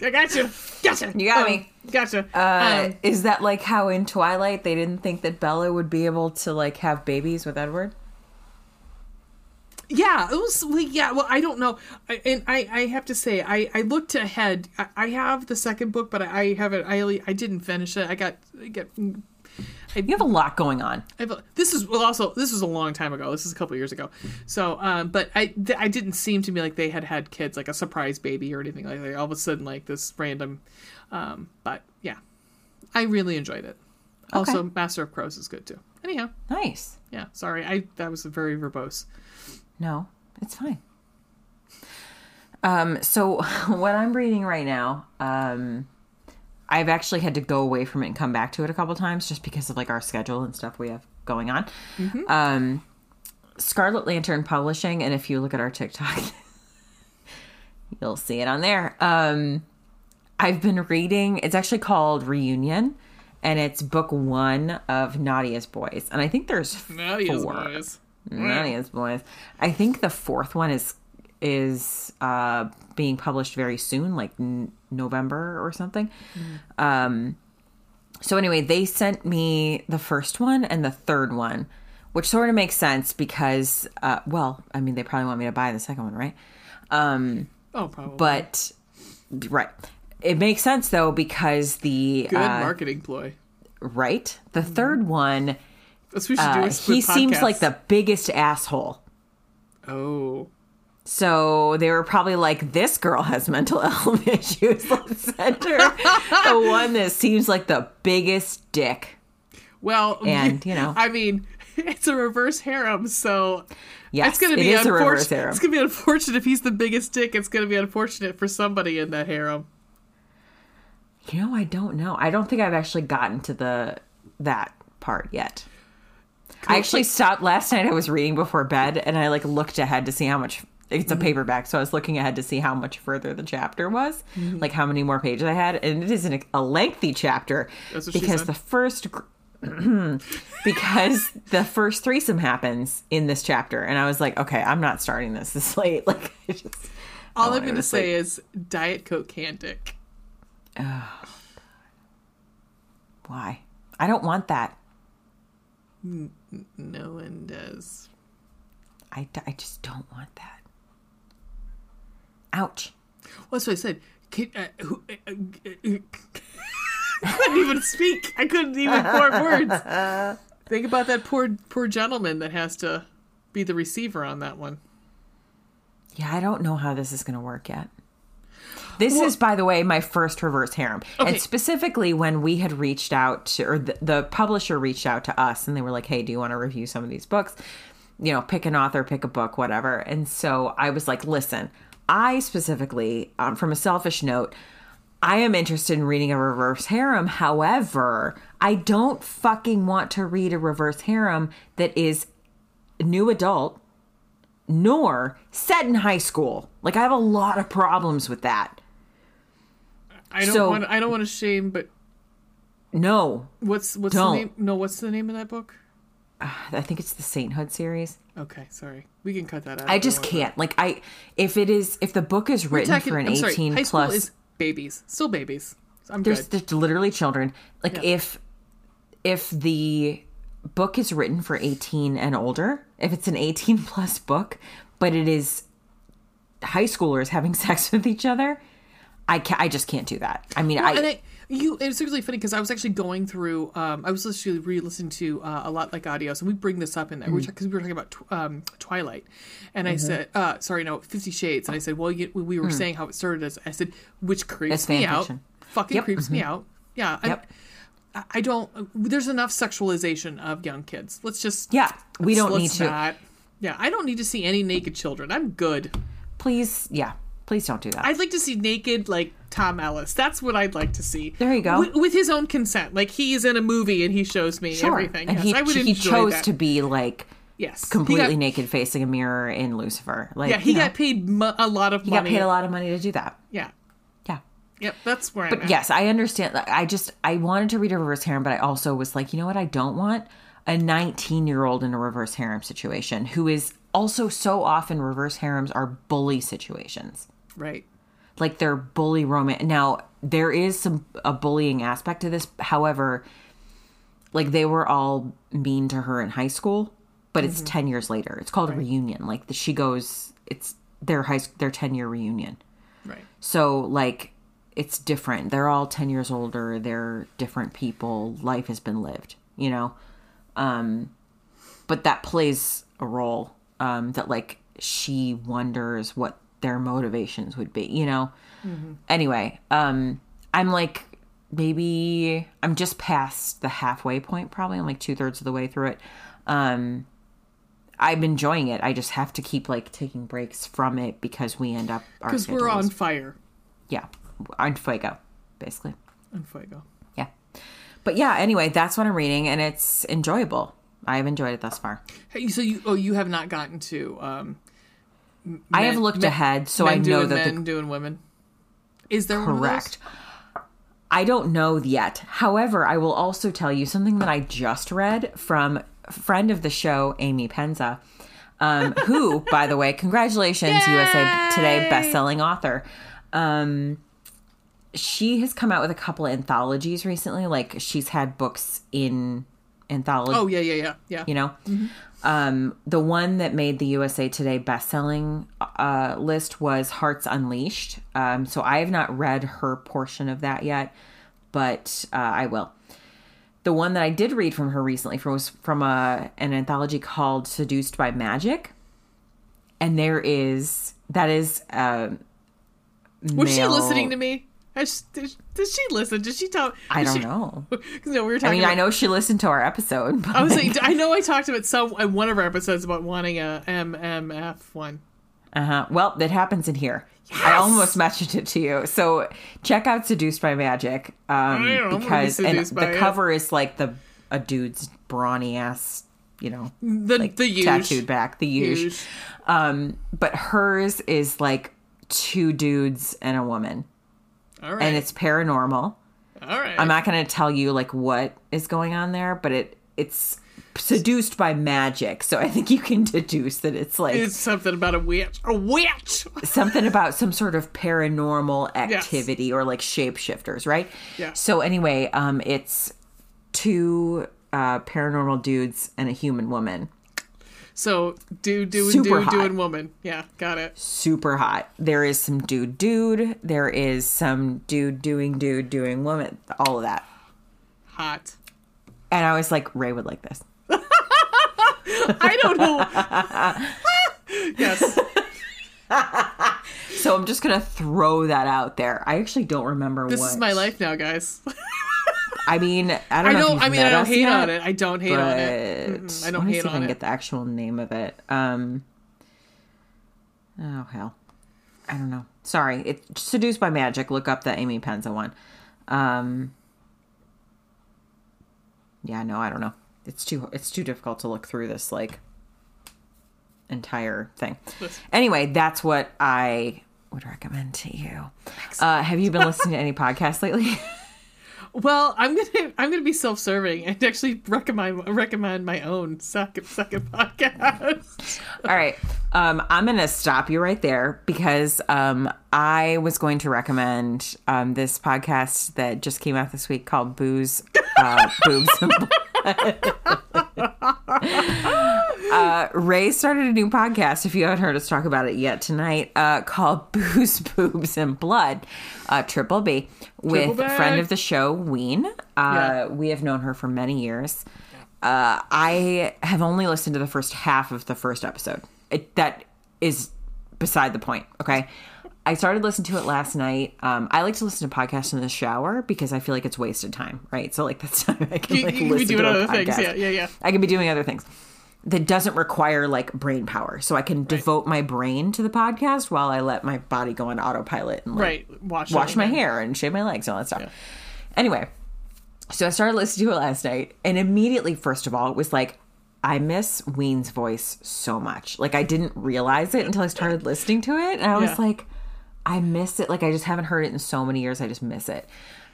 I got you. Gotcha. You got me. Gotcha. Uh, um, is that like how in Twilight they didn't think that Bella would be able to like have babies with Edward? yeah. It was. Well, yeah. Well, I don't know. I, and I. I have to say, I. I looked ahead. I, I have the second book, but I haven't. I. I didn't finish it. I got. I got. You have a lot going on. I've, this is well also this was a long time ago. This is a couple years ago. So, um, but I th- I didn't seem to me like they had had kids like a surprise baby or anything like that. All of a sudden, like this random. Um, but yeah, I really enjoyed it. Also, Master of Crows is good too. Anyhow, Nice. yeah. Sorry, I that was very verbose. No, it's fine. Um, so what I'm reading right now, um, I've actually had to go away from it and come back to it a couple times just because of like our schedule and stuff we have going on. Um, Scarlet Lantern Publishing, and if you look at our TikTok, you'll see it on there. Um, I've been reading. It's actually called Reunion, and it's book one of Nadia's Boys, and I think there's Nadia's four. boys. Nadia's Boys. I think the fourth one is is uh, being published very soon, like n- November or something. Um, so anyway, they sent me the first one and the third one, which sort of makes sense because, uh, well, I mean, they probably want me to buy the second one, right? Um, Oh, probably. but right, it makes sense though because the good uh, marketing ploy. right the third one, That's what we should do. uh, he seems like the biggest asshole. Oh, So they were probably like, this girl has mental health issues. Let's send her the one that seems like the biggest dick. well, And, you know. I mean, it's a reverse harem, so Yes, it's gonna be a reverse unfortunate. It's gonna be unfortunate if he's the biggest dick. It's gonna be unfortunate for somebody in that harem. You know, I don't know. I don't think I've actually gotten to the that part yet. I actually stopped last night. I was reading before bed, and I like looked ahead to see how much. It's a Mm-hmm. paperback, so I was looking ahead to see how much further the chapter was, Mm-hmm. like how many more pages I had, and it is an, a lengthy chapter That's what she because the first gr- because the first threesome happens in this chapter, and I was like, okay, I'm not starting this this late. Like, I just All I I'm gonna to say is Diet Coke can't dick. why I don't want that. No one does. I, I just don't want that. Ouch. Well, that's what I said. Can, uh, who, uh, uh, uh, I couldn't even speak. I couldn't even form words. Think about that poor poor gentleman that has to be the receiver on that one. Yeah, I don't know how this is going to work yet. This is, by the way, my first reverse harem. Okay. And specifically when we had reached out to, or the, the publisher reached out to us and they were like, hey, do you want to review some of these books? You know, pick an author, pick a book, whatever. And so I was like, listen, I specifically, um, from a selfish note, I am interested in reading a reverse harem. However, I don't fucking want to read a reverse harem that is new adult nor set in high school. Like I have a lot of problems with that. I don't So- want. I don't want to shame, but No, what's what's Don't. the name? No, what's the name of that book? I think it's the Sainthood series. Okay, sorry. We can cut that out. I just can't. Like I if it is if the book is written talking- for an I'm sorry, 18 High school plus is babies, still babies. I'm there's, good. there's literally children. Like Yeah. if if the book is written for 18 and older, if it's an 18 plus book, but it is high schoolers having sex with each other, I ca I just can't do that. I mean, and I, you it was really funny because I was actually going through um I was actually re-listening to uh, a lot like audios and we bring this up in there Mm. because we were talking about tw- um Twilight and Mm-hmm. I said uh sorry no 50 shades and I said well you, we were saying how it started as I said which creeps me out fiction. fucking Yep, creeps me out yeah Yep. I, I don't there's enough sexualization of young kids let's just Yeah, we don't need to. not. yeah I don't need to see any naked children I'm good please, yeah, please don't do that. I'd like to see naked like Tom Ellis. That's what I'd like to see. There you go. With, with his own consent, like he's in a movie and he shows me Sure. everything. And yes, he, I would he chose that. to be like yes completely got- naked facing a mirror in Lucifer. Like, Yeah, he you know, got paid mu- a lot of he money. got paid a lot of money to do that. Yeah, Yeah. yep. That's where I'm But yes, I understand. I just I wanted to read a reverse harem, but I also was like, you know what? I don't want a 19 year old in a reverse harem situation who is also so often reverse harems are bully situations. right. Like they're bully romance. Now there is some a bullying aspect to this. However, like they were all mean to her in high school, but it's 10 years later. It's called a reunion. Like the, she goes, it's their high their 10 year reunion. Right. So like it's different. They're all 10 years older. They're different people. Life has been lived, you know. Um but that plays a role um that like she wonders what their motivations would be, you know. Anyway, um I'm like maybe I'm just past the halfway point probably. I'm like two thirds of the way through it. Um I'm enjoying it. I just have to keep like taking breaks from it because we end up Because we're on fire. yeah, on Fuego, basically. On Fuego. Yeah. But yeah, anyway, that's what I'm reading and it's enjoyable. I've enjoyed it thus far. Hey, so you oh you have not gotten to um I have looked men- ahead, so I know doing that the men doing women. Is there one of those? Correct. I don't know yet. However, I will also tell you something that I just read from friend of the show, Amy Pennza, um, who, by the way, congratulations, USA Today best-selling author. Um, she has come out with a couple of anthologies recently. Like she's had books in anthology Oh yeah, yeah, yeah, yeah. you know um the one that made the usa today best-selling uh list was hearts unleashed. Um so i have not read her portion of that yet but uh, i will. The one that i did read from her recently from was from a an anthology called seduced by magic. And there is that is uh Was she listening to me? Has, she listen? Did she talk? i don't she- know no, we were talking. i mean about, i know she listened to our episode but I was like, I know I talked about some in one of our episodes about wanting a MMF one. Uh-huh. Well, that happens in here. I almost mentioned it to you. So check out Seduced by Magic. Um know, because and the it. cover is like the a dude's brawny ass, you know, The like the huge tattooed back, the huge. huge. Um but hers is like two dudes and a woman. All right, And it's paranormal. all right. I'm not going to tell you like what is going on there, but it it's seduced by magic. So I think you can deduce that it's like it's something about a witch. A witch. something about some sort of paranormal activity or like shapeshifters, right? Yeah. So anyway, um, it's two uh, paranormal dudes and a human woman. So dude, doing Super dude, hot. doing woman. Yeah, got it. Super hot. There is some dude, dude. There is some dude doing dude doing woman. All of that. Hot. And I was like, Ray would like this. I don't know. yes. So I'm just gonna throw that out there. I actually don't remember what This what. is my life now, guys. I mean, I don't I know. I mean, I don't hate yet, on it. I don't hate on it. I don't hate see if I can it. get the actual name of it. Um, oh hell, I don't know. Sorry, it's seduced by magic. Look up the Amy Pennza one. Um, yeah, no, I don't know. It's too it's too difficult to look through this like entire thing. Anyway, that's what I would recommend to you. Uh, have you been listening to any podcasts lately? Well, I'm gonna I'm gonna be self serving and actually recommend recommend my own second second podcast. All right. Um, I'm to stop you right there because um, I was going to recommend um, this podcast that just came out this week called Booze, uh, Boobs, and. Uh, Ray started a new podcast, if you haven't heard us talk about it yet tonight, uh, called Booze, Boobs, and Blood, uh, Triple B, with Triple a friend of the show, Ween. Uh, Yeah. We have known her for many years. Uh, I have only listened to the first half of the first episode. It, that is beside the point. Okay. I started listening to it last night. Um, I like to listen to podcasts in the shower because I feel like it's wasted time, right? So like that's time I can You, like you listen doing to other things. Yeah, yeah, yeah. I can be doing other things that doesn't require like brain power, so I can devote my brain to the podcast while I let my body go on autopilot and like, Right. Wash wash my hair and shave my legs and all that stuff. Anyway, so I started listening to it last night, and immediately, first of all, it was like, I miss Ween's voice so much. Like, I didn't realize it until I started listening to it, and I was like, I miss it. Like, I just haven't heard it in so many years. I just miss it.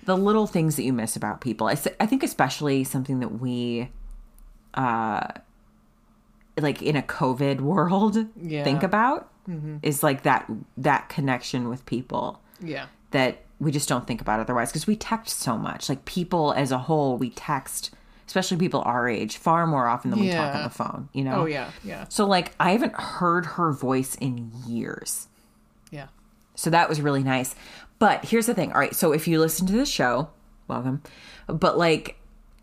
The little things that you miss about people. I think, especially something that we, uh, like in a COVID world, Yeah. think about is like that that connection with people Yeah. that we just don't think about otherwise because we text so much. Like people as a whole, we text, especially people our age, far more often than we talk on the phone. You know? Oh yeah. Yeah. So like I haven't heard her voice in years. So that was really nice. But here's the thing. All right, so if you listen to the show, welcome. But like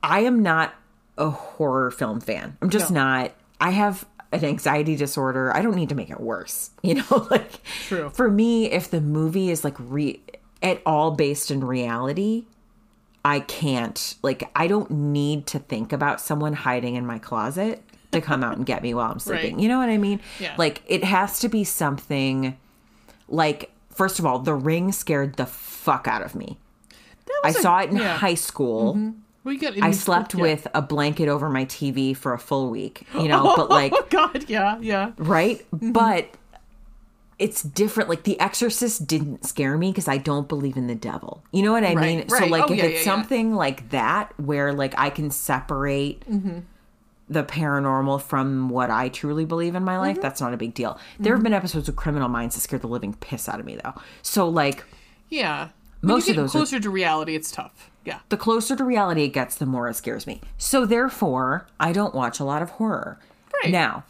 I am not a horror film fan. I'm just No. not. I have an anxiety disorder. I don't need to make it worse. You know, like True. for me if the movie is like re at all based in reality, I can't. Like I don't need to think about someone hiding in my closet to come out and get me while I'm sleeping. Right. You know what I mean? Yeah. Like it has to be something like first of all, The Ring scared the fuck out of me. I saw it in yeah. Mm-hmm. high school We get. I slept yeah. with a blanket over my TV for a full week, you know, but like, Oh God, yeah, yeah. right? But it's different. Like, The Exorcist didn't scare me because I don't believe in the devil. You know what I Right, mean? So, like, Oh, if yeah, it's something like that where, like, I can separate the paranormal from what I truly believe in my life, Mm-hmm. that's not a big deal. There have been episodes of Criminal Minds that scared the living piss out of me, though. So, like, Yeah. Most of those are- closer to reality, it's tough. Yeah. the closer to reality it gets, the more it scares me. So therefore, I don't watch a lot of horror. Right. Now,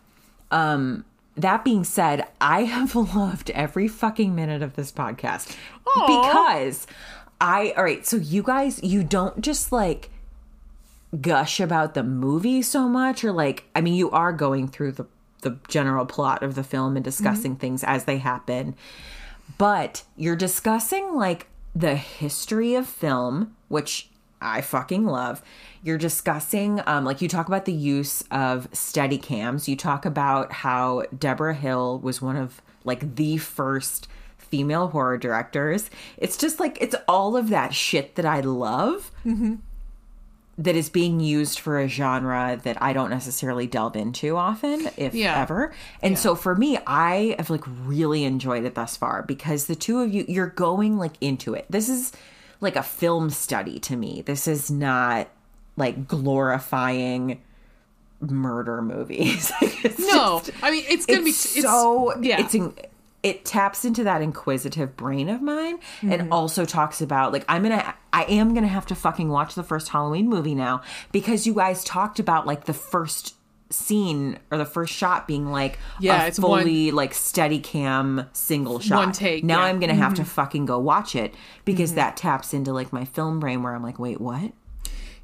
um, that being said, I have loved every fucking minute of this podcast Aw. because I all right, so you guys you don't just like gush about the movie so much or like I mean you are going through the the general plot of the film and discussing things as they happen but you're discussing like the history of film, which I fucking love. You're discussing, um, like, you talk about the use of steady cams. You talk about how Deborah Hill was one of, like, the first female horror directors. It's just like, it's all of that shit that I love that is being used for a genre that I don't necessarily delve into often, if Yeah. ever. And so for me, I have like really enjoyed it thus far because the two of you, you're going like into it. This is like a film study to me. This is not like glorifying murder movies. No, just- I mean it's gonna it's be it's, so yeah. it's it taps into that inquisitive brain of mine Mm-hmm. and also talks about like i'm gonna i am gonna have to fucking watch the first halloween movie now because you guys talked about like the first scene or the first shot being like Yeah, a it's fully like steady cam single shot One take, now yeah. i'm gonna have to fucking go watch it because that taps into like my film brain where i'm like wait what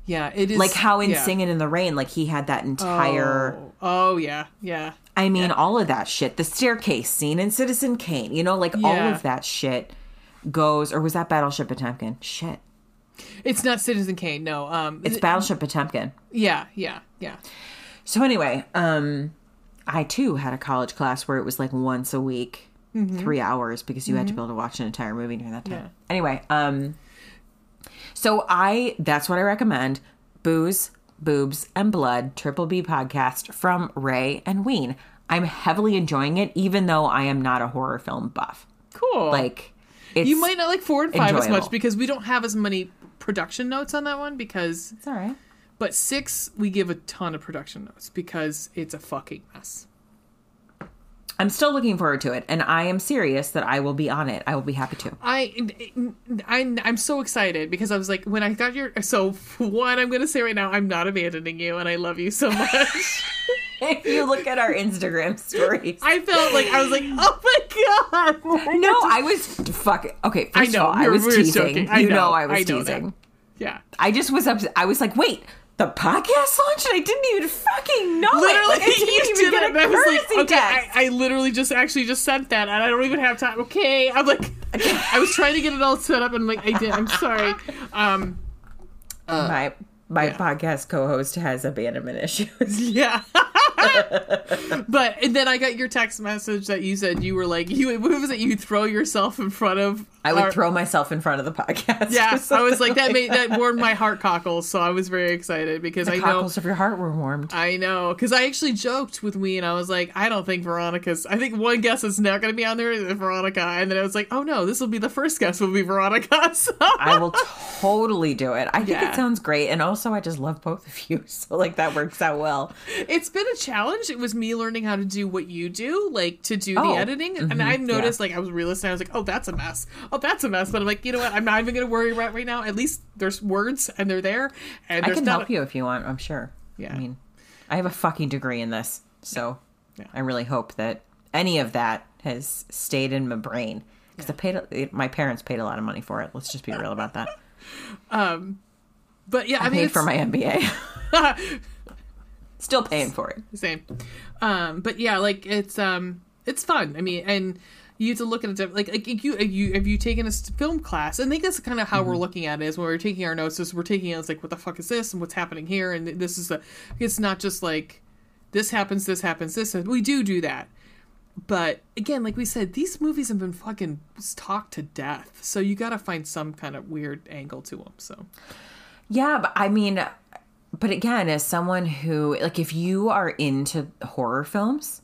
yeah it is like how in yeah. singing in the rain like he had that entire Oh, oh yeah, yeah. I mean, all of that shit. The staircase scene in Citizen Kane, you know, like all of that shit goes. Or was that Battleship Potemkin? Shit. It's not Citizen Kane, no. Um It's Battleship Potemkin. yeah, yeah, yeah. So anyway, um, I too had a college class where it was like once a week, three hours, because you had to be able to watch an entire movie during that time. Yeah. Anyway, um, so I that's what I recommend: booze, boobs, and blood. Triple B podcast from Ray and Ween. I'm heavily enjoying it, even though I am not a horror film buff. Cool. Like, it's, you might not like four and five as much because we don't have as many production notes on that one because It's all right. but six we give a ton of production notes because it's a fucking mess. I'm still looking forward to it, and I am serious that I will be on it. I will be happy to. I, I, I'm so excited because I was like, when I got your, so one, I'm going to say right now, I'm not abandoning you and I love you so much. if you look at our Instagram stories. I felt like, I was like, oh my God. No, I was fuck. Okay, first I know, of all, I was we teasing. joking. I you know, know, I was I know that. teasing. Yeah. I just was up. I was like, wait, the podcast launch and I didn't even fucking know Literally, it. Like, I didn't even get it. a was like, okay, I. I literally just actually just sent that, and I don't even have time. Okay, I'm like, I was trying to get it all set up, and like, I did. I'm sorry. Um, my my yeah. podcast co-host has abandonment issues. yeah. but and then I got your text message that you said you were like, you what was it? You throw yourself in front of. I would our- throw myself in front of the podcast. Yeah, I was like that made that warmed my heart cockles, so I was very excited because the I know cockles of your heart were warmed. I know, because I actually joked with Wee, and I was like, I don't think Veronica's. I think one guest is not going to be on there is Veronica, and then I was like, oh no, this will be the first guest will be Veronica. So I will totally do it. I think Yeah. it sounds great, and also I just love both of you, so like that works out well. it's been a challenge. It was me learning how to do what you do, like to do Oh, the editing, and mm-hmm, I've noticed like I was re-listening. I was like, oh, that's a mess. Oh, that's a mess. But I'm like, you know what? I'm not even to worry about right now. At least there's words and they're there, and I can help you if you want. I'm sure. Yeah. I mean, I have a fucking degree in this, so Yeah. I really hope that any of that has stayed in my brain because I paid. My parents paid a lot of money for it. Let's just be real about that. Um, But yeah, I, I mean, paid for my MBA. Still paying for it. same. Um but yeah like it's um it's fun. I mean and you have to look at it like like you you have you taken a film class? And i think that's kind of how we're looking at it is when we're taking our notes is we're taking it as like what the fuck is this and what's happening here? And this is a it's not just like this happens this happens this and we do do that. But again like we said these movies have been fucking talked to death. So you gotta find some kind of weird angle to them so Yeah, but I mean, but again, as someone who, like, if you are into horror films,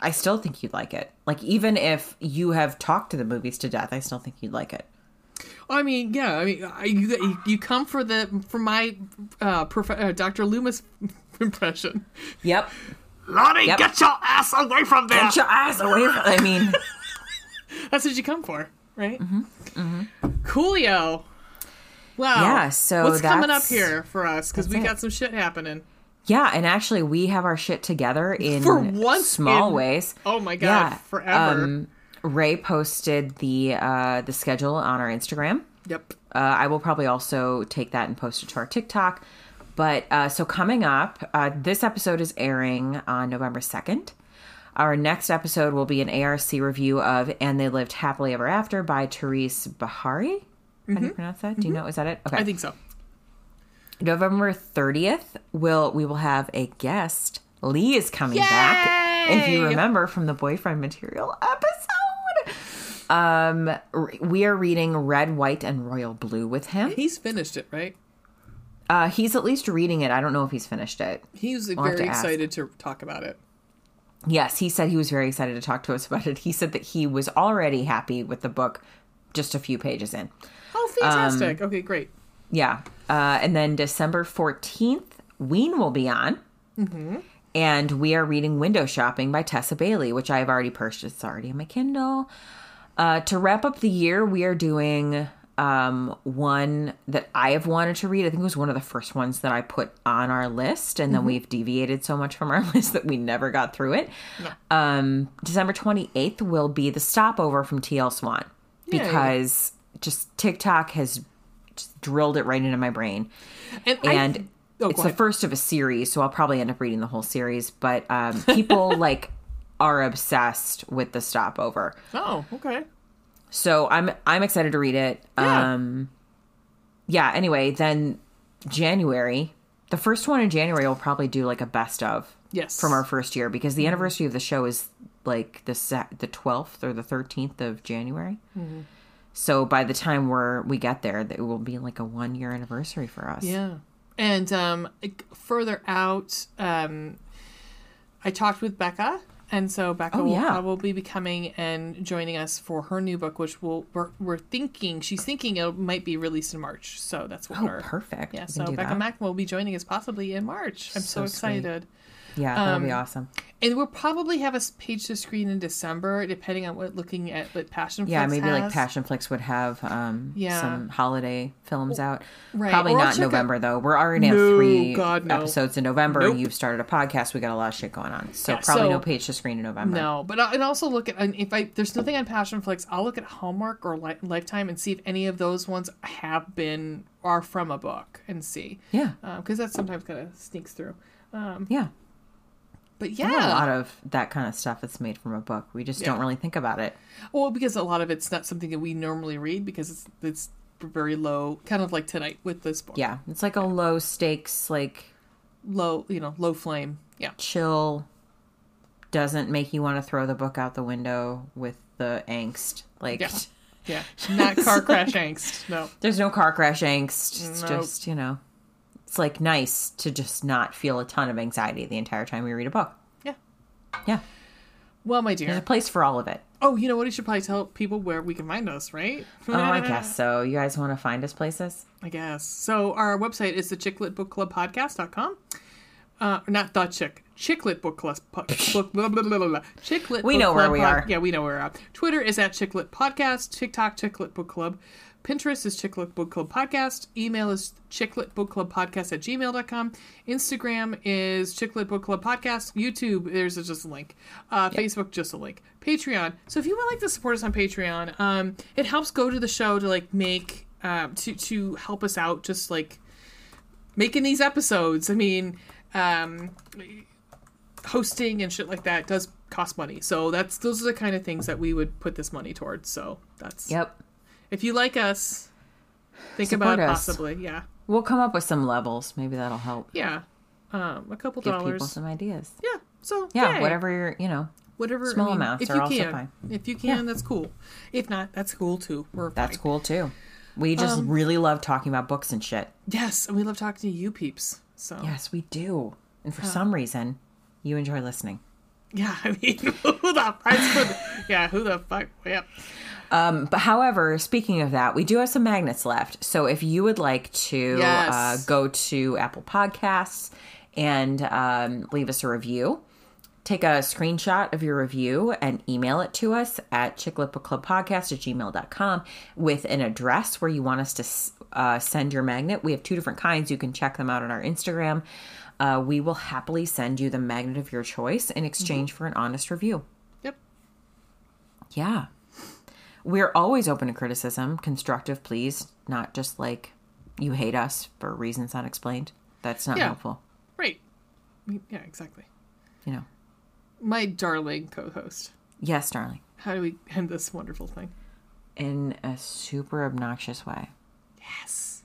I still think you'd like it. Like, even if you have talked to the movies to death, I still think you'd like it. I mean, yeah. I mean, I, you you come for the for my uh, prof- uh, Dr. Loomis impression. Yep. Lonnie, Yep. get your ass away from there. Get your ass away from. I mean, That's what you come for, right? Mm-hmm. Coolio. Wow. Yeah, so what's coming up here for us? Because we it. got some shit happening. yeah, and actually, we have our shit together in For once small in- ways. Oh my god, forever. Um, Ray posted the uh, the schedule on our Instagram. yep. Uh, I will probably also take that and post it to our TikTok. But uh, so coming up, uh, this episode is airing on November 2nd. Our next episode will be an ARC review of And They Lived Happily Ever After by Therese Beharrie. How do you pronounce that? Do you know? Is that it? Okay. Mm-hmm. I think so. November 30th, will we will have a guest. Lee is coming back. If you remember from the boyfriend material episode. Um we are reading Red, White and Royal Blue with him. He's finished it, right? Uh he's at least reading it. I don't know if he's finished it. He's have very to excited to talk about it. Yes, he said he was very excited to talk to us about it. He said that he was already happy with the book just a few pages in. Oh, Um, fantastic. okay, great. Yeah. Uh, and then December 14th, Ween will be on. And we are reading Window Shopping by Tessa Bailey, which I have already purchased. It's already on my Kindle. Uh, to wrap up the year, we are doing um, one that I have wanted to read. I think it was one of the first ones that I put on our list. And then we've deviated so much from our list that we never got through it. Um, December 28th will be The Stopover from T.L. Swan because just TikTok has just drilled it right into my brain. And, And Oh, it's the first of a series, so I'll probably end up reading the whole series. But um, people like are obsessed with the stopover. oh, okay. So I'm I'm excited to read it. Yeah. Um yeah, anyway, then January, the first one in January we'll probably do like a best of Yes. from our first year because Mm-hmm. the anniversary of the show is like the the 12th or the 13th of January. Mm-hmm. So by the time we're we get there, it will be like a 1 year anniversary for us. Yeah. And um, further out, um, I talked with Becca. And so Becca Oh, will, yeah. will be coming and joining us for her new book, which will we're, we're thinking she's thinking it might be released in March. So that's what Oh, perfect. Yeah, We so Becca that. Mack will be joining us possibly in March. I'm so, So sweet. Yeah, that'll be Um, awesome. And we'll probably have a page to screen in December, depending on what looking at what Passion Yeah, Flix maybe like has. Passionflix would have um, Yeah. some holiday films out. right. Probably Or not out- November though. We're already on No, three God, no. episodes in November. Nope. You've started a podcast. We got a lot of shit going on, so Yeah, probably so- no page to screen in November. No, but I, and also look at and if I there's nothing on Passionflix, I'll look at Hallmark or Li- Lifetime and see if any of those ones have been are from a book and see Yeah, because that sometimes kind of sneaks through. Um, yeah. But There's a lot of that kind of stuff that's made from a book. We just Yeah. don't really think about it. well, because a lot of it's not something that we normally read because it's it's very low, kind of like tonight with this book. Yeah, it's like a low stakes, like low, you know, low flame. Yeah, chill. Doesn't make you want to throw the book out the window with the angst. Like, Yeah. yeah, not car crash angst. No, there's no car crash angst. It's Nope. just, you know, it's like nice to just not feel a ton of anxiety the entire time we read a book. yeah. Yeah. Well, my dear. There's a place for all of it. Oh, you know what? You should probably tell people where we can find us, right? Oh, I guess so. You guys want to find us places? I guess. So our website is the Chicklet Book Club Podcast.com. Uh, not the chick. Chicklet Book Club. po- Book, blah, blah, blah, blah. Chicklet We know where we Pod- are. Yeah, we know where we're at. Twitter is at Chicklet Podcast. TikTok, Chicklet Book Club. Pinterest is Chicklet Book Club Podcast. Email is Chicklet Book Club Podcast at gmail.com. Instagram is Chicklet Book Club Podcast. YouTube, there's just a link. Uh, Facebook, just a link. Patreon. So if you would like to support us on Patreon, um, it helps go to the show to like make, um, to, to help us out, just like making these episodes. I mean, um, hosting and shit like that does cost money. So that's those are the kind of things that we would put this money towards. So that's Yep. If you like us, think Support about us. possibly, yeah, We'll come up with some levels. Maybe that'll help. yeah, um, a couple Give people dollars, some ideas. yeah. So Yeah, yay. whatever you're, you know, whatever small I mean, amounts if are you also can, fine. If you can, that's cool. If not, that's cool too. We're that's fine. cool too. We just really love talking about books and shit. Yes, and we love talking to you peeps. So Yes, we do. And for some reason, you enjoy listening. yeah, I mean, who the fuck? Yeah, who the fuck? Yeah. But however, speaking of that, we do have some magnets left. So if you would like to Yes. uh, go to Apple Podcasts and um, leave us a review, take a screenshot of your review and email it to us at chickletbookclubpodcast at gmail.com with an address where you want us to s- uh, send your magnet. We have two different kinds. You can check them out on our Instagram. Uh, we will happily send you the magnet of your choice in exchange for an honest review. Yep. Yeah. We're always open to criticism, constructive, please, not just like you hate us for reasons unexplained. That's not Yeah. helpful, Right. Yeah, exactly. you know. My darling co-host. Yes, darling. How do we end this wonderful thing? In a super obnoxious way. Yes.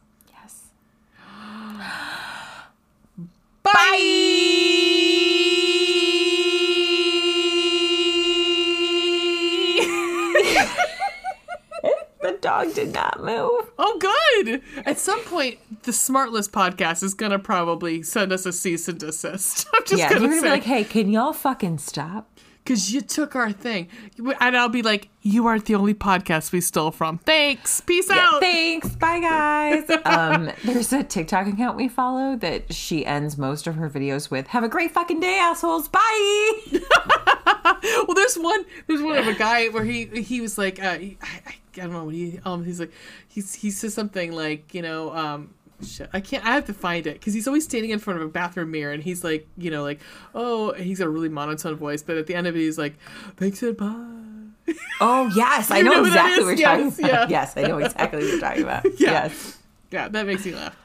The dog did not move. Oh, good. At some point, the Smartless podcast is gonna probably send us a cease and desist. I'm just Yeah, you're gonna gonna say be like, hey, can y'all fucking stop? Because you took our thing, and I'll be like, you aren't the only podcast we stole from. Thanks. Peace out. Thanks. Bye, guys. um, there's a TikTok account we follow that she ends most of her videos with "Have a great fucking day, assholes. Bye." well, there's one. There's one of a guy where he he was like, uh, he- I, I, I don't know what he um he's like he's he says something like you know um. Shit, I can't. I have to find it because he's always standing in front of a bathroom mirror, and he's like, you know, like, oh, he's got a really monotone voice, but at the end of it, he's like, "Thanks and bye." Oh yes, I know, know exactly what you're talking Yes, about. yeah. Yes, I know exactly what you're talking about. Yeah. Yes. Yeah, that makes me laugh.